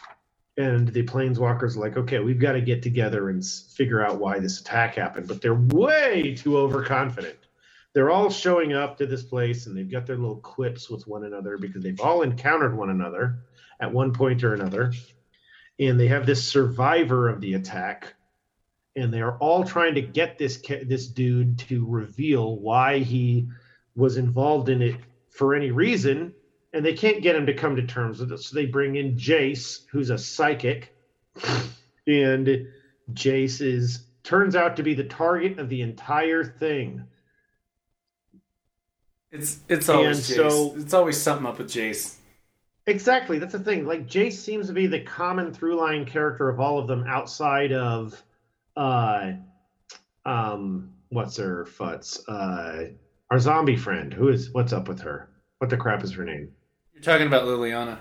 and the planeswalkers are like okay we've got to get together and figure out why this attack happened but they're way too overconfident. They're all showing up to this place and they've got their little quips with one another because they've all encountered one another at one point or another and they have this survivor of the attack and they are all trying to get this this dude to reveal why he was involved in it for any reason, and they can't get him to come to terms with it. So they bring in Jace, who's a psychic, and Jace is turns out to be the target of the entire thing. It's it's always and Jace. So, it's always something up with Jace. Exactly, that's the thing. Like Jace seems to be the common through line character of all of them outside of uh, um, what's her futz? Uh, our zombie friend. Who is? What's up with her? What the crap is her name? Talking about Liliana.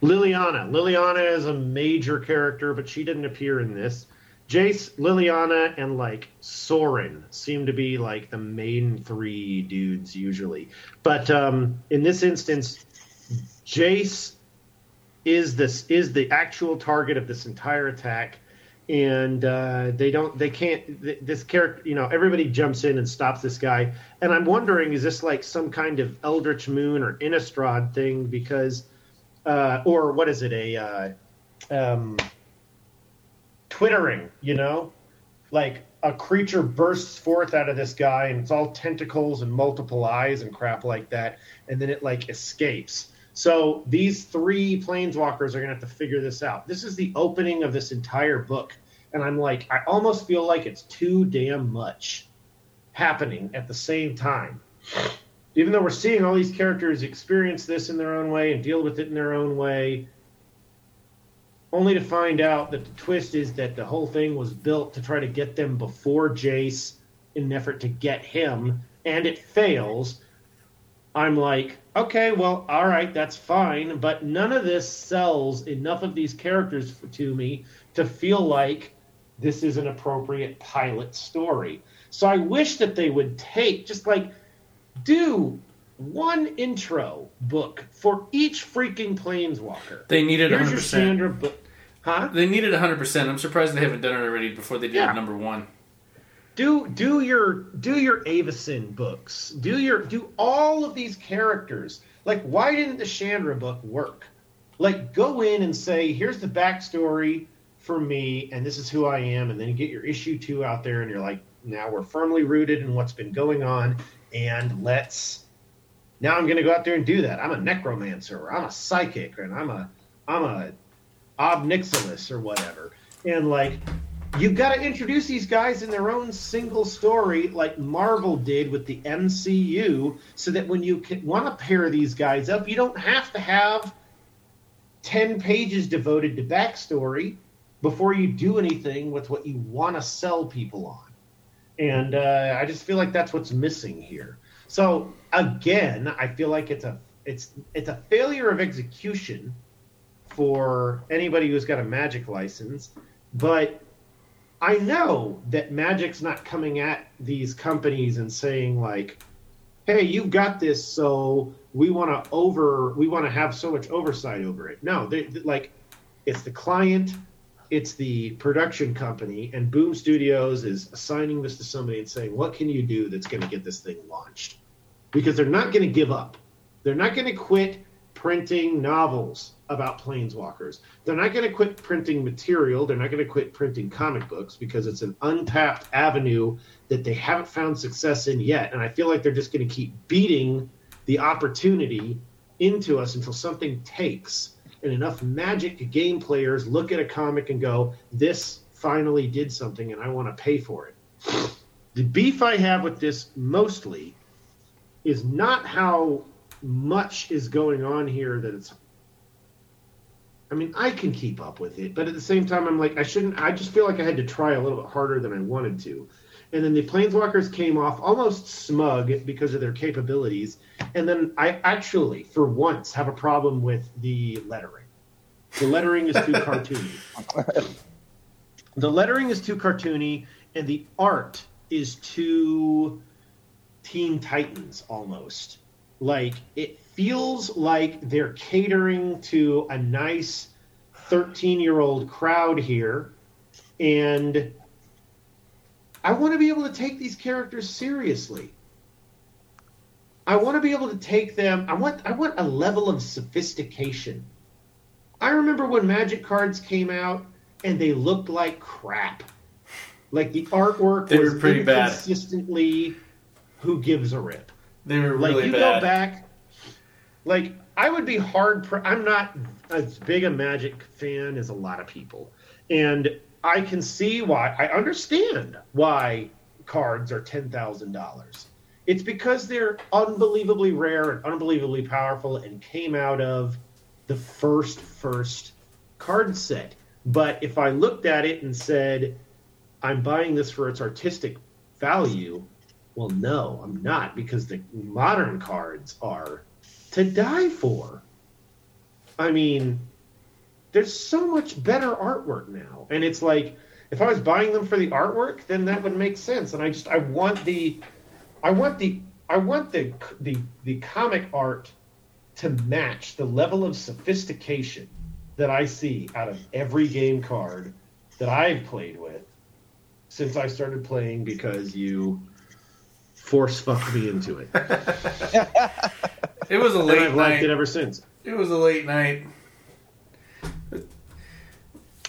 Liliana. Liliana is a major character, but she didn't appear in this. Jace, Liliana, and like Sorin seem to be like the main three dudes usually. But um, in this instance, Jace is this is the actual target of this entire attack and uh, they don't they can't this character you know everybody jumps in and stops this guy. And i'm wondering is this like some kind of eldritch moon or innistrad thing? Because uh, or what is it a uh, um, twittering you know? Like a creature bursts forth out of this guy and it's all tentacles and multiple eyes and crap like that. And then it like escapes so these three planeswalkers are going to have to figure this out. This is the opening of this entire book. And I'm like, I almost feel like it's too damn much happening at the same time. Even though we're seeing all these characters experience this in their own way and deal with it in their own way, only to find out that the twist is that the whole thing was built to try to get them before Jace in an effort to get him, and it fails. I'm like, okay, well, all right, that's fine, but none of this sells enough of these characters to me to feel like this is an appropriate pilot story. So I wish that they would take just like do one intro book for each freaking planeswalker. They needed Here's 100%. Your standard book. Huh? They needed 100%. I'm surprised they haven't done it already before they did yeah. number 1 do do your do your Avacyn books. Do your do all of these characters. Like, why didn't the Chandra book work? Like, go in and say, here's the backstory for me, and this is who I am, and then you get your issue two out there, and you're like, now we're firmly rooted in what's been going on, and let's. Now I'm going to go out there and do that. I'm a necromancer, or I'm a psychic, and I'm a I'm a Ob Nixilis or whatever, and like you've got to introduce these guys in their own single story, like Marvel did with the MCU, so that when you want to pair these guys up, you don't have to have 10 pages devoted to backstory before you do anything with what you want to sell people on. And uh, I just feel like that's what's missing here. So again, I feel like it's a it's it's a failure of execution for anybody who's got a magic license, but I know that Magic's not coming at these companies and saying like, "Hey, you got this, so we want to over we want to have so much oversight over it." No, they, like it's the client, it's the production company, and Boom Studios is assigning this to somebody and saying, "What can you do that's going to get this thing launched?" Because they're not going to give up. They're not going to quit printing novels about planeswalkers. They're not going to quit printing material. They're not going to quit printing comic books because it's an untapped avenue that they haven't found success in yet. And I feel like they're just going to keep beating the opportunity into us until something takes and enough magic game players look at a comic and go, this finally did something and I want to pay for it. The beef I have with this mostly is not how much is going on here that it's I mean, I can keep up with it, but at the same time, I'm like, I shouldn't. I just feel like I had to try a little bit harder than I wanted to. And then the Planeswalkers came off almost smug because of their capabilities. And then I actually, for once, have a problem with the lettering. The lettering is too cartoony. the lettering is too cartoony, and the art is too Teen Titans almost. Like it feels like they're catering to a nice 13 year old crowd here. And I want to be able to take these characters seriously. I want to be able to take them. I want I want a level of sophistication. I remember when Magic cards came out and they looked like crap. Like the artwork they was were pretty bad. consistently who gives a rip. They were really Like you bad. go back, like I would be hard. Pr- I'm not as big a Magic fan as a lot of people, and I can see why. I understand why cards are ten thousand dollars. It's because they're unbelievably rare and unbelievably powerful, and came out of the first first card set. But if I looked at it and said, "I'm buying this for its artistic value," well, no, I'm not because the modern cards are to die for. I mean, there's so much better artwork now, and it's like if I was buying them for the artwork, then that would make sense. And I just I want the, I want the I want the the the comic art to match the level of sophistication that I see out of every game card that I've played with since I started playing because you force fucked me into it. It was a and late I've liked night. it ever since. It was a late night. Man,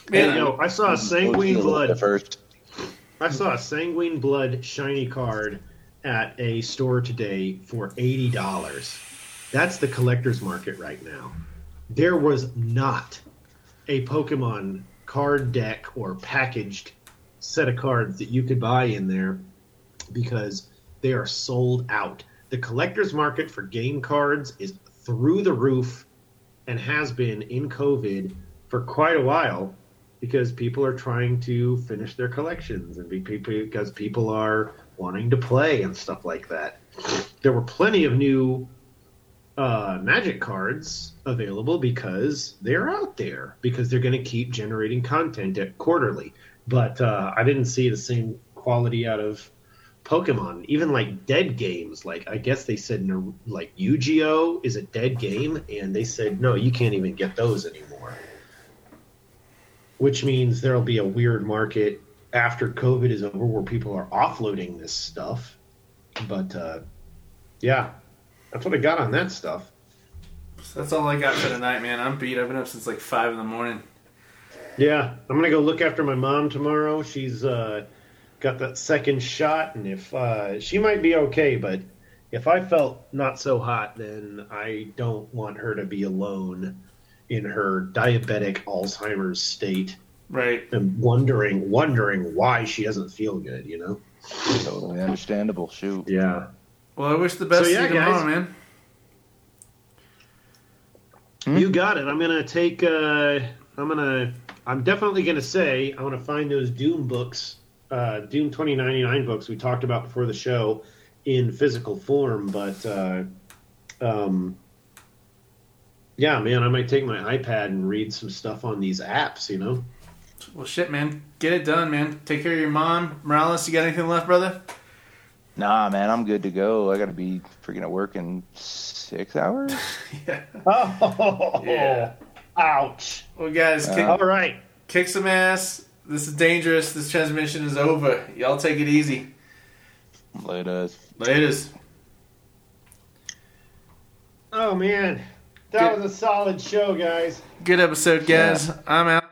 Man, yo, I saw a sanguine blood. first. I saw a sanguine blood shiny card at a store today for eighty dollars. That's the collector's market right now. There was not a Pokemon card deck or packaged set of cards that you could buy in there because they are sold out. The collector's market for game cards is through the roof and has been in COVID for quite a while because people are trying to finish their collections and be, because people are wanting to play and stuff like that. There were plenty of new uh, Magic cards available because they're out there because they're going to keep generating content at quarterly. But uh, I didn't see the same quality out of Pokemon. Even like dead games, like I guess they said like Yu-Gi-Oh is a dead game, and they said no, you can't even get those anymore which means there'll be a weird market after COVID is over where people are offloading this stuff. But uh, yeah, that's what I got on that stuff. that's all I got for tonight, man. I'm beat. I've been up since like five in the morning. Yeah, I'm gonna go look after my mom tomorrow. She's uh, got that second shot, and if uh, she might be okay, but if I felt not so hot, then I don't want her to be alone in her diabetic Alzheimer's state Right. and wondering wondering why she doesn't feel good. You know. Totally understandable. Shoot. Yeah. Well, I wish the best So, yeah, to you tomorrow, guys. man. Hmm? You got it. I'm gonna take. Uh, I'm gonna. I'm definitely gonna say I want to find those Doom books, uh, Doom 2099 books we talked about before the show, in physical form. But uh, um, yeah, man, I might take my iPad and read some stuff on these apps. You know. Well, shit, man. Get it done, man. Take care of your mom. Morales, you got anything left, brother? Nah, man, I'm good to go. I got to be freaking at work in six hours. yeah. Oh. Yeah. Ouch. Well, guys, kick, All right. kick some ass. This is dangerous. This transmission is over. Y'all take it easy. Later. Laters. Oh man, that Good. was a solid show, guys. Good episode, guys. I'm out.